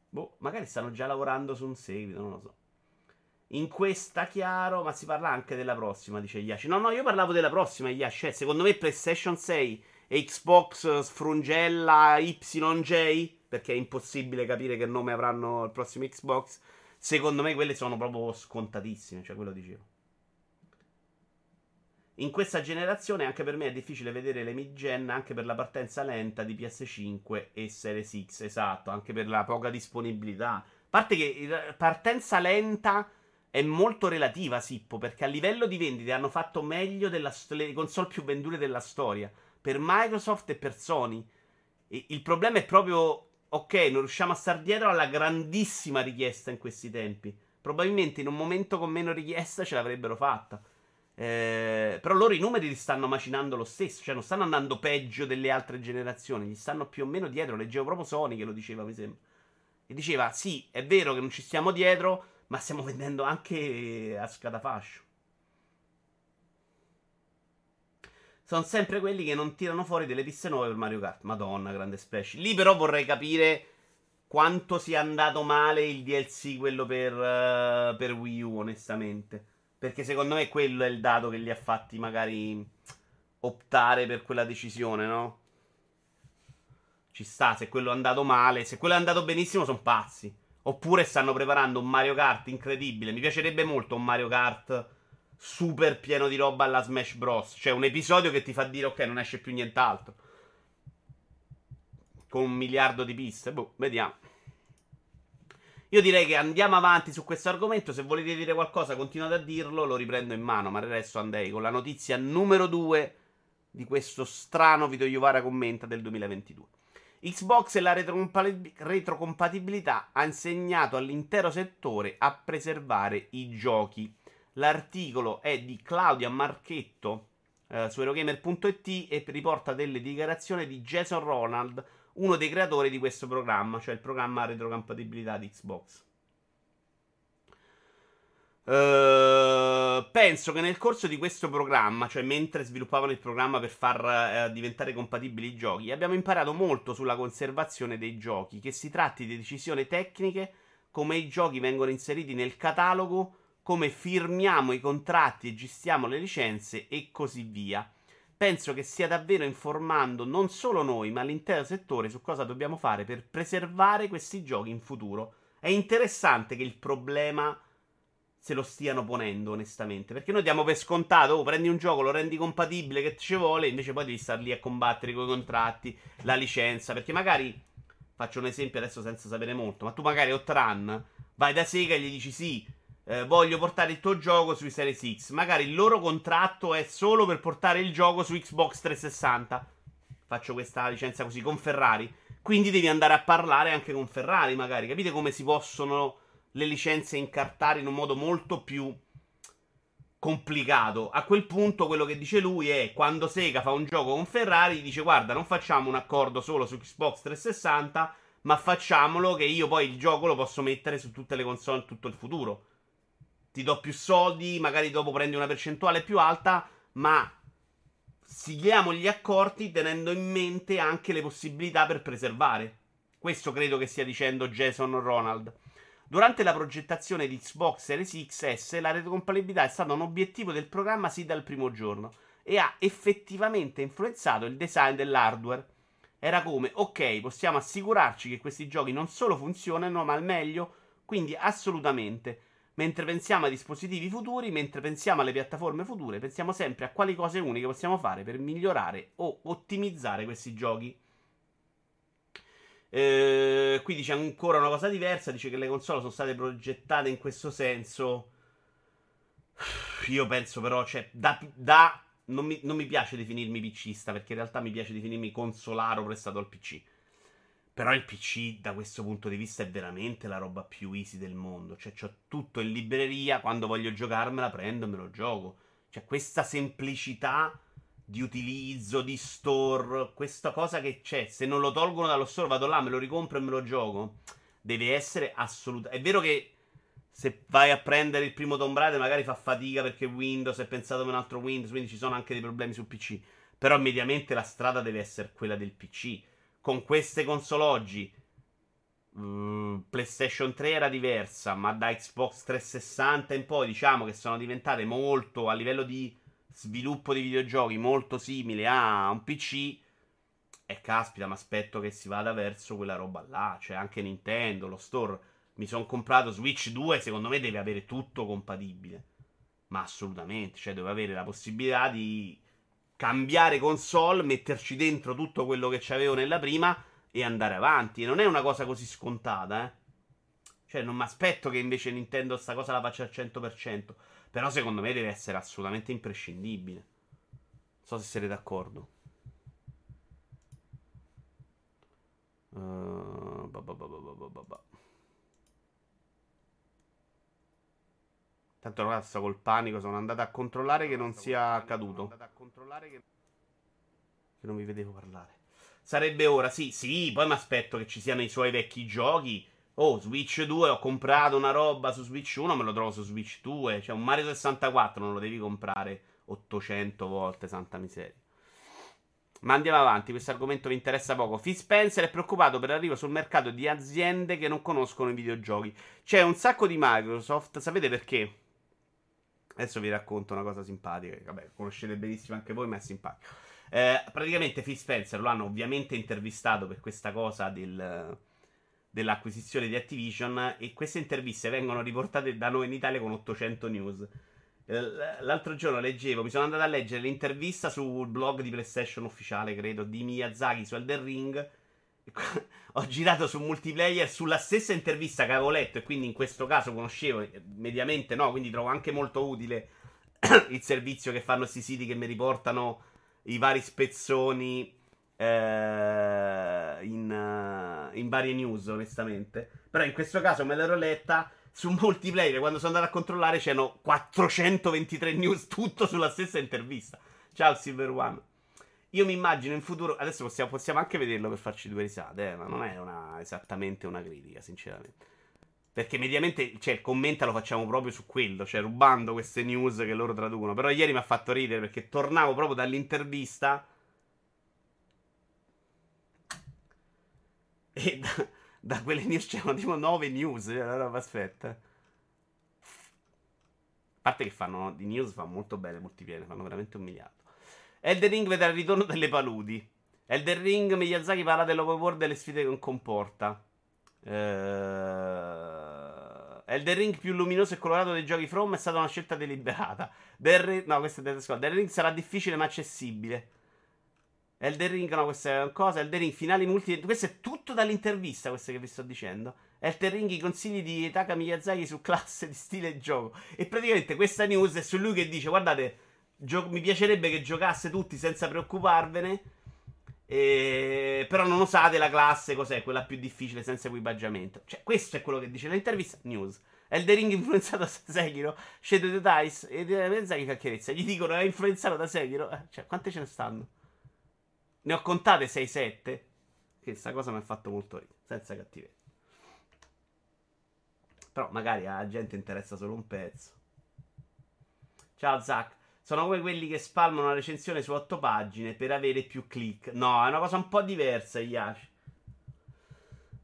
Boh, magari stanno già lavorando su un seguito, non lo so. In questa, chiaro, ma si parla anche della prossima, dice Yashi. No, no, io parlavo della prossima, Yashi. Eh, secondo me PlayStation 6 e Xbox sfrungella YJ, perché è impossibile capire che nome avranno il prossimo Xbox Secondo me quelle sono proprio scontatissime, cioè quello dicevo. In questa generazione anche per me è difficile vedere le mid-gen anche per la partenza lenta di PS5 e Series X, esatto, anche per la poca disponibilità. A parte che partenza lenta è molto relativa, Sippo, perché a livello di vendite hanno fatto meglio delle console più vendute della storia, per Microsoft e per Sony. E il problema è proprio ok, non riusciamo a star dietro alla grandissima richiesta in questi tempi. Probabilmente in un momento con meno richiesta ce l'avrebbero fatta. Eh, però loro i numeri li stanno macinando lo stesso, cioè non stanno andando peggio delle altre generazioni, gli stanno più o meno dietro. Leggevo proprio Sony che lo diceva, mi sembra. E diceva: Sì, è vero che non ci stiamo dietro, ma stiamo vendendo anche a scatafascio. Sono sempre quelli che non tirano fuori delle piste nuove per Mario Kart. Madonna, grande splash. Lì però vorrei capire quanto sia andato male il DLC, quello per, uh, per Wii U, onestamente. Perché secondo me quello è il dato che li ha fatti magari optare per quella decisione, no? Ci sta, se quello è andato male, se quello è andato benissimo sono pazzi. Oppure stanno preparando un Mario Kart incredibile. Mi piacerebbe molto un Mario Kart super pieno di roba alla Smash Bros. Cioè un episodio che ti fa dire ok, non esce più nient'altro. Con un miliardo di piste. Boh, vediamo. Io direi che andiamo avanti su questo argomento. Se volete dire qualcosa, continuate a dirlo, lo riprendo in mano. Ma adesso andrei con la notizia numero 2 di questo strano video Iovara commenta del 2022. Xbox e la retrocompatibilità ha insegnato all'intero settore a preservare i giochi. L'articolo è di Claudia Marchetto eh, su Eurogamer.it e riporta delle dichiarazioni di Jason Ronald, uno dei creatori di questo programma, cioè il programma retrocompatibilità di Xbox. Uh, penso che nel corso di questo programma, cioè mentre sviluppavano il programma per far uh, diventare compatibili i giochi, abbiamo imparato molto sulla conservazione dei giochi, che si tratti di decisioni tecniche, come i giochi vengono inseriti nel catalogo, come firmiamo i contratti e gestiamo le licenze e così via. Penso che stia davvero informando non solo noi, ma l'intero settore su cosa dobbiamo fare per preservare questi giochi in futuro. È interessante che il problema se lo stiano ponendo, onestamente. Perché noi diamo per scontato, oh, prendi un gioco, lo rendi compatibile, che ci vuole, invece poi devi star lì a combattere con i contratti, la licenza. Perché magari, faccio un esempio adesso senza sapere molto, ma tu magari Outrun, vai da Sega e gli dici sì, eh, voglio portare il tuo gioco sui Series X. Magari il loro contratto è solo per portare il gioco su Xbox 360. Faccio questa licenza così, con Ferrari. Quindi devi andare a parlare anche con Ferrari, magari. Capite come si possono le licenze incartare in un modo molto più complicato. A quel punto quello che dice lui è quando Sega fa un gioco con Ferrari dice guarda non facciamo un accordo solo su Xbox 360 ma facciamolo che io poi il gioco lo posso mettere su tutte le console tutto il futuro. Ti do più soldi, magari dopo prendi una percentuale più alta, ma sigliamo gli accordi tenendo in mente anche le possibilità per preservare. Questo credo che stia dicendo Jason Ronald. Durante la progettazione di Xbox Series XS, la retrocompatibilità è stata un obiettivo del programma sin dal primo giorno e ha effettivamente influenzato il design dell'hardware. Era come, ok, possiamo assicurarci che questi giochi non solo funzionano, ma al meglio, quindi assolutamente. Mentre pensiamo ai dispositivi futuri, mentre pensiamo alle piattaforme future, pensiamo sempre a quali cose uniche possiamo fare per migliorare o ottimizzare questi giochi. Eh, qui dice ancora una cosa diversa. Dice che le console sono state progettate in questo senso. Io penso però, cioè, da, da non, mi, non, mi, piace definirmi PCista perché in realtà mi piace definirmi consolaro prestato al PC. Però il PC da questo punto di vista è veramente la roba più easy del mondo. Cioè, ho tutto in libreria. Quando voglio giocarmela, prendo e me lo gioco. Cioè, questa semplicità di utilizzo, di store, questa cosa che c'è, se non lo tolgono dallo store vado là, me lo ricompro e me lo gioco, deve essere assolutamente... È vero che se vai a prendere il primo Tomb Raider magari fa fatica perché Windows è pensato per un altro Windows, quindi ci sono anche dei problemi sul PC, però mediamente la strada deve essere quella del PC. Con queste console oggi... Mm, PlayStation 3 era diversa, ma da Xbox 360 in poi diciamo che sono diventate molto a livello di sviluppo di videogiochi molto simile a un PC. E caspita, mi aspetto che si vada verso quella roba là. Cioè, anche Nintendo, lo store. Mi sono comprato Switch 2. Secondo me deve avere tutto compatibile. Ma assolutamente, cioè, deve avere la possibilità di cambiare console, metterci dentro tutto quello che c'avevo nella prima e andare avanti. Non è una cosa così scontata, eh. Cioè, non mi aspetto che invece Nintendo sta cosa la faccia al 100%. Però secondo me deve essere assolutamente imprescindibile. Non so se siete d'accordo. Uh, Tanto ragazzi, col panico sono andato a controllare che non sia accaduto. Che non vi vedevo parlare. Sarebbe ora, sì, sì, poi mi aspetto che ci siano i suoi vecchi giochi Oh, Switch 2, ho comprato una roba su Switch 1, me lo trovo su Switch 2. Cioè, un Mario 64 non lo devi comprare 800 volte, santa miseria. Ma andiamo avanti, questo argomento mi interessa poco. Phil Spencer è preoccupato per l'arrivo sul mercato di aziende che non conoscono i videogiochi. C'è un sacco di Microsoft, sapete perché? Adesso vi racconto una cosa simpatica, che vabbè, conoscete benissimo anche voi, ma è simpatico. Eh, praticamente Phil Spencer lo hanno ovviamente intervistato per questa cosa del, dell'acquisizione di Activision e queste interviste vengono riportate da noi in Italia con 800 news. Eh, l'altro giorno leggevo, mi sono andato a leggere l'intervista sul blog di PlayStation ufficiale, credo, di Miyazaki su Elden Ring. Ho girato su multiplayer sulla stessa intervista che avevo letto e quindi in questo caso conoscevo, eh, mediamente no, quindi trovo anche molto utile il servizio che fanno questi siti che mi riportano i vari spezzoni eh, in, uh, in varie news, onestamente. Però in questo caso me l'ero letta su multiplayer quando sono andato a controllare c'erano 423 news tutto sulla stessa intervista. Ciao Silver One. Io mi immagino in futuro, adesso possiamo, possiamo anche vederlo per farci due risate, eh, ma non è una, esattamente una critica, sinceramente. Perché mediamente, cioè, il commenta lo facciamo proprio su quello, cioè rubando queste news che loro traducono. Però ieri mi ha fatto ridere perché tornavo proprio dall'intervista e da, da quelle news c'erano tipo 9 news. Allora, aspetta. A parte che fanno di news, fa molto bene multiplayer, fanno veramente un miliardo. Elden Ring vedrà il ritorno delle paludi. Elden Ring, Miyazaki parla dell'open world e delle sfide che comporta. Uh, Elden Ring più luminoso e colorato dei giochi From è stata una scelta deliberata. Del, no, questo è Dead Scroll. Elden Ring sarà difficile ma accessibile. Elden Ring, no, questa è una cosa. Elden Ring, finali multi. Questo è tutto dall'intervista, questo che vi sto dicendo. Elden Ring, i consigli di Taka Miyazaki su classe di stile e gioco. E praticamente questa news è su lui che dice: Guardate, gio- mi piacerebbe che giocasse tutti senza preoccuparvene. E... Però non usate la classe, cos'è? Quella più difficile senza equipaggiamento. Cioè, questo è quello che dice nell'intervista. News. Elden Ring influenzato da Sekiro. Shadow the Dice e Miyazaki fa chiarezza. Gli dicono è influenzato da Sekiro. Eh, cioè, quante ce ne stanno? Ne ho contate 6-7. Che sta cosa mi ha fatto molto ridere. Senza cattiveria. Però magari a gente interessa solo un pezzo. Ciao Zach. Sono come quelli che spalmano una recensione su 8 pagine per avere più click. No, è una cosa un po' diversa, Yashi.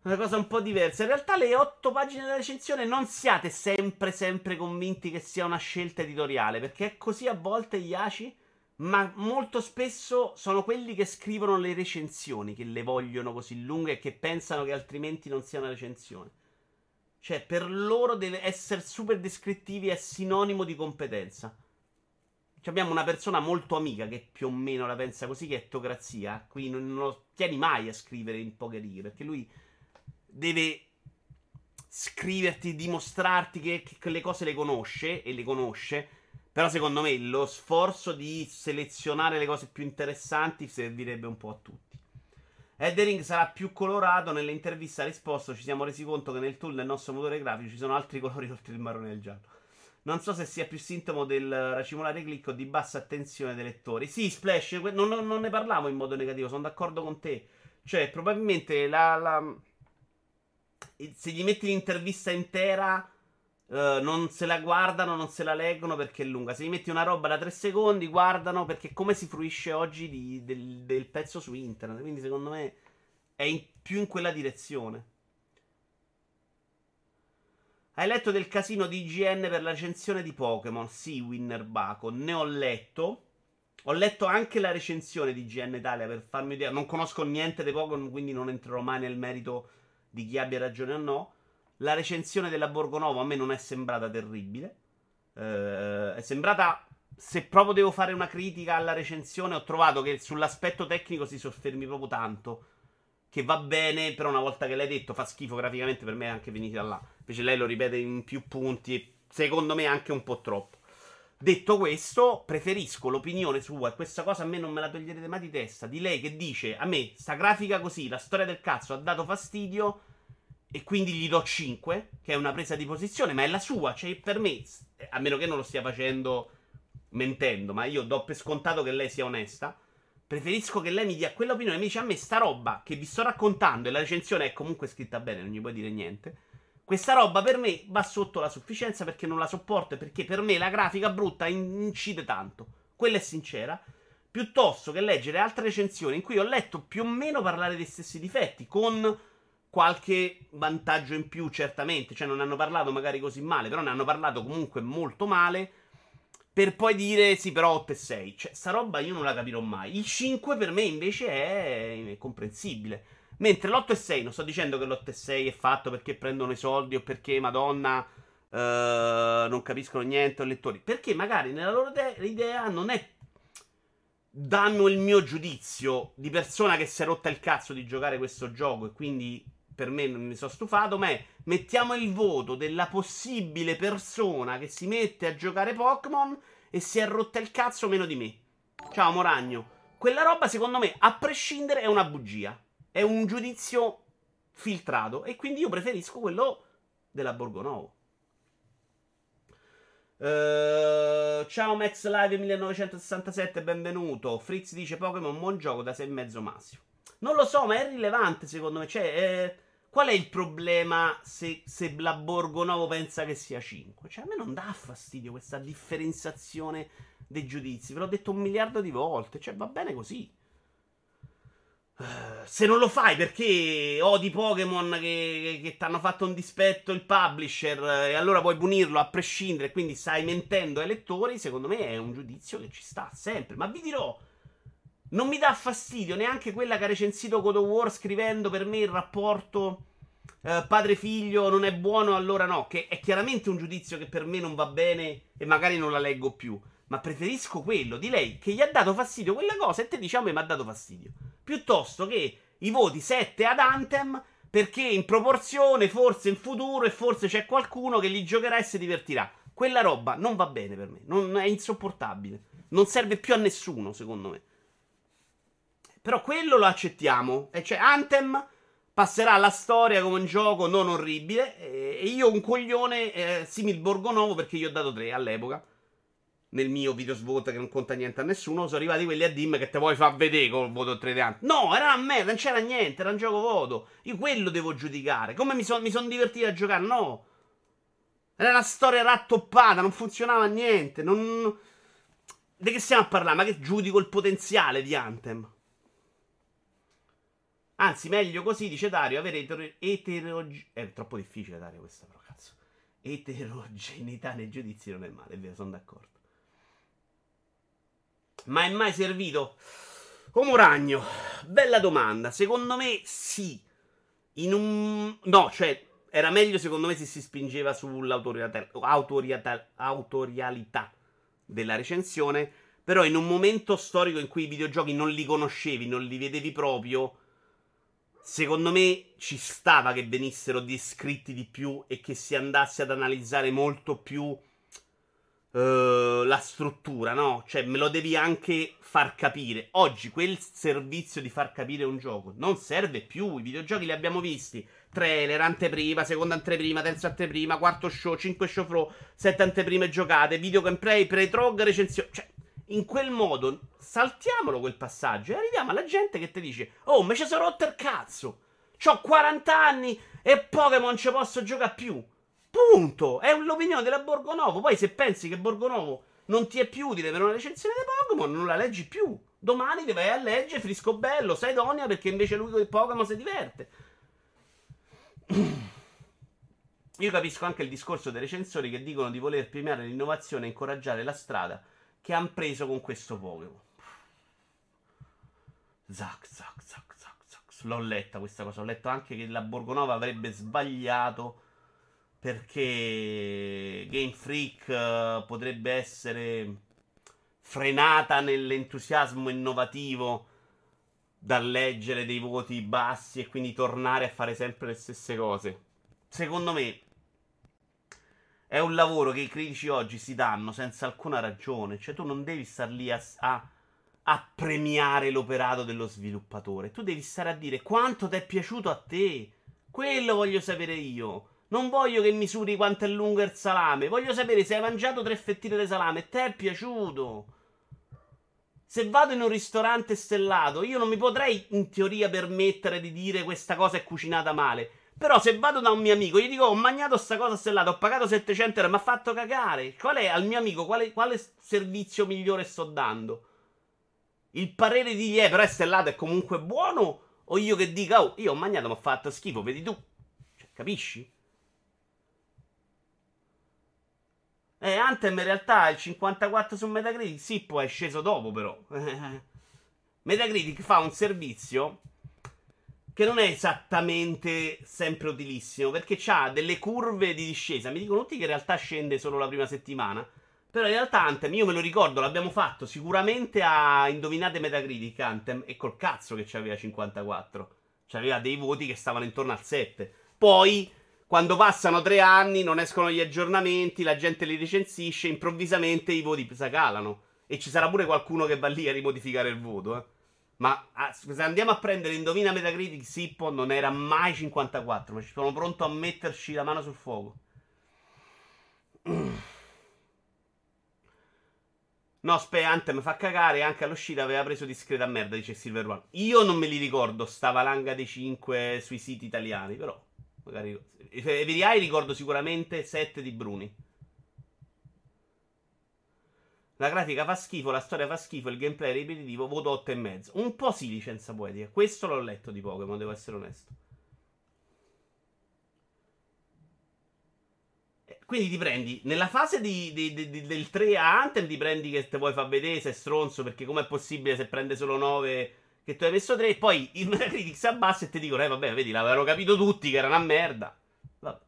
Una cosa un po' diversa. In realtà le 8 pagine della recensione non siate sempre, sempre convinti che sia una scelta editoriale. Perché è così a volte, Yashi ma molto spesso sono quelli che scrivono le recensioni che le vogliono così lunghe e che pensano che altrimenti non sia una recensione. Cioè, per loro deve essere super descrittivi è sinonimo di competenza. Abbiamo una persona molto amica che più o meno la pensa così, che è Tocrazia. Qui non, lo tieni mai a scrivere in poche righe, perché lui deve scriverti, dimostrarti che, che le cose le conosce e le conosce però secondo me lo sforzo di selezionare le cose più interessanti servirebbe un po' a tutti. Eddering sarà più colorato. Nell'intervista risposto: Ci siamo resi conto che nel tool del nostro motore grafico ci sono altri colori oltre il marrone e il giallo. Non so se sia più sintomo del racimolare click o di bassa attenzione dei lettori. Sì, Splash, non, non, non, ne parlavo in modo negativo, sono d'accordo con te. Cioè, probabilmente la, la... se gli metti l'intervista intera Uh, non se la guardano, non se la leggono perché è lunga. Se gli metti una roba da 3 secondi, guardano perché come si fruisce oggi di, del, del, pezzo su internet. Quindi secondo me è in, più in quella direzione. Hai letto del casino di IGN per la recensione di Pokémon? Sì, Winner Baco. Ne ho letto. Ho letto anche la recensione di IGN Italia per farmi idea. Non conosco niente dei Pokémon, quindi non entrerò mai nel merito di chi abbia ragione o no. La recensione della Borgonovo a me non è sembrata terribile. Eh, è sembrata. Se proprio devo fare una critica alla recensione, ho trovato che sull'aspetto tecnico si soffermi proprio tanto. Che va bene, però una volta che l'hai detto fa schifo graficamente per me è anche veniti da là. Invece lei lo ripete in più punti secondo me anche un po' troppo. Detto questo, preferisco l'opinione sua, e questa cosa a me non me la toglierete mai di testa, di lei che dice, a me sta grafica così, la storia del cazzo ha dato fastidio, e quindi gli do 5, che è una presa di posizione, ma è la sua, cioè per me, a meno che non lo stia facendo mentendo, ma io do per scontato che lei sia onesta, preferisco che lei mi dia quell'opinione mi dice a me sta roba che vi sto raccontando e la recensione è comunque scritta bene, non gli puoi dire niente. Questa roba per me va sotto la sufficienza perché non la sopporto e perché per me la grafica brutta incide tanto. Quella è sincera. piuttosto che leggere altre recensioni in cui ho letto più o meno parlare dei stessi difetti, con qualche vantaggio in più, certamente. Cioè, non hanno parlato magari così male, però ne hanno parlato comunque molto male. Per poi dire sì, però 8 e 6. Cioè, sta roba io non la capirò mai. Il 5 per me invece è comprensibile. Mentre l'8 e 6, non sto dicendo che l'8 e 6 è fatto perché prendono i soldi o perché, madonna, uh, non capiscono niente o lettori. Perché magari nella loro idea non è danno il mio giudizio di persona che si è rotta il cazzo di giocare questo gioco e quindi per me non mi sono stufato, ma è mettiamo il voto della possibile persona che si mette a giocare Pokémon e si è rotta il cazzo meno di me. Ciao Moragno. Quella roba secondo me, a prescindere, è una bugia. È un giudizio filtrato e quindi io preferisco quello della Borgonovo. Uh, ciao Max Live 1967, benvenuto. Fritz dice Pokémon buon gioco da 6,5 massimo. Non lo so, ma è rilevante secondo me. Cioè, eh, Qual è il problema se, se la Borgonovo pensa che sia 5? Cioè, a me non dà fastidio questa differenziazione dei giudizi. Ve l'ho detto un miliardo di volte. Cioè, va bene così. Se non lo fai perché odi Pokémon che, che, ti hanno fatto un dispetto il publisher e allora puoi punirlo a prescindere, quindi stai mentendo ai lettori, secondo me è un giudizio che ci sta sempre. Ma vi dirò, non mi dà fastidio neanche quella che ha recensito God of War scrivendo per me il rapporto eh, padre-figlio non è buono, allora no. Che è chiaramente un giudizio che per me non va bene e magari non la leggo più. Ma preferisco quello di lei che gli ha dato fastidio quella cosa e te diciamo che mi ha dato fastidio. Piuttosto che i voti 7 ad Anthem perché in proporzione forse in futuro e forse c'è qualcuno che li giocherà e si divertirà. Quella roba non va bene per me, non è insopportabile. Non serve più a nessuno, secondo me. Però quello lo accettiamo. E cioè, Anthem passerà alla storia come un gioco non orribile. E io un coglione eh, simil Borgonovo perché gli ho dato 3 all'epoca. Nel mio video svolta che non conta niente a nessuno. Sono arrivati quelli a Dim che te vuoi far vedere col voto 3 di Anthem. No, era una merda, non c'era niente, era un gioco voto. Io quello devo giudicare. Come mi sono son divertito a giocare? No. Era una storia rattoppata, non funzionava niente. Non... Di che stiamo a parlare? Ma che giudico il potenziale di Anthem? Anzi, meglio così, dice Dario, avere etero- eterogeneità. È troppo difficile, Dario, questa, però, cazzo. Eterogeneità nei giudizi non è male, è vero, sono d'accordo. Ma è mai servito? Homo Ragno, bella domanda. Secondo me sì. In un... No, cioè, era meglio secondo me se si spingeva sull'autorialità della recensione. Però in un momento storico in cui i videogiochi non li conoscevi, non li vedevi proprio secondo me ci stava che venissero descritti di più e che si andasse ad analizzare molto più uh, la struttura, no? Cioè, me lo devi anche far capire. Oggi quel servizio di far capire un gioco non serve più. I videogiochi li abbiamo visti. Trailer, anteprima, seconda anteprima, terza anteprima, quarto show, cinque show pro, sette anteprime giocate, video gameplay, pre-trog, recensione. Cioè, in quel modo saltiamolo quel passaggio e arriviamo alla gente che ti dice: Oh, ma ci sono rotto il cazzo. Ho 40 anni e Pokémon ci posso giocare più. Punto. È l'opinione della Borgonovo. Poi, se pensi che Borgonovo non ti è più utile per una recensione di Pokémon, non la leggi più. Domani ti vai a leggere Frisco Bello, sai Donia, perché invece lui con il Pokémon si diverte. Io capisco anche il discorso dei recensori che dicono di voler premiare l'innovazione e incoraggiare la strada che hanno preso con questo Pokémon. Zac, zac, zac, zac, zac. L'ho letta questa cosa. Ho letto anche che la Borgonova avrebbe sbagliato perché Game Freak uh, potrebbe essere frenata nell'entusiasmo innovativo dal leggere dei voti bassi e quindi tornare a fare sempre le stesse cose. Secondo me è un lavoro che i critici oggi si danno senza alcuna ragione. Cioè, tu non devi star lì a, a, a premiare l'operato dello sviluppatore. Tu devi stare a dire quanto ti è piaciuto a te. Quello voglio sapere io. Non voglio che misuri quanto è lungo il salame. Voglio sapere se hai mangiato tre fettine di salame e ti è piaciuto. Se vado in un ristorante stellato, io non mi potrei in teoria permettere di dire questa cosa è cucinata male. Però se vado da un mio amico, gli dico ho mangiato sta cosa stellata, ho pagato 700 euro, mi ha fatto cagare. Qual è al mio amico, quale, quale servizio migliore sto dando? Il parere di Ie, però è stellato, è comunque buono? O io che dica, oh, io ho mangiato, mi ho fatto schifo, vedi tu? Cioè, capisci? Eh, Anthem in realtà il 54 su Metacritic, sì, poi è sceso dopo però. Metacritic fa un servizio che non è esattamente sempre utilissimo, perché ha delle curve di discesa. Mi dicono tutti che in realtà scende solo la prima settimana. Però in realtà Anthem, io me lo ricordo, l'abbiamo fatto sicuramente a Indovinate Metacritic Anthem, e col cazzo che c'aveva 54. C'aveva dei voti che stavano intorno al 7. Poi quando passano tre anni, non escono gli aggiornamenti, la gente li recensisce, improvvisamente i voti calano. E ci sarà pure qualcuno che va lì a rimodificare il voto, eh. Ma ah, se andiamo a prendere Indovina Metacritic, Sippo non era mai 54, ma ci sono pronto a metterci la mano sul fuoco. No, Spe mi fa cagare. Anche all'uscita aveva preso discreta merda, dice Silver One. Io non me li ricordo, sta valanga dei 5 sui siti italiani, però. Magari. VDI ricordo sicuramente 7 di Bruni. La grafica fa schifo, la storia fa schifo, il gameplay è ripetitivo, voto 8,5. Un po' sì, licenza poetica. Questo l'ho letto di Pokémon, devo essere onesto. Eh, quindi ti prendi nella fase di, di, di, del 3 a Anthem, ti prendi che te vuoi far vedere se è stronzo, perché com'è possibile se prende solo 9 che tu hai messo 3 e poi il Metacritic si abbassa e ti dicono, eh vabbè, vedi, l'avevano capito tutti che era una merda. Vabbè.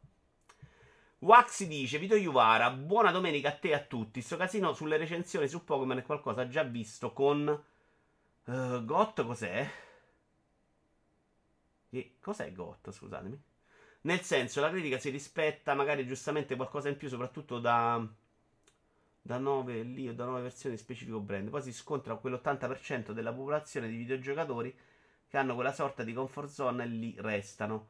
Waxi dice, Vito Iuvara, buona domenica a te e a tutti. Sto casino sulle recensioni su Pokémon è qualcosa già visto con... Uh, Got cos'è? E cos'è Got, scusatemi? Nel senso, la critica si rispetta magari giustamente qualcosa in più, soprattutto da da 9 lì o da 9 versioni di specifico brand. Poi si scontra con quell'80% della popolazione di videogiocatori che hanno quella sorta di comfort zone e lì restano.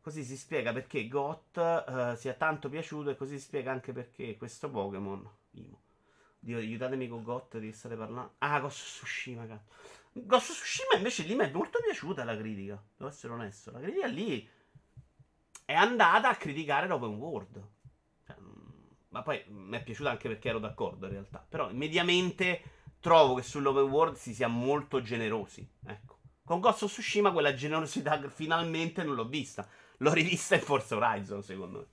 Così si spiega perché GOT uh, sia tanto piaciuto e così si spiega anche perché questo Pokémon. Dio, aiutatemi con GOT di che state parlando. Ah, Ghost Tsushima, cazzo. Ghost Tsushima invece lì mi è molto piaciuta la critica. Devo essere onesto. La critica lì è andata a criticare l'open world. Ma poi mi è piaciuta anche perché ero d'accordo in realtà. Però mediamente trovo che sull'open world si sia molto generosi. Ecco. Con Ghost of Tsushima quella generosità finalmente non l'ho vista. L'ho rivista in Forza Horizon, secondo me.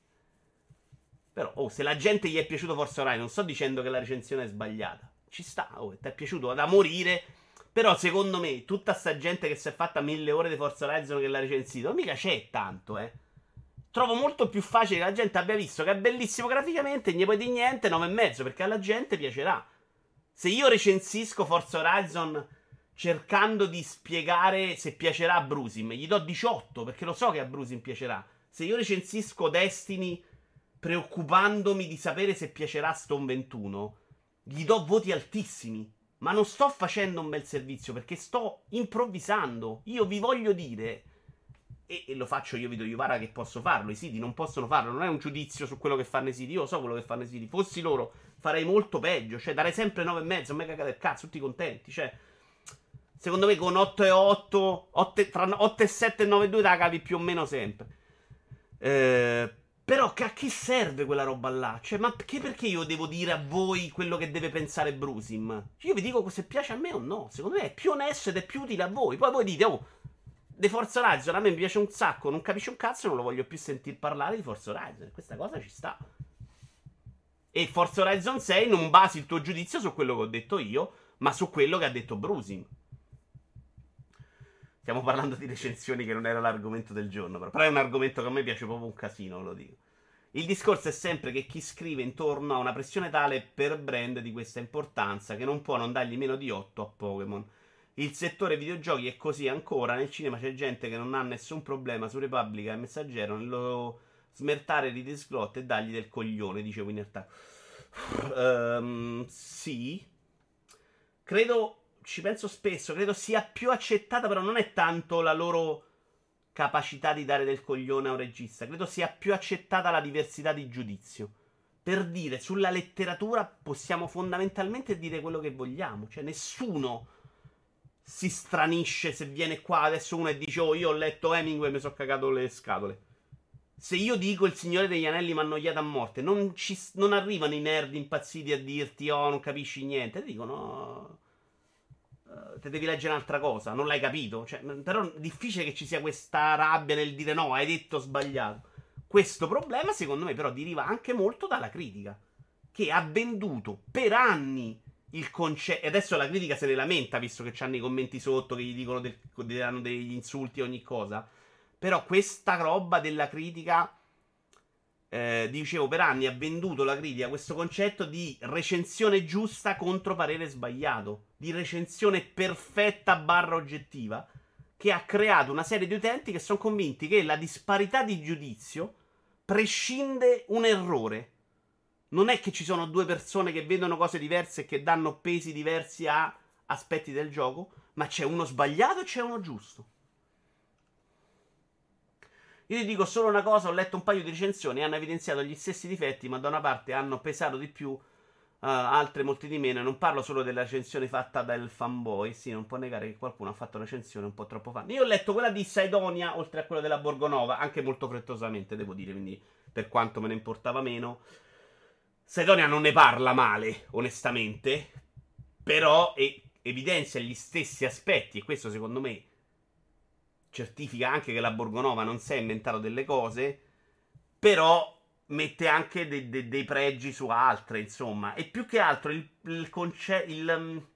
Però, oh, se la gente gli è piaciuto Forza Horizon, non sto dicendo che la recensione è sbagliata. Ci sta, oh, ti è piaciuto da morire. Però, secondo me, tutta sta gente che si è fatta mille ore di Forza Horizon che l'ha recensito, mica c'è tanto, eh trovo molto più facile che la gente abbia visto che è bellissimo graficamente e gli puoi di niente 9,5 perché alla gente piacerà. Se io recensisco Forza Horizon cercando di spiegare se piacerà a Brusim, gli do 18 perché lo so che a Brusim piacerà. Se io recensisco Destiny preoccupandomi di sapere se piacerà a Stone 21, gli do voti altissimi. Ma non sto facendo un bel servizio perché sto improvvisando. Io vi voglio dire e, e, lo faccio io, Vito Iovara, che posso farlo. I siti non possono farlo. Non è un giudizio su quello che fanno i siti. Io so quello che fanno i siti. Fossi loro, farei molto peggio. Cioè, darei sempre 9,5. Non mi cagare del cazzo, tutti contenti. Cioè, secondo me con 8 e 8, 8 tra 8 e 7 e 9 e 2 la cavi più o meno sempre. Eh, però a che serve quella roba là? Cioè, ma perché, perché io devo dire a voi quello che deve pensare Brusim? Io vi dico se piace a me o no. Secondo me è più onesto ed è più utile a voi. Poi voi dite, oh di Forza Horizon a me mi piace un sacco, non capisci un cazzo, non lo voglio più sentire parlare di Forza Horizon. Questa cosa ci sta. E Forza Horizon 6 non basi il tuo giudizio su quello che ho detto io, ma su quello che ha detto Brusim. Stiamo parlando di recensioni che non era l'argomento del giorno, però. però è un argomento che a me piace proprio un casino, lo dico. Il discorso è sempre che chi scrive intorno a una pressione tale per brand di questa importanza che non può non dargli meno di 8 a Pokémon il settore videogiochi è così ancora. Nel cinema c'è gente che non ha nessun problema su Repubblica e Messaggero nello smertare di Slot e dargli del coglione, dice Winner um, sì. Credo, ci penso spesso, credo sia più accettata, però non è tanto la loro capacità di dare del coglione a un regista. Credo sia più accettata la diversità di giudizio. Per dire, sulla letteratura possiamo fondamentalmente dire quello che vogliamo. Cioè, nessuno si stranisce se viene qua adesso uno e dice oh io ho letto Hemingway e mi sono cagato le scatole. Se io dico il Signore degli Anelli mi ha annoiato a morte, non, ci, non, arrivano i nerd impazziti a dirti oh non capisci niente, dicono uh, te devi leggere un'altra cosa, non l'hai capito. Cioè, però è difficile che ci sia questa rabbia nel dire no, hai detto sbagliato. Questo problema, secondo me, però, deriva anche molto dalla critica, che ha venduto per anni il concetto. E adesso la critica se ne lamenta, visto che hanno i commenti sotto che gli dicono del, danno degli insulti e ogni cosa. Però questa roba della critica. Eh, dicevo, per anni ha venduto la critica questo concetto di recensione giusta contro parere sbagliato, di recensione perfetta barra oggettiva, che ha creato una serie di utenti che sono convinti che la disparità di giudizio prescinde un errore. Non è che ci sono due persone che vedono cose diverse e che danno pesi diversi a aspetti del gioco, ma c'è uno sbagliato e c'è uno giusto. Io ti dico solo una cosa, ho letto un paio di recensioni, hanno evidenziato gli stessi difetti, ma da una parte hanno pesato di più, uh, altre molti di meno. E non parlo solo della recensione fatta dal fanboy, sì, non può negare che qualcuno ha fatto una recensione un po' troppo fan. Io ho letto quella di Saidonia, oltre a quella della Borgonova, anche molto frettosamente, devo dire, quindi per quanto me ne importava meno. Saidonia non ne parla male, onestamente, però e- evidenzia gli stessi aspetti, e questo secondo me certifica anche che la Borgonova non si è inventato delle cose, però mette anche de- de- dei pregi su altre, insomma. E più che altro il, il, conce- il um,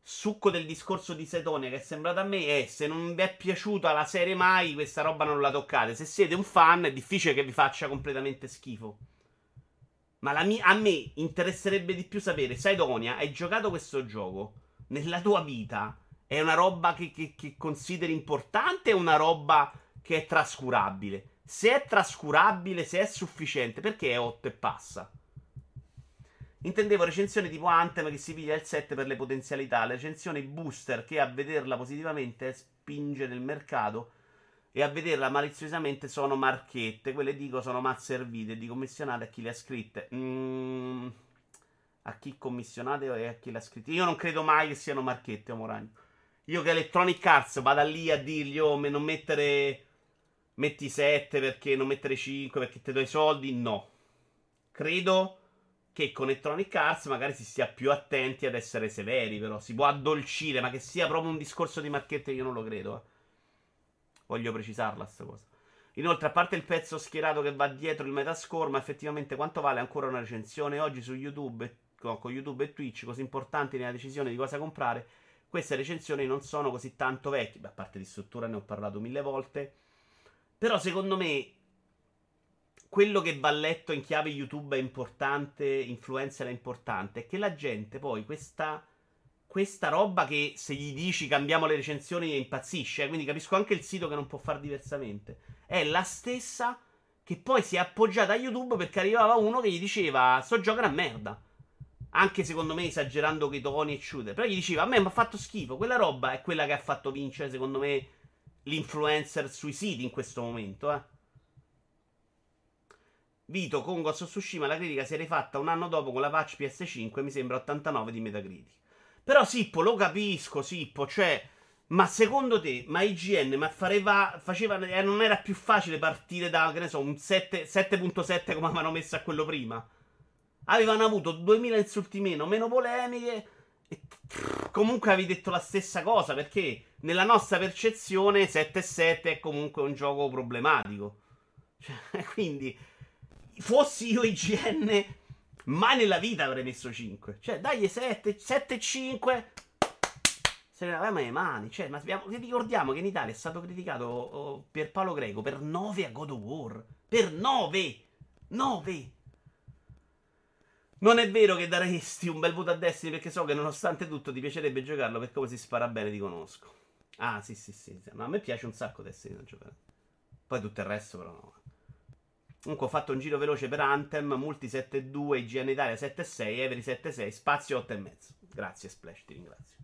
succo del discorso di Setonia che è sembrato a me è se non vi è piaciuta la serie mai, questa roba non la toccate. Se siete un fan è difficile che vi faccia completamente schifo. Ma mia- a me interesserebbe di più sapere, Saidonia, hai giocato questo gioco nella tua vita? È una roba che, che, che consideri importante o una roba che è trascurabile? Se è trascurabile, se è sufficiente, perché è 8 e passa? Intendevo recensioni tipo Anthem che si piglia il 7 per le potenzialità, le recensioni booster che a vederla positivamente spinge nel mercato e a vederla maliziosamente sono marchette. Quelle dico sono mal servite, di commissionate a chi le ha scritte. Mm, a chi commissionate e a chi le ha scritte. Io non credo mai che siano marchette, Omoragno. Io che Electronic Arts vada lì a dirgli, oh, non mettere. Metti 7 perché non mettere 5 perché ti do i soldi. No. Credo che con Electronic Arts magari si stia più attenti ad essere severi, però si può addolcire, ma che sia proprio un discorso di marchette io non lo credo. Eh. Voglio precisarla sta cosa. Inoltre, a parte il pezzo schierato che va dietro il metascore, ma effettivamente quanto vale ancora una recensione oggi su YouTube, con YouTube e Twitch, così importanti nella decisione di cosa comprare? Queste recensioni non sono così tanto vecchie, beh, a parte di struttura ne ho parlato mille volte, però secondo me quello che va letto in chiave YouTube è importante, influencer è importante, è che la gente poi questa, questa roba che se gli dici cambiamo le recensioni impazzisce, eh, quindi capisco anche il sito che non può fare diversamente, è la stessa che poi si è appoggiata a YouTube perché arrivava uno che gli diceva sto gioco una merda. Anche secondo me esagerando che i toni e shooter. Però gli diceva: A me mi ha fatto schifo. Quella roba è quella che ha fatto vincere, secondo me, l'influencer sui siti in questo momento. Eh. Vito con Ghost of Tsushima la critica si è rifatta un anno dopo con la patch PS5 mi sembra 89 di Metacritic. Però Sippo, lo capisco, Sippo, cioè, ma secondo te, ma IGN, ma fareva, faceva, eh, non era più facile partire da, che ne so, un 7, 7.7 come avevano messo a quello prima? avevano avuto 2000 insulti meno, meno polemiche. E comunque avevi detto la stessa cosa perché nella nostra percezione 7-7 è comunque un gioco problematico. Cioè, quindi, fossi io IGN, mai nella vita avrei messo 5. Cioè, dai 7, 7-5. Se ne lavamo le mani. Cioè, ma abbiamo, ricordiamo che in Italia è stato criticato oh, per Paolo Greco per 9 a God of War. Per 9! 9! Non è vero che daresti un bel voto a Destiny perché so che nonostante tutto ti piacerebbe giocarlo perché come si spara bene ti conosco. Ah, sì, sì, sì. Ma a me piace un sacco Destiny da giocare. Poi tutto il resto però no. Comunque ho fatto un giro veloce per Anthem, Multi 7.2, IGN Italia 7.6, Every 7.6, Spazio 8.5. Grazie Splash, ti ringrazio.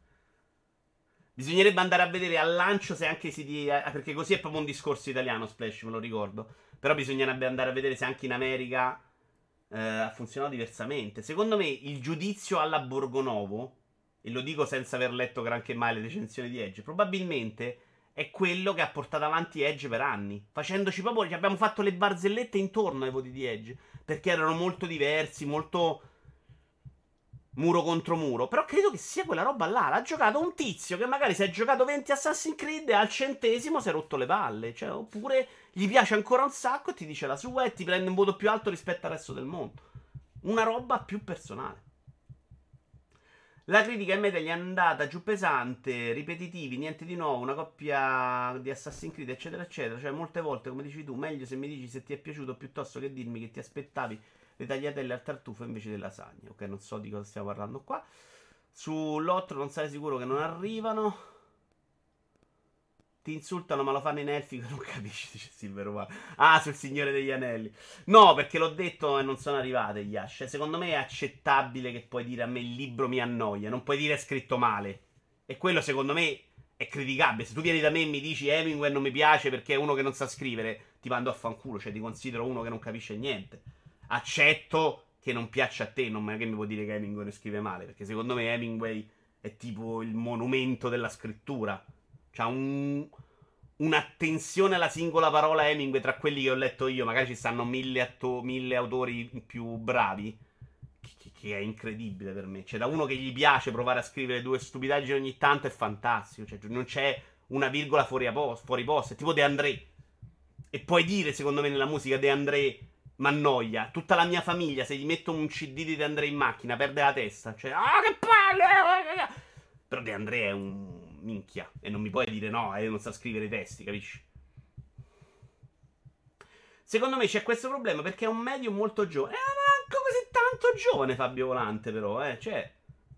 Bisognerebbe andare a vedere al lancio se anche si di... perché così è proprio un discorso italiano Splash, me lo ricordo. Però bisognerebbe andare a vedere se anche in America eh, ha funzionato diversamente. Secondo me il giudizio alla Borgonovo, e lo dico senza aver letto granché mai le recensioni di Edge, probabilmente è quello che ha portato avanti Edge per anni. Facendoci proprio. Ci abbiamo fatto le barzellette intorno ai voti di Edge. Perché erano molto diversi, molto. muro contro muro. Però credo che sia quella roba là. L'ha giocato un tizio che magari si è giocato 20 Assassin's Creed e al centesimo si è rotto le palle. Cioè, oppure gli piace ancora un sacco e ti dice la sua e ti prende un voto più alto rispetto al resto del mondo. Una roba più personale. La critica in media gli è andata giù pesante, ripetitivi, niente di nuovo, una coppia di Assassin's Creed, eccetera, eccetera. Cioè, molte volte, come dici tu, meglio se mi dici se ti è piaciuto piuttosto che dirmi che ti aspettavi le tagliatelle al tartufo invece delle lasagne. Ok, non so di cosa stiamo parlando qua. Sull'8 non sai sicuro che non arrivano. Ti insultano, ma lo fanno in elfico. Non capisci, dice Silver One. Ah, sul Signore degli Anelli. No, perché l'ho detto e non sono arrivate gli Ash. Secondo me è accettabile che puoi dire a me il libro mi annoia. Non puoi dire è scritto male. E quello, secondo me, è criticabile. Se tu vieni da me e mi dici Hemingway non mi piace perché è uno che non sa scrivere, ti mando a fanculo. Cioè, ti considero uno che non capisce niente. Accetto che non piaccia a te. Non è che mi può dire che Hemingway ne scrive male. Perché secondo me Hemingway è tipo il monumento della scrittura. C'ha un, un'attenzione alla singola parola Hemingway tra quelli che ho letto io. Magari ci stanno mille, atto- mille autori più bravi. Che, che, è incredibile per me. Cioè, da uno che gli piace provare a scrivere due stupidaggini ogni tanto è fantastico. Cioè, non c'è una virgola fuori, posto, fuori posto. È tipo De André. E puoi dire, secondo me, nella musica De André ma annoia. Tutta la mia famiglia, se gli metto un CD di De André in macchina, perde la testa. Cioè, ah, che palle! Però De André è un minchia. E non mi puoi dire no, e non sa scrivere i testi, capisci? Secondo me c'è questo problema perché è un medium molto giovane. Eh, manco così tanto giovane Fabio Volante, però, eh. Cioè,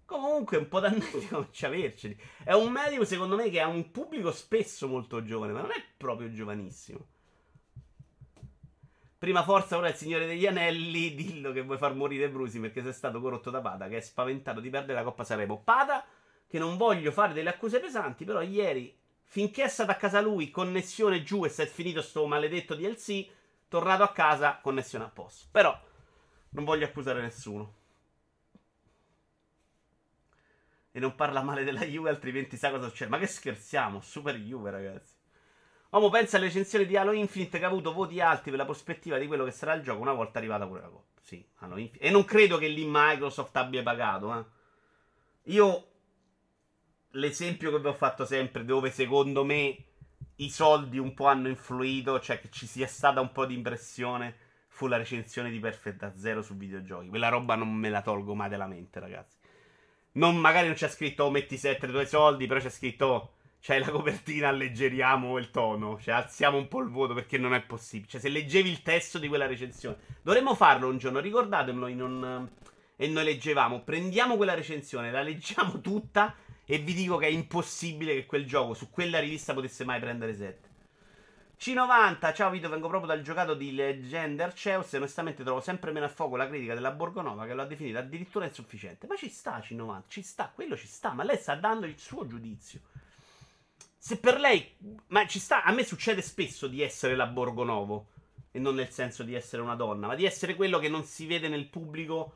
comunque un po' d'annetti comincia averceli. È un medium, secondo me, che ha un pubblico spesso molto giovane, ma non è proprio giovanissimo. Prima forza, ora il Signore degli Anelli. Dillo che vuoi far morire Brusi perché sei stato corrotto da Pada, che è spaventato di perdere la Coppa Saremo. Pada che non voglio fare delle accuse pesanti, però ieri, finché è stato a casa lui, connessione giù e si è finito sto maledetto DLC, tornato a casa, connessione a posto. Però non voglio accusare nessuno. E non parla male della Juve, altrimenti sa cosa succede. Ma che scherziamo, super Juve, ragazzi. Uomo pensa alle recensioni di Halo Infinite che ha avuto voti alti per la prospettiva di quello che sarà il gioco una volta arrivata pure la Coppa. Sì, Halo Infinite. E non credo che lì Microsoft abbia pagato, eh. Io l'esempio che vi ho fatto sempre, dove secondo me i soldi un po' hanno influito, cioè che ci sia stata un po' di impressione, fu la recensione di Perfect da Zero su videogiochi. Quella roba non me la tolgo mai della mente, ragazzi. Non, magari non c'è scritto oh, metti 7 tuoi soldi, però c'è scritto oh, c'hai la copertina, alleggeriamo il tono, cioè alziamo un po' il voto perché non è possibile. Cioè se leggevi il testo di quella recensione, dovremmo farlo un giorno, ricordatemelo in un... e noi leggevamo, prendiamo quella recensione, la leggiamo tutta e vi dico che è impossibile che quel gioco su quella rivista potesse mai prendere 7. C90, ciao Vito, vengo proprio dal giocato di Legend Arceus e onestamente trovo sempre meno a fuoco la critica della Borgonova che lo ha definito addirittura insufficiente. Ma ci sta C90, ci sta, quello ci sta, ma lei sta dando il suo giudizio. Se per lei, ma ci sta, a me succede spesso di essere la Borgonovo e non nel senso di essere una donna, ma di essere quello che non si vede nel pubblico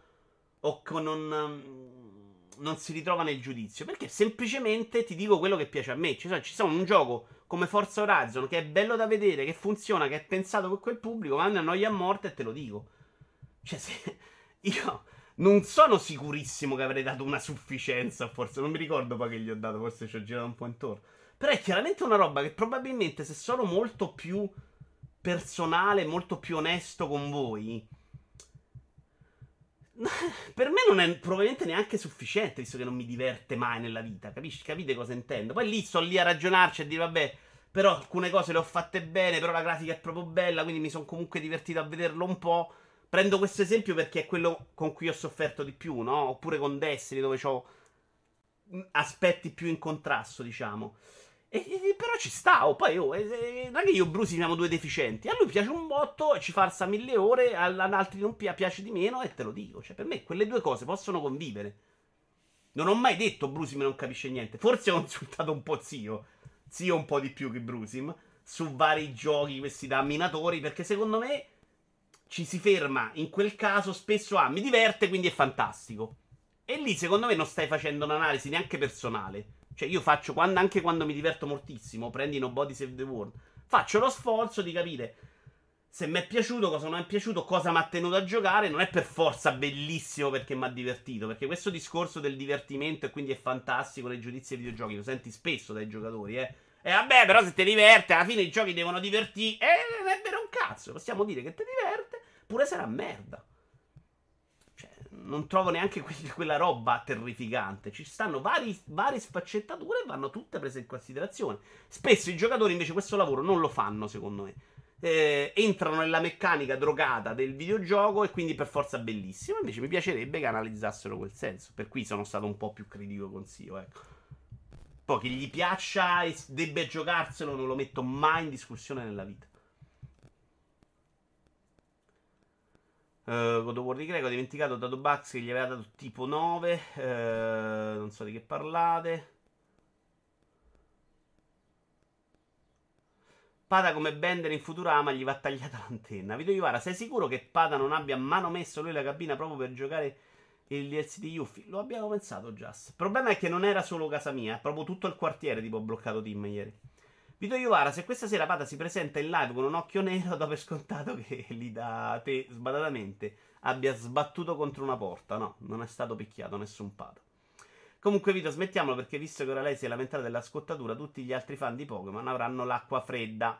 o che non non si ritrova nel giudizio. Perché semplicemente ti dico quello che piace a me. Cioè, ci sono un gioco come Forza Horizon che è bello da vedere, che funziona, che è pensato per quel pubblico, ma me annoia a morte e te lo dico. Cioè, se io non sono sicurissimo che avrei dato una sufficienza, forse non mi ricordo poi che gli ho dato, forse ci ho girato un po' intorno. Però è chiaramente una roba che probabilmente se sono molto più personale, molto più onesto con voi, per me non è probabilmente neanche sufficiente, visto che non mi diverte mai nella vita. Capisci? Capite cosa intendo? Poi lì sto lì a ragionarci e dire, vabbè, però alcune cose le ho fatte bene, però la grafica è proprio bella, quindi mi sono comunque divertito a vederlo un po'. Prendo questo esempio perché è quello con cui ho sofferto di più, no? Oppure con Destiny, dove ho aspetti più in contrasto, diciamo. E, però ci sta, oh, poi oh, eh, non è che io e Brusi siamo due deficienti. A lui piace un botto, ci farsa mille ore, ad altri non pi- piace di meno e te lo dico. Cioè, per me quelle due cose possono convivere. Non ho mai detto Brusim non capisce niente. Forse ho insultato un po' zio. Zio un po' di più che Brusim. Su vari giochi, questi da minatori. Perché secondo me ci si ferma. In quel caso spesso ah, mi diverte, quindi è fantastico. E lì secondo me non stai facendo un'analisi neanche personale. Cioè, io faccio, quando, anche quando mi diverto moltissimo, prendi No Body Save the World, faccio lo sforzo di capire se mi è piaciuto, cosa non è piaciuto, cosa mi ha tenuto a giocare, non è per forza bellissimo perché mi ha divertito, perché questo discorso del divertimento e quindi è fantastico nei giudizi dei videogiochi, lo senti spesso dai giocatori, eh. E vabbè, però se ti diverte, alla fine i giochi devono divertire, eh, non è vero un cazzo, possiamo dire che ti diverte, pure sarà merda. Non trovo neanche que- quella roba terrificante. Ci stanno vari, varie sfaccettature e vanno tutte prese in considerazione. Spesso i giocatori invece questo lavoro non lo fanno, secondo me eh, entrano nella meccanica drogata del videogioco e quindi per forza bellissimo. Invece mi piacerebbe che analizzassero quel senso. Per cui sono stato un po' più critico con Sio, ecco. Poi che gli piaccia e debba giocarselo non lo metto mai in discussione nella vita. Uh, God of War di Greco ho dimenticato Dato Bugs che gli aveva dato tipo 9 uh, non so di che parlate Pada come Bender in Futurama gli va tagliata l'antenna. Vito Iwara, sei sicuro che Pada non abbia manomesso lui la cabina proprio per giocare il DLC di Yuffie? Lo abbiamo pensato, Just. Il problema è che non era solo casa mia, proprio tutto il quartiere tipo bloccato team ieri. Vito Iwara, se questa sera Pada si presenta in live con un occhio nero, do per scontato che lì da te sbadatamente abbia sbattuto contro una porta. No, non è stato picchiato nessun Pada. Comunque, Vito, smettiamolo perché visto che ora lei si è lamentata della scottatura, tutti gli altri fan di Pokémon avranno l'acqua fredda.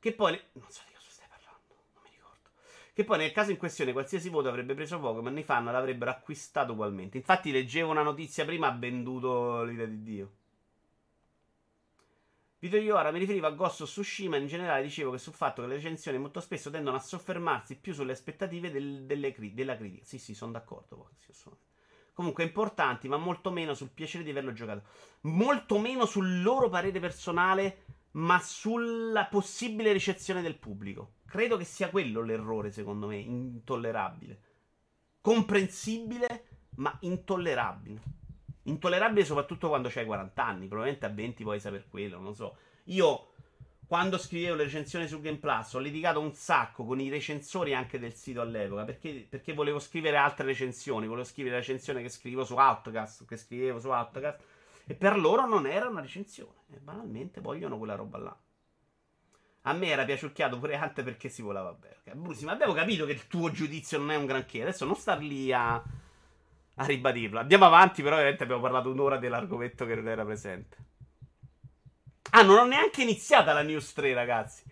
Che poi. Non so di cosa stai parlando, non mi ricordo. Che poi nel caso in questione qualsiasi voto avrebbe preso Pokémon, i fan l'avrebbero acquistato ugualmente. Infatti, leggevo una notizia prima, ha venduto l'idea di Dio. Vito Iora mi riferivo a Ghost of Tsushima in generale dicevo che sul fatto che le recensioni molto spesso tendono a soffermarsi più sulle aspettative del, delle, della critica. Sì, sì, sono d'accordo. Comunque importanti, ma molto meno sul piacere di averlo giocato. Molto meno sul loro parere personale, ma sulla possibile ricezione del pubblico. Credo che sia quello l'errore, secondo me, intollerabile. Comprensibile, ma intollerabile. Intollerabile soprattutto quando c'hai 40 anni, probabilmente a 20 puoi saper quello, non so. Io quando scrivevo le recensioni su Game Plus ho litigato un sacco con i recensori anche del sito all'epoca perché, perché volevo scrivere altre recensioni, volevo scrivere la recensione che scrivevo su Outcast, che scrivevo su Outcast e per loro non era una recensione e banalmente vogliono quella roba là. A me era piaciucchiato pure anche perché si volava bene. Brusi, ma abbiamo capito che il tuo giudizio non è un granché. Adesso non star lì a, a ribadirlo. Andiamo avanti, però ovviamente abbiamo parlato un'ora dell'argomento che non era presente. Ah, non ho neanche iniziata la news 3, ragazzi.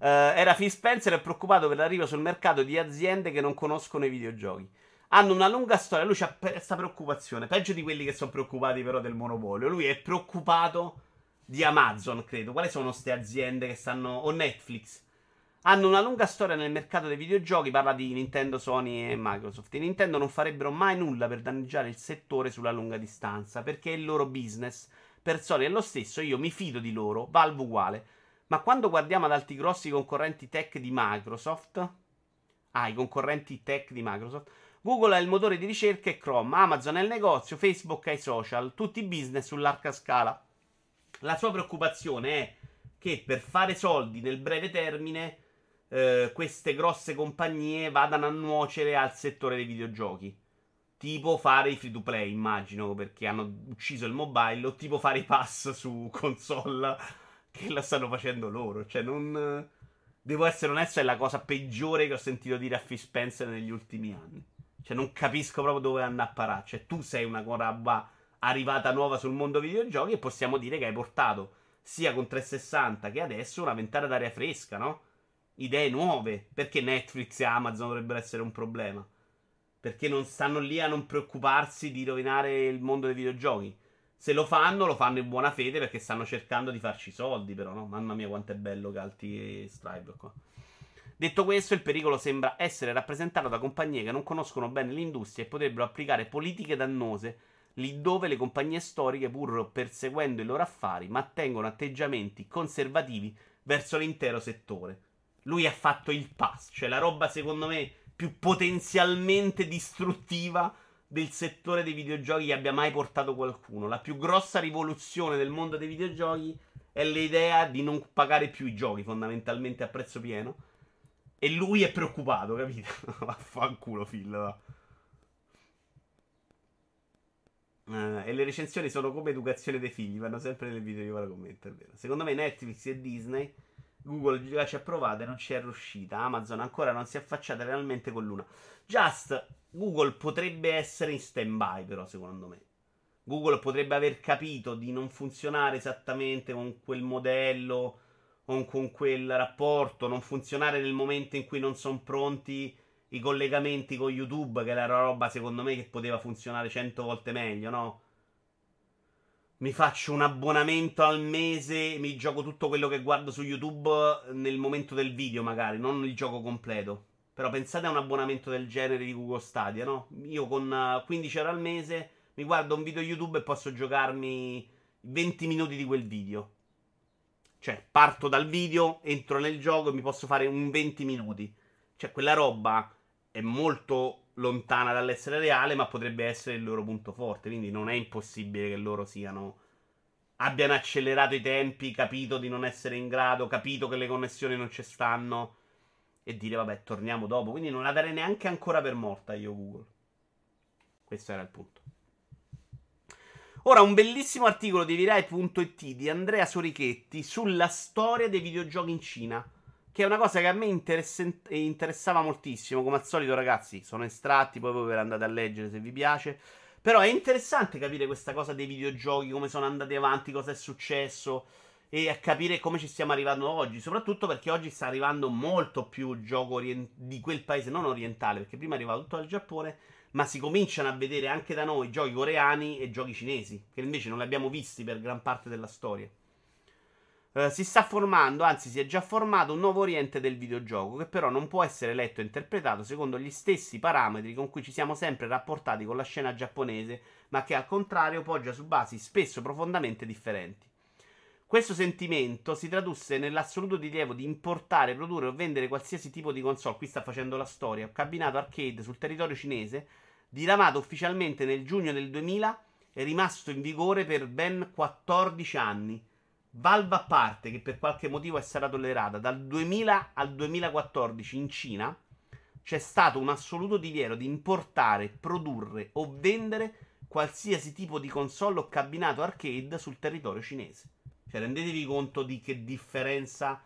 Uh, era Phil Spencer è preoccupato per l'arrivo sul mercato di aziende che non conoscono i videogiochi. Hanno una lunga storia. Lui ha questa preoccupazione. Peggio di quelli che sono preoccupati, però, del monopolio. Lui è preoccupato di Amazon, credo. Quali sono queste aziende che stanno. o Netflix? Hanno una lunga storia nel mercato dei videogiochi. Parla di Nintendo, Sony e Microsoft. I Nintendo non farebbero mai nulla per danneggiare il settore sulla lunga distanza perché è il loro business per Sony è lo stesso, io mi fido di loro, Valve uguale. Ma quando guardiamo ad altri grossi concorrenti tech di Microsoft, ah, i concorrenti tech di Microsoft, Google è il motore di ricerca e Chrome, Amazon è il negozio, Facebook è i social, tutti i business sull'arca scala. La sua preoccupazione è che per fare soldi nel breve termine eh, queste grosse compagnie vadano a nuocere al settore dei videogiochi. Tipo fare i free to play, immagino, perché hanno ucciso il mobile, o tipo fare i pass su console, che la stanno facendo loro. Cioè, non. Devo essere onesto, è la cosa peggiore che ho sentito dire a Phil Spencer negli ultimi anni. Cioè, non capisco proprio dove andare a parare. Cioè, tu sei una roba arrivata nuova sul mondo videogiochi e possiamo dire che hai portato sia con 360 che adesso una ventata d'aria fresca, no? Idee nuove. Perché Netflix e Amazon dovrebbero essere un problema? Perché non stanno lì a non preoccuparsi di rovinare il mondo dei videogiochi. Se lo fanno, lo fanno in buona fede perché stanno cercando di farci soldi, però, no? Mamma mia, quanto è bello Galti e Stripe qua. Detto questo, il pericolo sembra essere rappresentato da compagnie che non conoscono bene l'industria e potrebbero applicare politiche dannose lì dove le compagnie storiche, pur perseguendo i loro affari, mantengono atteggiamenti conservativi verso l'intero settore. Lui ha fatto il pass, cioè la roba secondo me più potenzialmente distruttiva del settore dei videogiochi che abbia mai portato qualcuno. La più grossa rivoluzione del mondo dei videogiochi è l'idea di non pagare più i giochi fondamentalmente a prezzo pieno. E lui è preoccupato, capito? Vaffanculo, Phil. Va. Uh, e le recensioni sono come educazione dei figli, vanno sempre nel video di ora commento, è vero. Secondo me Netflix e Disney Google ci ha provato e non ci è riuscita. Amazon ancora non si è affacciata realmente con l'una. Just Google potrebbe essere in stand-by, però, secondo me. Google potrebbe aver capito di non funzionare esattamente con quel modello o con quel rapporto, non funzionare nel momento in cui non sono pronti i collegamenti con YouTube, che era roba secondo me che poteva funzionare cento volte meglio, no? Mi faccio un abbonamento al mese, mi gioco tutto quello che guardo su YouTube nel momento del video, magari, non il gioco completo. Però pensate a un abbonamento del genere di Google Stadia, no? Io con 15 eh, euro al mese mi guardo un video YouTube e posso giocarmi 20 minuti di quel video. Cioè, parto dal video, entro nel gioco e mi posso fare un 20 minuti. Cioè, quella roba è molto lontana dall'essere reale, ma potrebbe essere il loro punto forte. Quindi non è impossibile che loro siano. abbiano accelerato i tempi, capito di non essere in grado, capito che le connessioni non ci stanno. E dire, vabbè, torniamo dopo. Quindi non la darei neanche ancora per morta io, Google. Questo era il punto. Ora, un bellissimo articolo di Virai.it di Andrea Sorichetti sulla storia dei videogiochi in Cina. Che è una cosa che a me interess- interessava moltissimo. Come al solito, ragazzi, sono estratti, poi voi ve andate a leggere se vi piace. Però è interessante capire questa cosa dei videogiochi, come sono andati avanti, cosa è successo e a capire come ci stiamo arrivando oggi. Soprattutto perché oggi sta arrivando molto più gioco orient- di quel paese, non orientale, perché prima arrivava tutto dal Giappone, ma si cominciano a vedere anche da noi giochi coreani e giochi cinesi, che invece non li abbiamo visti per gran parte della storia. Eh, si sta formando, anzi si è già formato un nuovo oriente del videogioco che però non può essere letto e interpretato secondo gli stessi parametri con cui ci siamo sempre rapportati con la scena giapponese, ma che al contrario poggia su basi spesso profondamente differenti. Questo sentimento si tradusse nell'assoluto rilievo di importare, produrre o vendere qualsiasi tipo di console, qui sta facendo la storia, cabinato arcade sul territorio cinese, diramato ufficialmente nel giugno del 2000 e rimasto in vigore per ben 14 anni Valve a parte, che per qualche motivo è stata tollerata, dal 2000 al 2014 in Cina c'è stato un assoluto divieto di importare, produrre o vendere qualsiasi tipo di console o cabinato arcade sul territorio cinese. Cioè, rendetevi conto di che differenza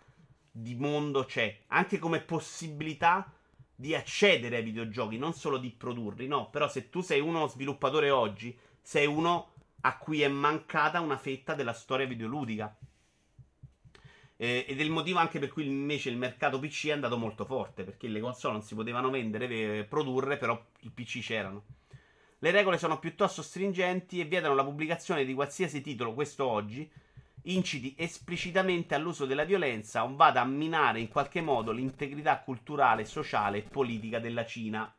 di mondo c'è, anche come possibilità di accedere ai videogiochi, non solo di produrli, no, però se tu sei uno sviluppatore oggi, sei uno a cui è mancata una fetta della storia videoludica. Ed è il motivo anche per cui invece il mercato PC è andato molto forte, perché le console non si potevano vendere, produrre, però i PC c'erano. Le regole sono piuttosto stringenti e vietano la pubblicazione di qualsiasi titolo, questo oggi, inciti esplicitamente all'uso della violenza o vada a minare in qualche modo l'integrità culturale, sociale e politica della Cina.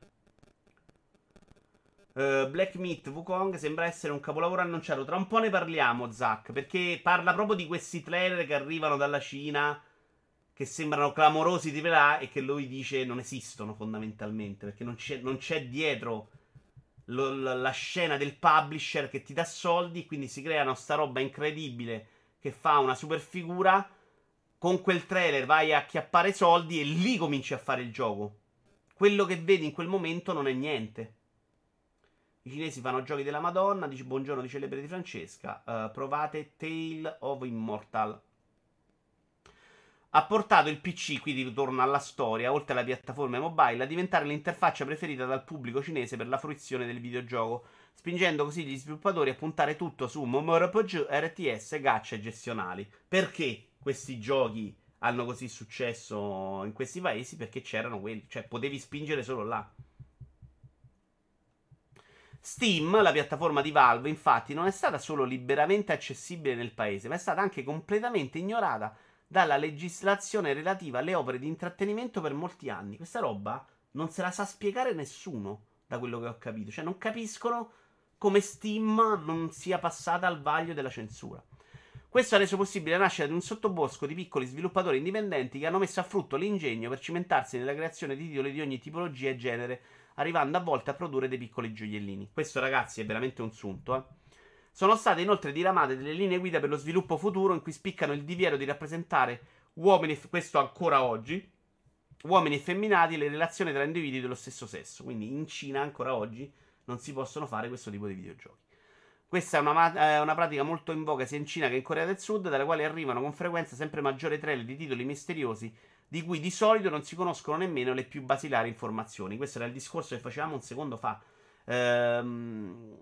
Uh, Black Meat Wukong sembra essere un capolavoro annunciato. Tra un po' ne parliamo, Zack, perché parla proprio di questi trailer che arrivano dalla Cina, che sembrano clamorosi di là e che lui dice non esistono fondamentalmente, perché non c'è, non c'è dietro lo, la scena del publisher che ti dà soldi, quindi si creano sta roba incredibile che fa una super figura. Con quel trailer vai a chiappare soldi e lì cominci a fare il gioco. Quello che vedi in quel momento non è niente. I cinesi fanno giochi della Madonna. Dice buongiorno di celebre di Francesca. Uh, provate Tale of Immortal. Ha portato il PC, quindi ritorno alla storia, oltre alle piattaforme mobile, a diventare l'interfaccia preferita dal pubblico cinese per la fruizione del videogioco, spingendo così gli sviluppatori a puntare tutto su MMORPG, RTS, gacha e gestionali. Perché questi giochi hanno così successo in questi paesi? Perché c'erano quelli, cioè potevi spingere solo là. Steam, la piattaforma di Valve, infatti, non è stata solo liberamente accessibile nel paese, ma è stata anche completamente ignorata dalla legislazione relativa alle opere di intrattenimento per molti anni. Questa roba non se la sa spiegare nessuno, da quello che ho capito. Cioè, non capiscono come Steam non sia passata al vaglio della censura. Questo ha reso possibile la nascita di un sottobosco di piccoli sviluppatori indipendenti che hanno messo a frutto l'ingegno per cimentarsi nella creazione di titoli di ogni tipologia e genere arrivando a volte a produrre dei piccoli gioiellini. Questo, ragazzi, è veramente un sunto, eh. Sono state inoltre diramate delle linee guida per lo sviluppo futuro in cui spiccano il divieto di rappresentare uomini, questo ancora oggi, uomini effeminati e le relazioni tra individui dello stesso sesso. Quindi in Cina ancora oggi non si possono fare questo tipo di videogiochi. Questa è una, è una, pratica molto in voga sia in Cina che in Corea del Sud, dalle quali arrivano con frequenza sempre maggiori trailer di titoli misteriosi di cui di solito non si conoscono nemmeno le più basilari informazioni. Questo era il discorso che facevamo un secondo fa. Ehm,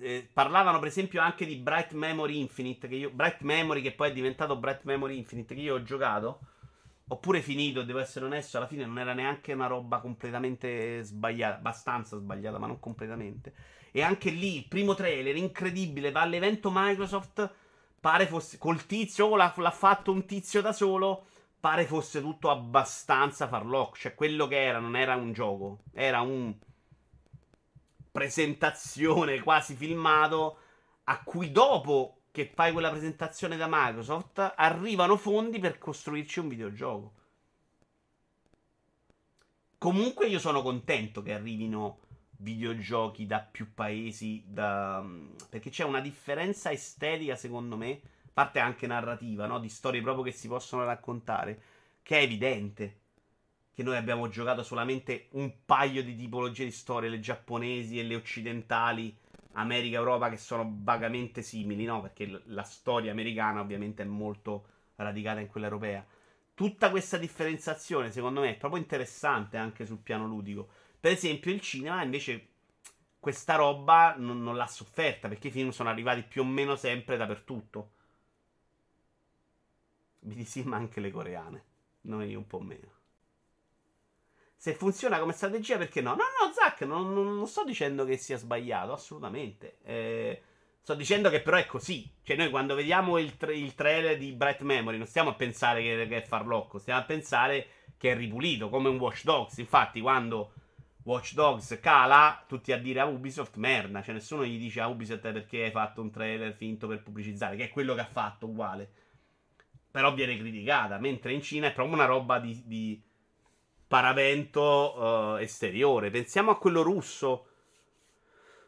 eh, parlavano per esempio anche di Bright Memory Infinite, che io, Bright Memory che poi è diventato Bright Memory Infinite, che io ho giocato. Oppure finito, devo essere onesto, alla fine non era neanche una roba completamente sbagliata, abbastanza sbagliata, ma non completamente. E anche lì il primo trailer incredibile va all'evento Microsoft. Pare fosse col tizio, l'ha, l'ha fatto un tizio da solo. Pare fosse tutto abbastanza farlock. Cioè, quello che era non era un gioco, era un presentazione quasi filmato. A cui dopo che fai quella presentazione da Microsoft arrivano fondi per costruirci un videogioco. Comunque io sono contento che arrivino videogiochi da più paesi, da... perché c'è una differenza estetica, secondo me, parte anche narrativa, no? di storie proprio che si possono raccontare, che è evidente. Che noi abbiamo giocato solamente un paio di tipologie di storie, le giapponesi e le occidentali, America Europa, che sono vagamente simili, no? Perché la storia americana ovviamente è molto radicata in quella europea. Tutta questa differenziazione, secondo me, è proprio interessante anche sul piano ludico per esempio, il cinema invece questa roba non, non l'ha sofferta perché i film sono arrivati più o meno sempre dappertutto. BTC ma anche le coreane. Noi un po' meno. Se funziona come strategia, perché no? No, no, Zack, non, non, sto dicendo che sia sbagliato, assolutamente. Eh, sto dicendo che però è così. Cioè, noi quando vediamo il, tra- il trailer di Bright Memory, non stiamo a pensare che, che è farlocco, stiamo a pensare che è ripulito, come un Watch Dogs. Infatti, quando Watch Dogs cala, tutti a dire a Ubisoft merda. Cioè, nessuno gli dice a Ubisoft perché hai fatto un trailer finto per pubblicizzare, che è quello che ha fatto uguale. Però viene criticata. Mentre in Cina è proprio una roba di, di paravento uh, esteriore. Pensiamo a quello russo.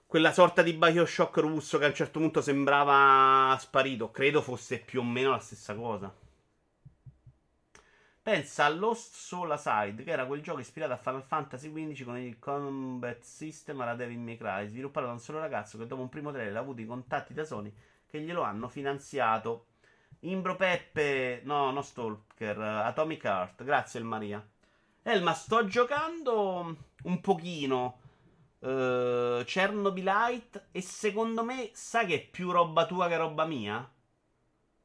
Quella sorta di Bioshock russo che a un certo punto sembrava sparito. Credo fosse più o meno la stessa cosa. Pensa a Lost Soul Aside, che era quel gioco ispirato a Final Fantasy XV con il combat system alla Devil May Cry, sviluppato da un solo ragazzo che dopo un primo trailer ha avuto i contatti da Sony che glielo hanno finanziato. Imbro Peppe, no, no Stalker, Atomic Heart, grazie El Maria. Elma, sto giocando un pochino uh, Chernobylite e secondo me sa che è più roba tua che roba mia?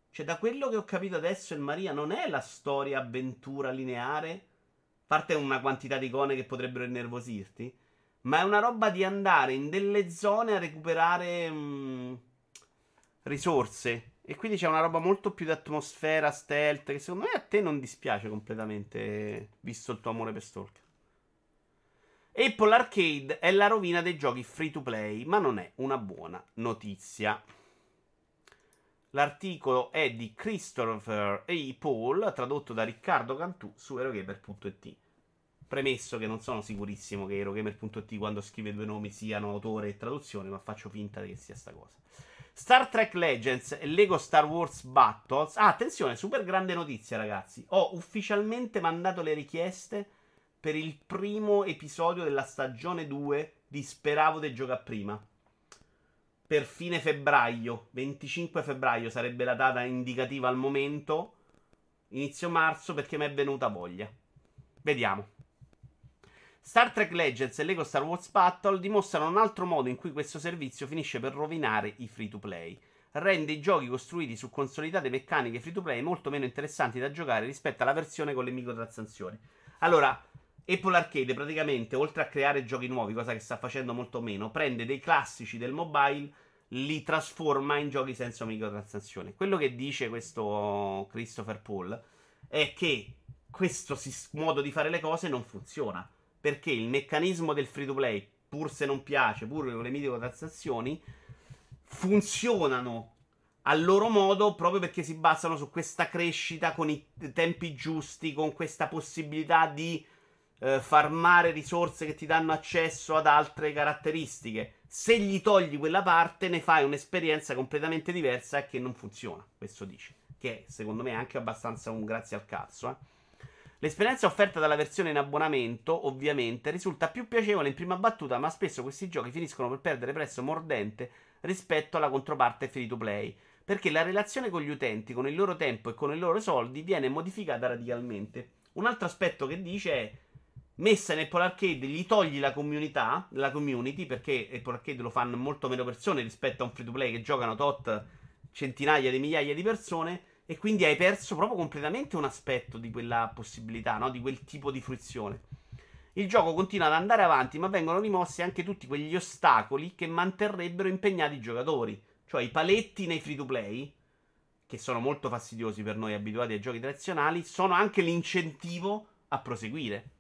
Cioè, da quello che ho capito adesso, il Maria non è la storia avventura lineare. Parte una quantità di icone che potrebbero innervosirti. Ma è una roba di andare in delle zone a recuperare mh, mm, risorse. E quindi c'è una roba molto più di atmosfera, stealth. Che secondo me a te non dispiace completamente, visto il tuo amore per Stalker. Apple Arcade è la rovina dei giochi free to play, ma non è una buona notizia. L'articolo è di Christopher A. Paul, tradotto da Riccardo Cantù su erogamer.it. Premesso che non sono sicurissimo che erogamer.it quando scrive due nomi siano autore e traduzione, ma faccio finta che sia sta cosa. Star Trek Legends e Lego Star Wars Battles. Ah, attenzione, super grande notizia, ragazzi. Ho ufficialmente mandato le richieste per il primo episodio della stagione 2 di Speravo de Gioca Prima per fine febbraio, 25 febbraio sarebbe la data indicativa al momento, inizio marzo perché mi è venuta voglia. Vediamo. Star Trek Legends e Lego Star Wars Battle dimostrano un altro modo in cui questo servizio finisce per rovinare i free to play. Rende i giochi costruiti su consolidate meccaniche free to play molto meno interessanti da giocare rispetto alla versione con le microtransazioni. Allora, Apple Arcade praticamente, oltre a creare giochi nuovi, cosa che sta facendo molto meno, prende dei classici del mobile, li trasforma in giochi senza microtransazioni. Quello che dice questo Christopher Paul è che questo modo di fare le cose non funziona. Perché il meccanismo del free to play, pur se non piace, pur con le microtransazioni, funzionano al loro modo proprio perché si basano su questa crescita con i tempi giusti, con questa possibilità di eh, farmare risorse che ti danno accesso ad altre caratteristiche. Se gli togli quella parte, ne fai un'esperienza completamente diversa e che non funziona. Questo dice. Che secondo me è anche abbastanza un grazie al cazzo. Eh. L'esperienza offerta dalla versione in abbonamento, ovviamente, risulta più piacevole in prima battuta, ma spesso questi giochi finiscono per perdere prezzo mordente rispetto alla controparte free to play. Perché la relazione con gli utenti, con il loro tempo e con i loro soldi viene modificata radicalmente. Un altro aspetto che dice è messa in Apple Arcade gli togli la comunità, la community, perché Apple Arcade lo fanno molto meno persone rispetto a un free to play che giocano tot centinaia di migliaia di persone e quindi hai perso proprio completamente un aspetto di quella possibilità, no? di quel tipo di fruizione. Il gioco continua ad andare avanti, ma vengono rimossi anche tutti quegli ostacoli che manterrebbero impegnati i giocatori, cioè i paletti nei free to play, che sono molto fastidiosi per noi abituati ai giochi tradizionali, sono anche l'incentivo a proseguire.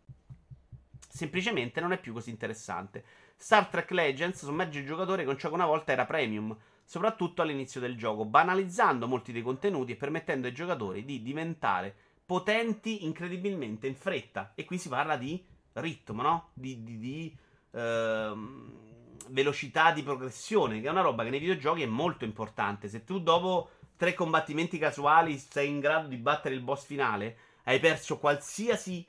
Semplicemente non è più così interessante. Star Trek Legends sommerge il giocatore con ciò che una volta era premium, soprattutto all'inizio del gioco, banalizzando molti dei contenuti e permettendo ai giocatori di diventare potenti incredibilmente in fretta. E qui si parla di ritmo, no? Di, di, di ehm, velocità di progressione, che è una roba che nei videogiochi è molto importante. Se tu dopo tre combattimenti casuali sei in grado di battere il boss finale, hai perso qualsiasi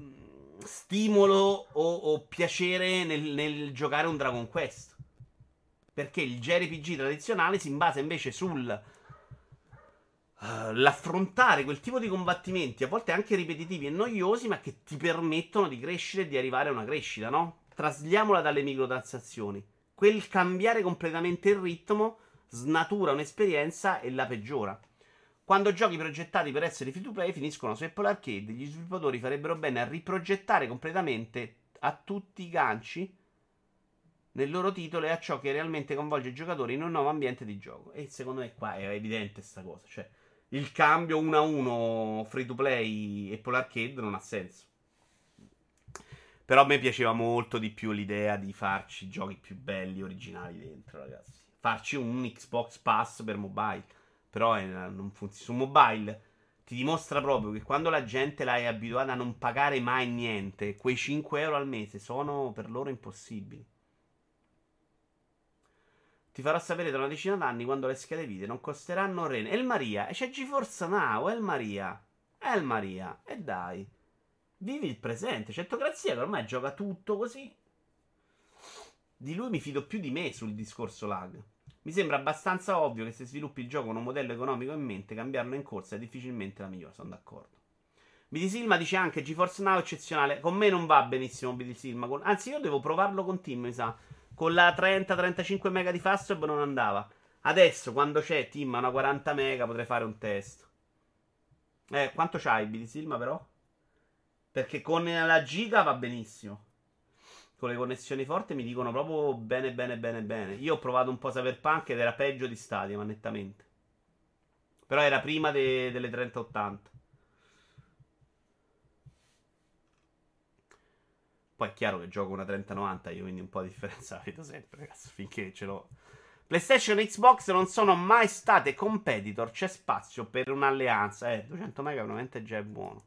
mm, stimolo o, o piacere nel, nel, giocare un Dragon Quest. Perché il JRPG tradizionale si basa invece sul uh, l'affrontare quel tipo di combattimenti, a volte anche ripetitivi e noiosi, ma che ti permettono di crescere e di arrivare a una crescita, no? Trasliamola dalle microtransazioni. Quel cambiare completamente il ritmo snatura un'esperienza e la peggiora. Quando giochi progettati per essere free to play finiscono su Apple Arcade, gli sviluppatori farebbero bene a riprogettare completamente a tutti i ganci nel loro titolo e a ciò che realmente coinvolge i giocatori in un nuovo ambiente di gioco. E secondo me qua è evidente questa cosa. Cioè, il cambio 1 a 1 free to play Apple Arcade non ha senso. Però a me piaceva molto di più l'idea di farci giochi più belli, originali dentro, ragazzi. Farci un Xbox Pass per mobile. Però è, non funziona. Su mobile ti dimostra proprio che quando la gente l'hai abituata a non pagare mai niente, quei 5 euro al mese sono per loro impossibili. Ti farò sapere tra una decina d'anni quando le schede video non costeranno rene. El Maria, e c'è GeForce Now, El Maria. El Maria, e dai. Vivi il presente. Centocrazia che ormai gioca tutto così. Di lui mi fido più di me sul discorso lag. Mi sembra abbastanza ovvio che se sviluppi il gioco con un modello economico in mente, cambiarlo in corsa è difficilmente la migliore. Sono d'accordo. BD Silma dice anche GeForce Now eccezionale. Con me non va benissimo BD Silma. Anzi, io devo provarlo con Tim, mi sa. Con la 30-35 mega di fastweb non andava. Adesso, quando c'è Team a una 40 mega, potrei fare un test. Eh, quanto c'hai BD Silma però? Perché con la giga va benissimo. Con le connessioni forti mi dicono proprio bene, bene, bene, bene. Io ho provato un po' Cyberpunk ed era peggio di Stadia, ma nettamente. Però era prima de- delle 3080. Poi è chiaro che gioco una 3090 io, quindi un po' di differenza la vedo sempre, ragazzi, finché ce l'ho. PlayStation e Xbox non sono mai state competitor, c'è spazio per un'alleanza. Eh, 200 mega veramente già è buono.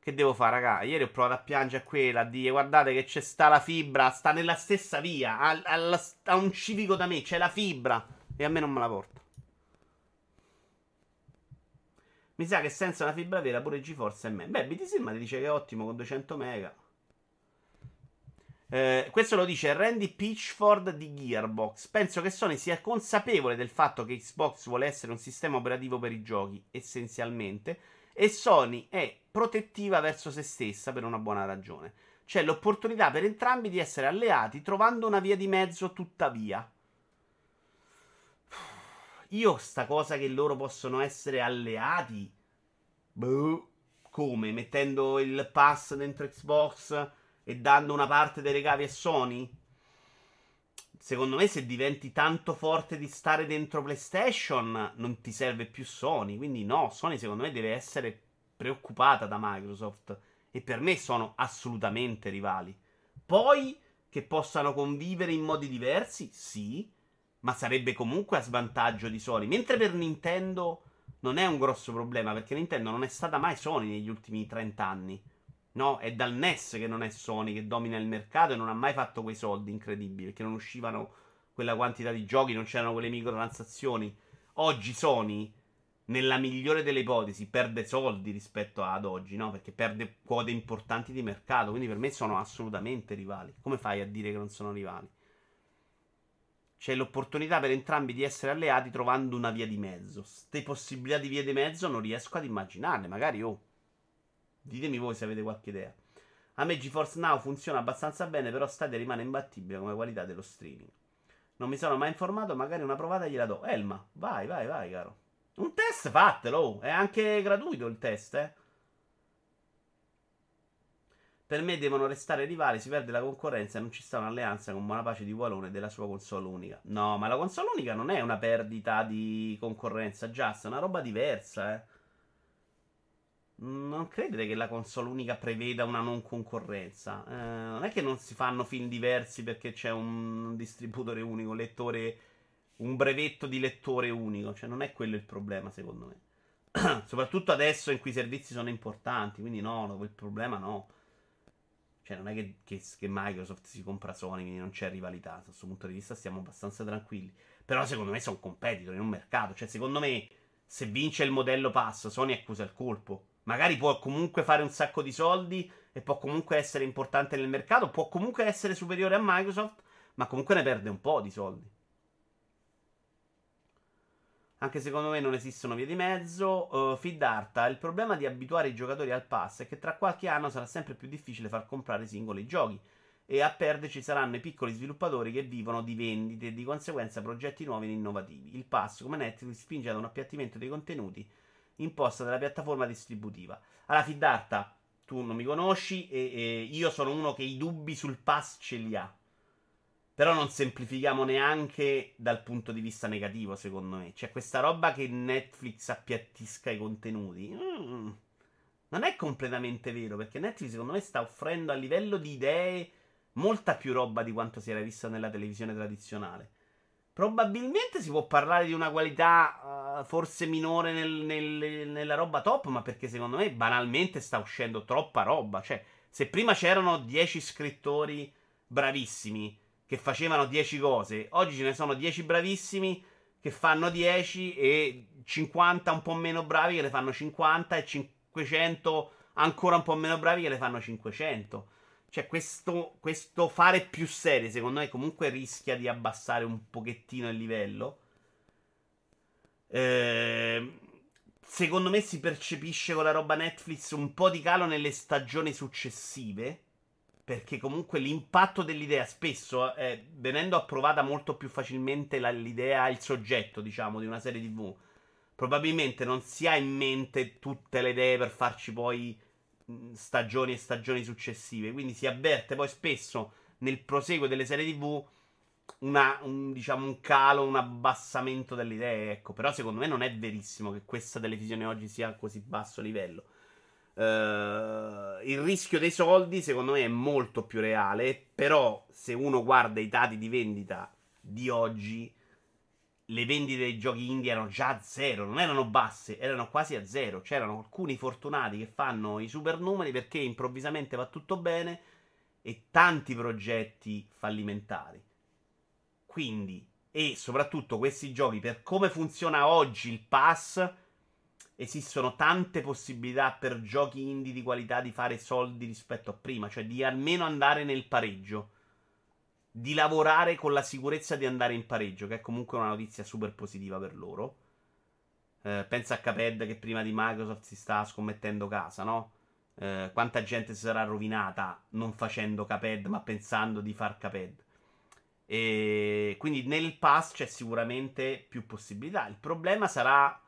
Che devo fare, raga? Ieri ho provato a piangere a quella, a dire guardate che c'è sta la fibra, sta nella stessa via, a, a, a un civico da me, c'è la fibra e a me non me la porta. Mi sa che senza una fibra vera pure GeForce è me. Beh, BTC mi dice che è ottimo con 200 mega. Eh, questo lo dice Randy Pitchford di Gearbox. Penso che Sony sia consapevole del fatto che Xbox vuole essere un sistema operativo per i giochi, essenzialmente, e Sony è protettiva verso se stessa per una buona ragione. C'è l'opportunità per entrambi di essere alleati trovando una via di mezzo tuttavia. Io sta cosa che loro possono essere alleati. Boh, come? Mettendo il pass dentro Xbox e dando una parte dei ricavi a Sony? Secondo me, se diventi tanto forte di stare dentro PlayStation, non ti serve più Sony. Quindi, no, Sony secondo me deve essere preoccupata da Microsoft. E per me sono assolutamente rivali. Poi che possano convivere in modi diversi, sì, ma sarebbe comunque a svantaggio di Sony. Mentre per Nintendo non è un grosso problema, perché Nintendo non è stata mai Sony negli ultimi 30 anni. No, è dal NES che non è Sony che domina il mercato e non ha mai fatto quei soldi incredibili perché non uscivano quella quantità di giochi, non c'erano quelle microtransazioni. Oggi Sony, nella migliore delle ipotesi, perde soldi rispetto ad oggi, no? Perché perde quote importanti di mercato. Quindi per me sono assolutamente rivali. Come fai a dire che non sono rivali? c'è l'opportunità per entrambi di essere alleati trovando una via di mezzo. Ste possibilità di via di mezzo non riesco ad immaginarle. Magari, oh, ditemi voi se avete qualche idea. A me GeForce Now funziona abbastanza bene, però Stadia rimane imbattibile come qualità dello streaming. Non mi sono mai informato, magari una provata gliela do. Elma, vai, vai, vai, caro. Un test fatelo, oh. è anche gratuito il test, eh. Per me devono restare rivali, si perde la concorrenza e non ci sta un'alleanza con buona pace di Walone della sua console unica. No, ma la console unica non è una perdita di concorrenza, già, è una roba diversa, eh. Non credere che la console unica preveda una non concorrenza. Eh, non è che non si fanno film diversi perché c'è un distributore unico, lettore, un brevetto di lettore unico. Cioè, non è quello il problema, secondo me. Soprattutto adesso in cui i servizi sono importanti. Quindi, no, no quel problema no. Cioè, non è che, che, che, Microsoft si compra Sony, quindi non c'è rivalità. Da questo punto di vista stiamo abbastanza tranquilli. Però, secondo me, sono competitor in un mercato. Cioè, secondo me, se vince il modello pass, Sony accusa il colpo. Magari può comunque fare un sacco di soldi e può comunque essere importante nel mercato. Può comunque essere superiore a Microsoft, ma comunque ne perde un po' di soldi. Anche secondo me non esistono vie di mezzo. Uh, Fidarta, il problema di abituare i giocatori al pass è che tra qualche anno sarà sempre più difficile far comprare singoli giochi. E a perderci saranno i piccoli sviluppatori che vivono di vendite e di conseguenza progetti nuovi e innovativi. Il pass, come Netflix, spinge ad un appiattimento dei contenuti imposta dalla piattaforma distributiva. Allora, Fidarta, tu non mi conosci e, e io sono uno che i dubbi sul pass ce li ha. Però non semplifichiamo neanche dal punto di vista negativo, secondo me. Cioè, questa roba che Netflix appiattisca i contenuti. Mm, non è completamente vero, perché Netflix, secondo me, sta offrendo a livello di idee molta più roba di quanto si era vista nella televisione tradizionale. Probabilmente si può parlare di una qualità uh, forse minore nel, nel, nella roba top, ma perché secondo me banalmente sta uscendo troppa roba. Cioè, se prima c'erano 10 scrittori bravissimi che facevano 10 cose. Oggi ce ne sono 10 bravissimi che fanno 10 e 50 un po' meno bravi che le fanno 50 e 500 ancora un po' meno bravi che le fanno 500. Cioè, questo, questo fare più serie, secondo me, comunque rischia di abbassare un pochettino il livello. Eh, secondo me si percepisce con la roba Netflix un po' di calo nelle stagioni successive. Perché comunque l'impatto dell'idea spesso, eh, venendo approvata molto più facilmente la, l'idea, il soggetto, diciamo, di una serie TV, probabilmente non si ha in mente tutte le idee per farci poi stagioni e stagioni successive. Quindi si avverte poi spesso nel proseguo delle serie TV una, un, diciamo, un calo, un abbassamento delle idee. Ecco. Però secondo me non è verissimo che questa televisione oggi sia a così basso livello. Uh, il rischio dei soldi, secondo me, è molto più reale. Però, se uno guarda i dati di vendita di oggi, le vendite dei giochi indie erano già a zero, non erano basse, erano quasi a zero. C'erano alcuni fortunati che fanno i super numeri perché improvvisamente va tutto bene e tanti progetti fallimentari. Quindi, e soprattutto questi giochi, per come funziona oggi il pass, esistono tante possibilità per giochi indie di qualità di fare soldi rispetto a prima, cioè di almeno andare nel pareggio. Di lavorare con la sicurezza di andare in pareggio, che è comunque una notizia super positiva per loro. Eh, pensa a Caped che prima di Microsoft si sta scommettendo casa, no? Eh, quanta gente si sarà rovinata non facendo Caped, ma pensando di far Caped. E quindi nel pass c'è sicuramente più possibilità. Il problema sarà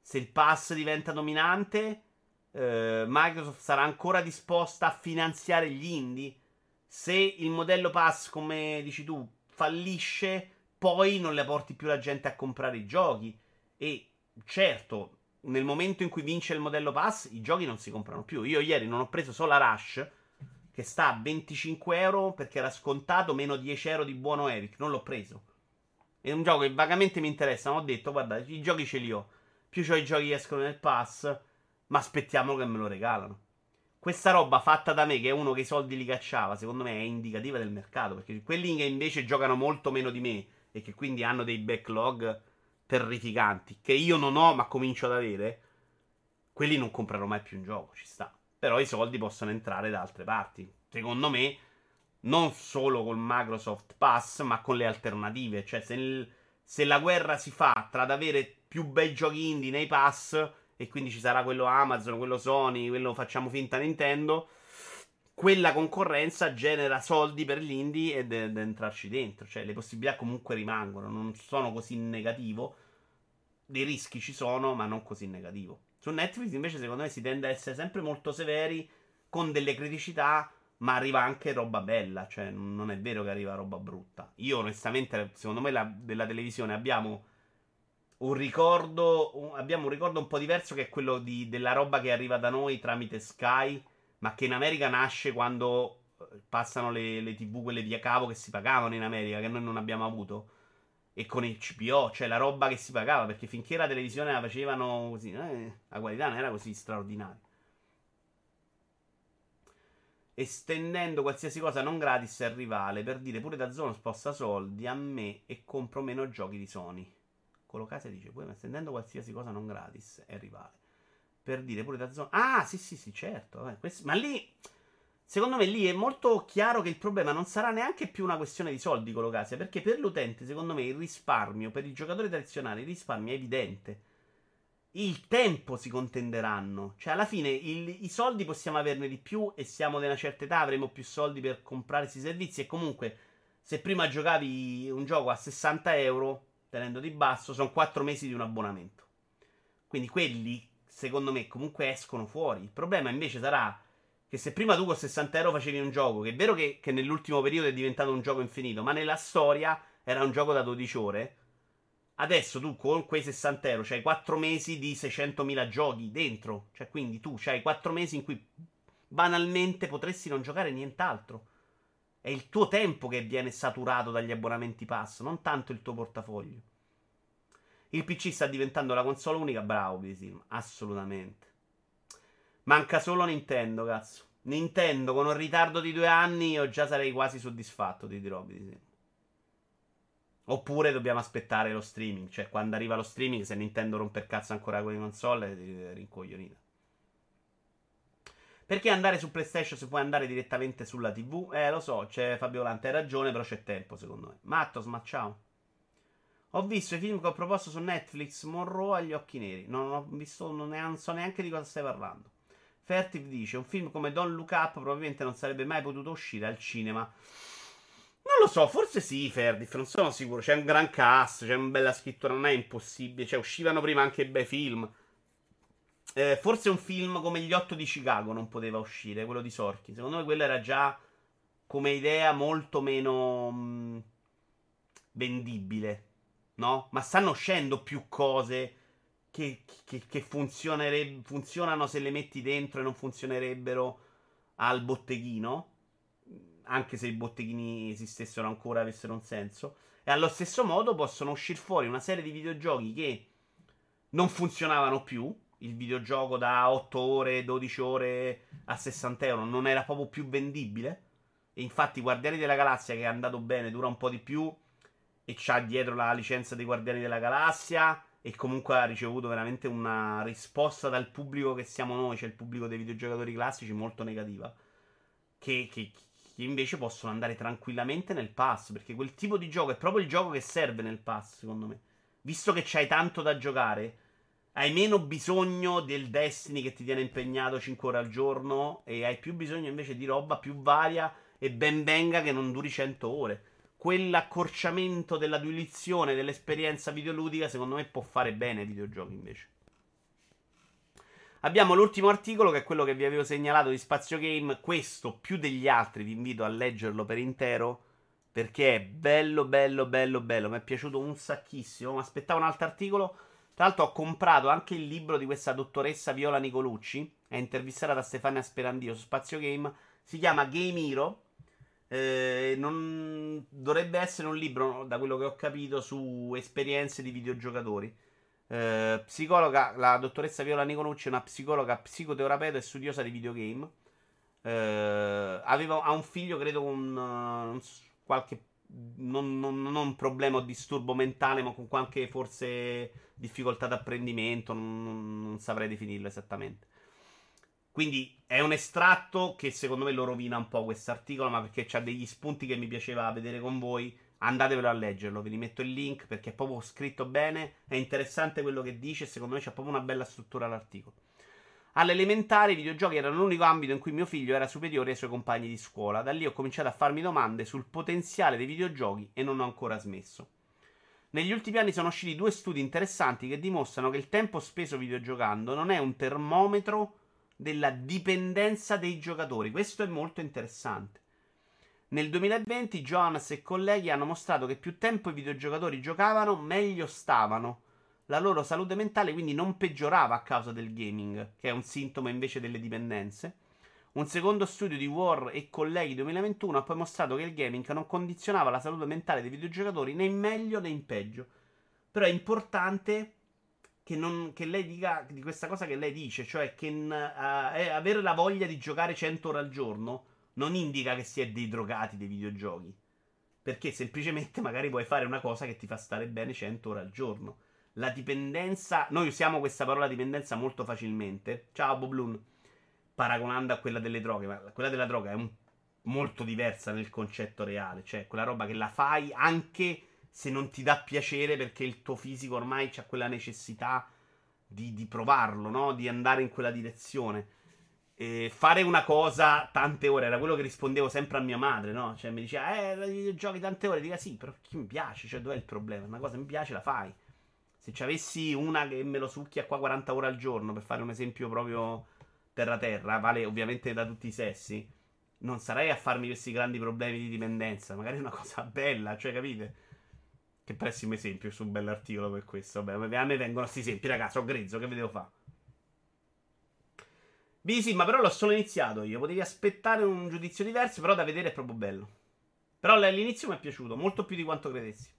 se il pass diventa dominante, eh, Microsoft sarà ancora disposta a finanziare gli indie. Se il modello pass, come dici tu, fallisce, poi non le porti più la gente a comprare i giochi. E certo, nel momento in cui vince il modello pass, i giochi non si comprano più. Io ieri non ho preso solo la Rush, che sta a 25 euro perché era scontato meno 10 euro di buono Epic. Non l'ho preso. È un gioco che vagamente mi interessa. Ma ho detto, guarda, i giochi ce li ho più ho i giochi che escono nel pass, ma aspettiamo che me lo regalano. Questa roba fatta da me, che è uno che i soldi li cacciava, secondo me è indicativa del mercato, perché quelli che invece giocano molto meno di me e che quindi hanno dei backlog terrificanti, che io non ho ma comincio ad avere, quelli non comprano mai più un gioco, ci sta. Però i soldi possono entrare da altre parti. Secondo me non solo col Microsoft Pass, ma con le alternative. Cioè, se, il, se la guerra si fa tra ad avere più bei giochi indie nei pass, e quindi ci sarà quello Amazon, quello Sony, quello facciamo finta Nintendo, quella concorrenza genera soldi per gli indie ed, ed entrarci dentro. Cioè, le possibilità comunque rimangono, non sono così negativo. Dei rischi ci sono, ma non così negativo. Su Netflix invece secondo me si tende a essere sempre molto severi con delle criticità ma arriva anche roba bella, cioè non è vero che arriva roba brutta. Io onestamente, secondo me la, della televisione abbiamo un ricordo, un, abbiamo un ricordo un po' diverso che è quello di, della roba che arriva da noi tramite Sky, ma che in America nasce quando eh, passano le, le tv, quelle via cavo che si pagavano in America, che noi non abbiamo avuto. E con il CPO, cioè la roba che si pagava, perché finché la televisione la facevano così, eh, la qualità non era così straordinaria estendendo qualsiasi cosa non gratis al rivale per dire pure da zona sposta soldi a me e compro meno giochi di Sony. Colocase dice pure estendendo qualsiasi cosa non gratis è rivale. Per dire pure da zona. Ah, sì, sì, sì, certo. Vabbè, questo... Ma lì Secondo me lì è molto chiaro che il problema non sarà neanche più una questione di soldi, Colocasia, perché per l'utente, secondo me, il risparmio, per il giocatore tradizionale, il risparmio è evidente il tempo si contenderanno. Cioè, alla fine il, i soldi possiamo averne di più e siamo di una certa età, avremo più soldi per comprare questi servizi. E comunque, se prima giocavi un gioco a 60 euro, tenendo di basso, sono 4 mesi di un abbonamento. Quindi quelli, secondo me, comunque escono fuori. Il problema invece sarà che se prima tu con 60 euro facevi un gioco, che è vero che, che nell'ultimo periodo è diventato un gioco infinito, ma nella storia era un gioco da 12 ore Adesso tu con quei 60 euro c'hai 4 mesi di 600.000 giochi dentro. Cioè, quindi tu c'hai 4 mesi in cui banalmente potresti non giocare nient'altro. È il tuo tempo che viene saturato dagli abbonamenti pass, non tanto il tuo portafoglio. Il PC sta diventando la console unica, bravo Bisim, assolutamente. Manca solo Nintendo, cazzo. Nintendo con un ritardo di due anni io già sarei quasi soddisfatto, ti dirò Bisim. Oppure dobbiamo aspettare lo streaming. Cioè, quando arriva lo streaming, se Nintendo rompe il cazzo ancora con le console, è rincoglionita. Perché andare su PlayStation se puoi andare direttamente sulla TV? Eh, lo so, c'è Fabio Volante, hai ragione, però c'è tempo, secondo me. Mattos, ma ciao. Ho visto i film che ho proposto su Netflix, Monroe agli occhi neri. Non ho visto, non, ne, so neanche di cosa stai parlando. Fertiv dice, un film come Don't Look Up probabilmente non sarebbe mai potuto uscire al cinema. Non lo so, forse sì, Ferdif, non sono sicuro. C'è un gran cast, c'è una bella scrittura, non è impossibile. Cioè, uscivano prima anche bei film. Eh, forse un film come Gli Otto di Chicago non poteva uscire, quello di Sorchi. Secondo me quello era già come idea molto meno mh, vendibile, no? Ma stanno uscendo più cose che, che, che funzionano se le metti dentro e non funzionerebbero al botteghino anche se i botteghini esistessero ancora, avessero un senso. E allo stesso modo possono uscire fuori una serie di videogiochi che non funzionavano più. Il videogioco da 8 ore, 12 ore a 60 euro non era proprio più vendibile. E infatti, Guardiani della Galassia, che è andato bene, dura un po' di più. E c'ha dietro la licenza dei Guardiani della Galassia. E comunque ha ricevuto veramente una risposta dal pubblico che siamo noi, cioè il pubblico dei videogiocatori classici, molto negativa. Che, che, che invece possono andare tranquillamente nel pass. Perché quel tipo di gioco è proprio il gioco che serve nel pass, secondo me. Visto che c'hai tanto da giocare, hai meno bisogno del Destiny che ti tiene impegnato 5 ore al giorno e hai più bisogno invece di roba più varia e ben venga che non duri 100 ore. Quell'accorciamento della diluizione dell'esperienza videoludica, secondo me, può fare bene ai videogiochi invece. Abbiamo l'ultimo articolo che è quello che vi avevo segnalato di Spazio Game. Questo più degli altri vi invito a leggerlo per intero perché è bello, bello, bello, bello. Mi è piaciuto un sacchissimo. Mi aspettavo un altro articolo. Tra l'altro ho comprato anche il libro di questa dottoressa Viola Nicolucci. È intervistata da Stefania Sperandio su Spazio Game. Si chiama Game Hero. Eh, non... Dovrebbe essere un libro, da quello che ho capito, su esperienze di videogiocatori. Eh, psicologa, la dottoressa Viola Nicolucci è una psicologa, psicoterapeuta e studiosa di videogame. Eh, aveva, ha un figlio, credo, con uh, qualche non, non, non, un problema o disturbo mentale, ma con qualche forse difficoltà d'apprendimento. Non, non saprei definirlo esattamente. Quindi è un estratto che secondo me lo rovina un po' questo articolo, ma perché c'ha degli spunti che mi piaceva vedere con voi. Andatevelo a leggerlo, ve li metto il link perché è proprio scritto bene, è interessante quello che dice, secondo me c'è proprio una bella struttura all'articolo. All'elementare i videogiochi erano l'unico ambito in cui mio figlio era superiore ai suoi compagni di scuola. Da lì ho cominciato a farmi domande sul potenziale dei videogiochi e non ho ancora smesso. Negli ultimi anni sono usciti due studi interessanti che dimostrano che il tempo speso videogiocando non è un termometro della dipendenza dei giocatori. Questo è molto interessante. Nel 2020 Jonas e colleghi hanno mostrato che più tempo i videogiocatori giocavano, meglio stavano. La loro salute mentale quindi non peggiorava a causa del gaming, che è un sintomo invece delle dipendenze. Un secondo studio di War e colleghi 2021 ha poi mostrato che il gaming non condizionava la salute mentale dei videogiocatori né in meglio né in peggio. Però è importante che, non, che lei dica di questa cosa che lei dice, cioè che uh, avere la voglia di giocare 100 ore al giorno non indica che si è dei drogati dei videogiochi. Perché semplicemente magari puoi fare una cosa che ti fa stare bene 100 ore al giorno. La dipendenza. Noi usiamo questa parola dipendenza molto facilmente. Ciao Boblun. Paragonando a quella delle droghe. Ma quella della droga è un, molto diversa nel concetto reale. Cioè, quella roba che la fai anche se non ti dà piacere perché il tuo fisico ormai ha quella necessità di, di provarlo, no? Di andare in quella direzione. E fare una cosa tante ore era quello che rispondevo sempre a mia madre, no? Cioè mi diceva, eh, giochi tante ore, dica sì, però chi mi piace, cioè dov'è il problema? Una cosa mi piace, la fai. Se ci avessi una che me lo succhia qua 40 ore al giorno, per fare un esempio proprio terra-terra, vale ovviamente da tutti i sessi, non sarei a farmi questi grandi problemi di dipendenza. Magari è una cosa bella, cioè, capite? Che pessimo esempio su un bell'articolo per questo. Vabbè, a me vengono questi esempi, ragazzi. Ho grezzo, che vedevo fa? Beh, sì, ma però l'ho solo iniziato io. Potevi aspettare un giudizio diverso, però da vedere è proprio bello. Però all'inizio mi è piaciuto, molto più di quanto credessi.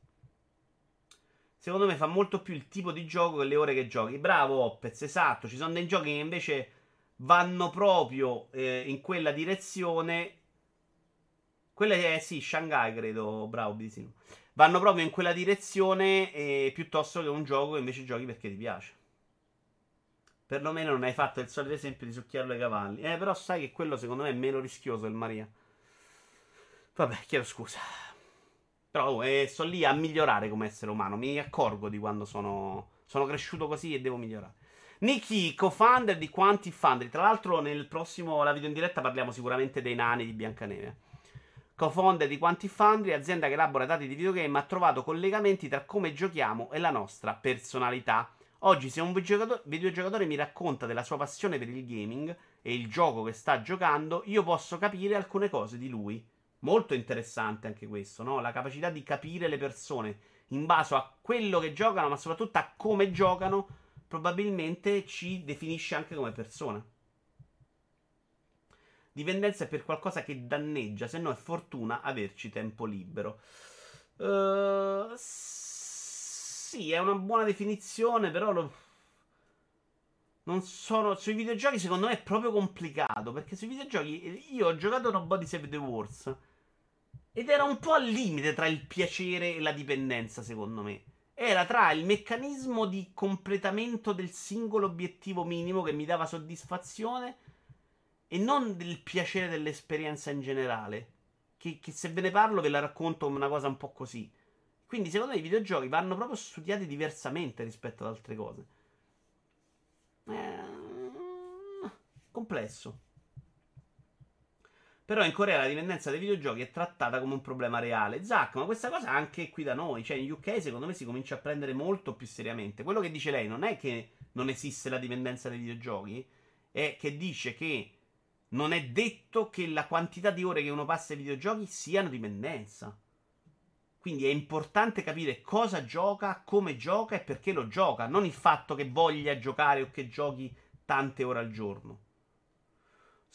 Secondo me fa molto più il tipo di gioco che le ore che giochi. Bravo, Opez, esatto. Ci sono dei giochi che invece vanno proprio eh, in quella direzione. Quella è, sì, Shanghai, credo. Bravo, Bisino vanno proprio in quella direzione eh, piuttosto che un gioco che invece giochi perché ti piace. Perlomeno non hai fatto il solito esempio di succhiarlo ai cavalli. Eh, però sai che quello secondo me è meno rischioso il Maria. Vabbè, chiedo scusa. Però eh, sto lì a migliorare come essere umano. Mi accorgo di quando sono, sono cresciuto così e devo migliorare. Nicky, co-founder di Quanti Foundry. Tra l'altro, nel prossimo la video in diretta parliamo sicuramente dei nani di Biancaneve co-founder di Quanti Foundry, azienda che elabora dati di videogame, ha trovato collegamenti tra come giochiamo e la nostra personalità. Oggi, se un videogiocatore mi racconta della sua passione per il gaming e il gioco che sta giocando, io posso capire alcune cose di lui. Molto interessante anche questo, no? La capacità di capire le persone in base a quello che giocano, ma soprattutto a come giocano, probabilmente ci definisce anche come persona. Dipendenza è per qualcosa che danneggia, se no è fortuna averci tempo libero. Uh, sì, è una buona definizione, però lo... non sono... Sui videogiochi secondo me è proprio complicato, perché sui videogiochi io ho giocato Nobody Save the Wars ed era un po' al limite tra il piacere e la dipendenza, secondo me. Era tra il meccanismo di completamento del singolo obiettivo minimo che mi dava soddisfazione e non del piacere dell'esperienza in generale. Che, che, se ve ne parlo ve la racconto come una cosa un po' così. Quindi secondo me i videogiochi vanno proprio studiati diversamente rispetto ad altre cose. Eh, complesso. Però in Corea la dipendenza dai videogiochi è trattata come un problema reale. Zack, ma questa cosa anche qui da noi, cioè in UK secondo me si comincia a prendere molto più seriamente. Quello che dice lei non è che non esiste la dipendenza dai videogiochi, è che dice che non è detto che la quantità di ore che uno passa ai videogiochi siano dipendenza. Quindi è importante capire cosa gioca, come gioca e perché lo gioca, non il fatto che voglia giocare o che giochi tante ore al giorno.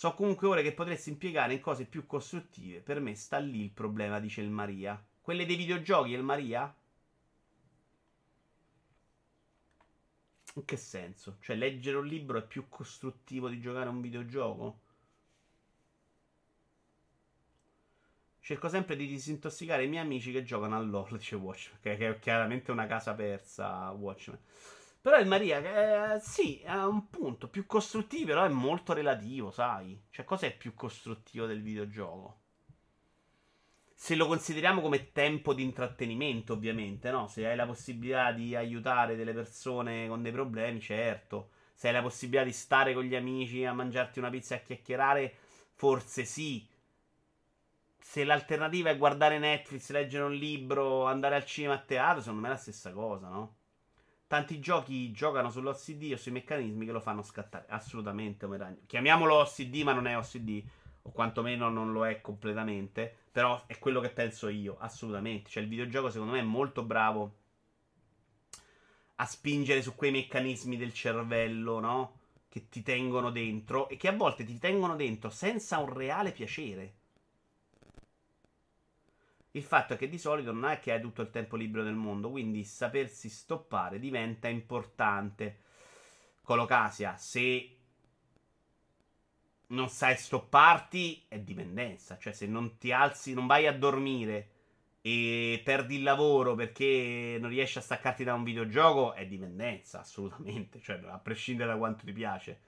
So comunque ore che potresti impiegare in cose più costruttive. Per me sta lì il problema, dice il Maria. Quelle dei videogiochi, il Maria? In che senso? Cioè, leggere un libro è più costruttivo di giocare a un videogioco? Cerco sempre di disintossicare i miei amici che giocano a LOL, dice Watchmen, che è chiaramente una casa persa, Watchmen. Però il Maria, eh, sì, ha un punto più costruttivo, però è molto relativo, sai? Cioè, cosa è più costruttivo del videogioco? Se lo consideriamo come tempo di intrattenimento, ovviamente, no? Se hai la possibilità di aiutare delle persone con dei problemi, certo. Se hai la possibilità di stare con gli amici a mangiarti una pizza e a chiacchierare, forse sì. Se l'alternativa è guardare Netflix, leggere un libro, andare al cinema a teatro, secondo me è la stessa cosa, no? Tanti giochi giocano sull'OCD o sui meccanismi che lo fanno scattare. Assolutamente, Omeragno. Chiamiamolo OCD, ma non è OCD. O quantomeno non lo è completamente. Però è quello che penso io. Assolutamente. Cioè, il videogioco, secondo me, è molto bravo a spingere su quei meccanismi del cervello, no? Che ti tengono dentro. E che a volte ti tengono dentro senza un reale piacere. Il fatto è che di solito non è che hai tutto il tempo libero del mondo, quindi sapersi stoppare diventa importante. Colocasia, se non sai stopparti, è dipendenza. Cioè, se non ti alzi, non vai a dormire e perdi il lavoro perché non riesci a staccarti da un videogioco, è dipendenza, assolutamente. Cioè, a prescindere da quanto ti piace.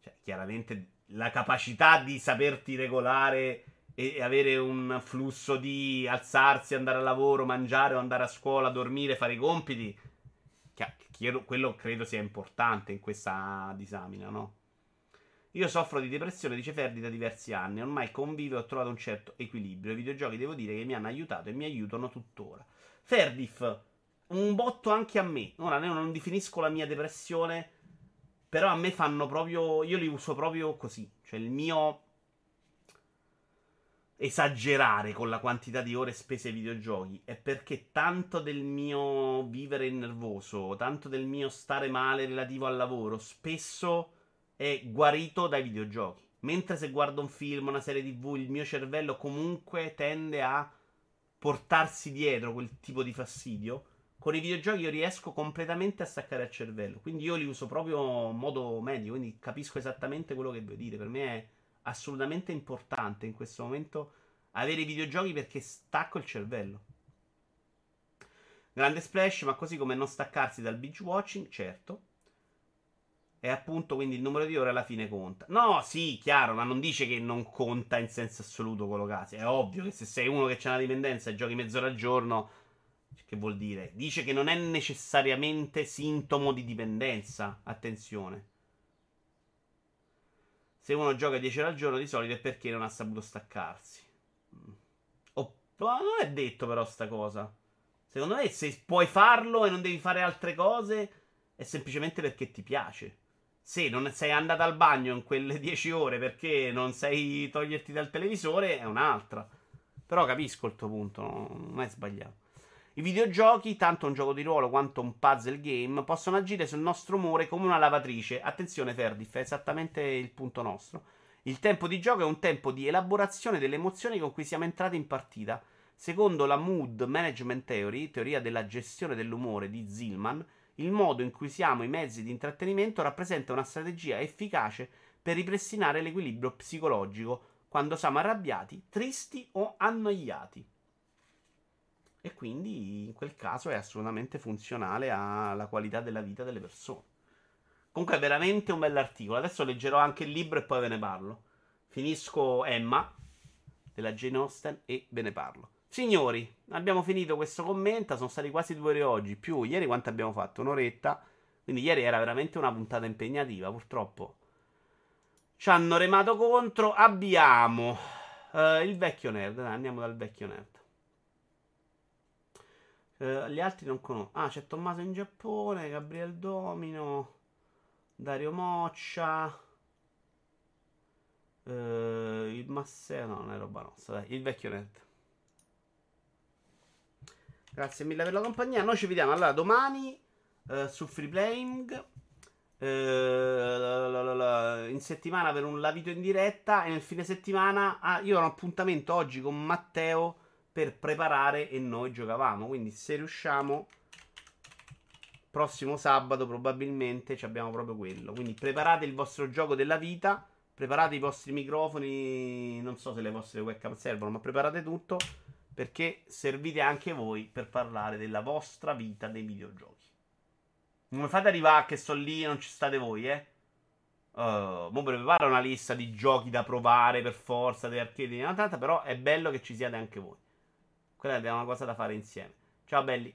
Cioè, chiaramente la capacità di saperti regolare e avere un flusso di alzarsi, andare al lavoro, mangiare o andare a scuola, dormire, fare i compiti, quello credo sia importante in questa disamina, no? Io soffro di depressione, dice Ferdi, da diversi anni. Ormai convivo e ho trovato un certo equilibrio. I videogiochi devo dire che mi hanno aiutato e mi aiutano tuttora. Ferdif, un botto anche a me. Ora, non definisco la mia depressione, però a me fanno proprio. Io li uso proprio così. Cioè, il mio esagerare con la quantità di ore spese ai videogiochi è perché tanto del mio vivere nervoso, tanto del mio stare male relativo al lavoro, spesso è guarito dai videogiochi. Mentre se guardo un film, una serie tv, il mio cervello comunque tende a portarsi dietro quel tipo di fastidio. Con i videogiochi io riesco completamente a staccare il cervello. Quindi io li uso proprio in modo medico. Quindi capisco esattamente quello che vuoi dire. Per me è assolutamente importante in questo momento avere i videogiochi perché stacco il cervello. Grande splash, ma così come non staccarsi dal binge watching, certo. E appunto quindi il numero di ore alla fine conta. No, sì, chiaro, ma non dice che non conta in senso assoluto quello casi. È ovvio che se sei uno che ha una dipendenza e giochi mezz'ora al giorno, che vuol dire? Dice che non è necessariamente sintomo di dipendenza. Attenzione. Se uno gioca 10 ore al giorno di solito è perché non ha saputo staccarsi. Oh, non è detto però sta cosa. Secondo me se puoi farlo e non devi fare altre cose è semplicemente perché ti piace. Se non sei andato al bagno in quelle 10 ore perché non sei toglierti dal televisore è un'altra. Però capisco il tuo punto, non è sbagliato. I videogiochi, tanto un gioco di ruolo quanto un puzzle game, possono agire sul nostro umore come una lavatrice. Attenzione, Ferdif, è esattamente il punto nostro. Il tempo di gioco è un tempo di elaborazione delle emozioni con cui siamo entrati in partita. Secondo la Mood Management Theory, teoria della gestione dell'umore di Zillman, il modo in cui usiamo i mezzi di intrattenimento rappresenta una strategia efficace per ripristinare l'equilibrio psicologico quando siamo arrabbiati, tristi o annoiati. E quindi in quel caso è assolutamente funzionale alla qualità della vita delle persone. Comunque è veramente un bell'articolo. Adesso leggerò anche il libro e poi ve ne parlo. Finisco Emma della Jane Austen e ve ne parlo. Signori, abbiamo finito questo commento. Sono stati quasi due ore oggi. Più ieri quanto abbiamo fatto? Un'oretta. Quindi ieri era veramente una puntata impegnativa. Purtroppo ci hanno remato contro. Abbiamo uh, il vecchio nerd. Andiamo dal vecchio nerd. Uh, gli altri non conosco. Ah, c'è Tommaso in Giappone, Gabriel Domino, Dario Moccia. Uh, il Masseo, no, non è roba nostra. Dai, il vecchio nerd. Grazie mille per la compagnia. Noi ci vediamo allora domani uh, su Free Playing. Uh, in settimana per un lavito in diretta e nel fine settimana ah, io ho un appuntamento oggi con Matteo per preparare e noi giocavamo. Quindi se riusciamo prossimo sabato probabilmente ci abbiamo proprio quello. Quindi preparate il vostro gioco della vita, preparate i vostri microfoni, non so se le vostre webcam servono, ma preparate tutto perché servite anche voi per parlare della vostra vita dei videogiochi. Non mi fate arrivare che sto lì e non ci state voi, eh. Uh, mo preparo una lista di giochi da provare per forza, di arcade, di tanta, però è bello che ci siate anche voi. Quella è una cosa da fare insieme. Ciao belli.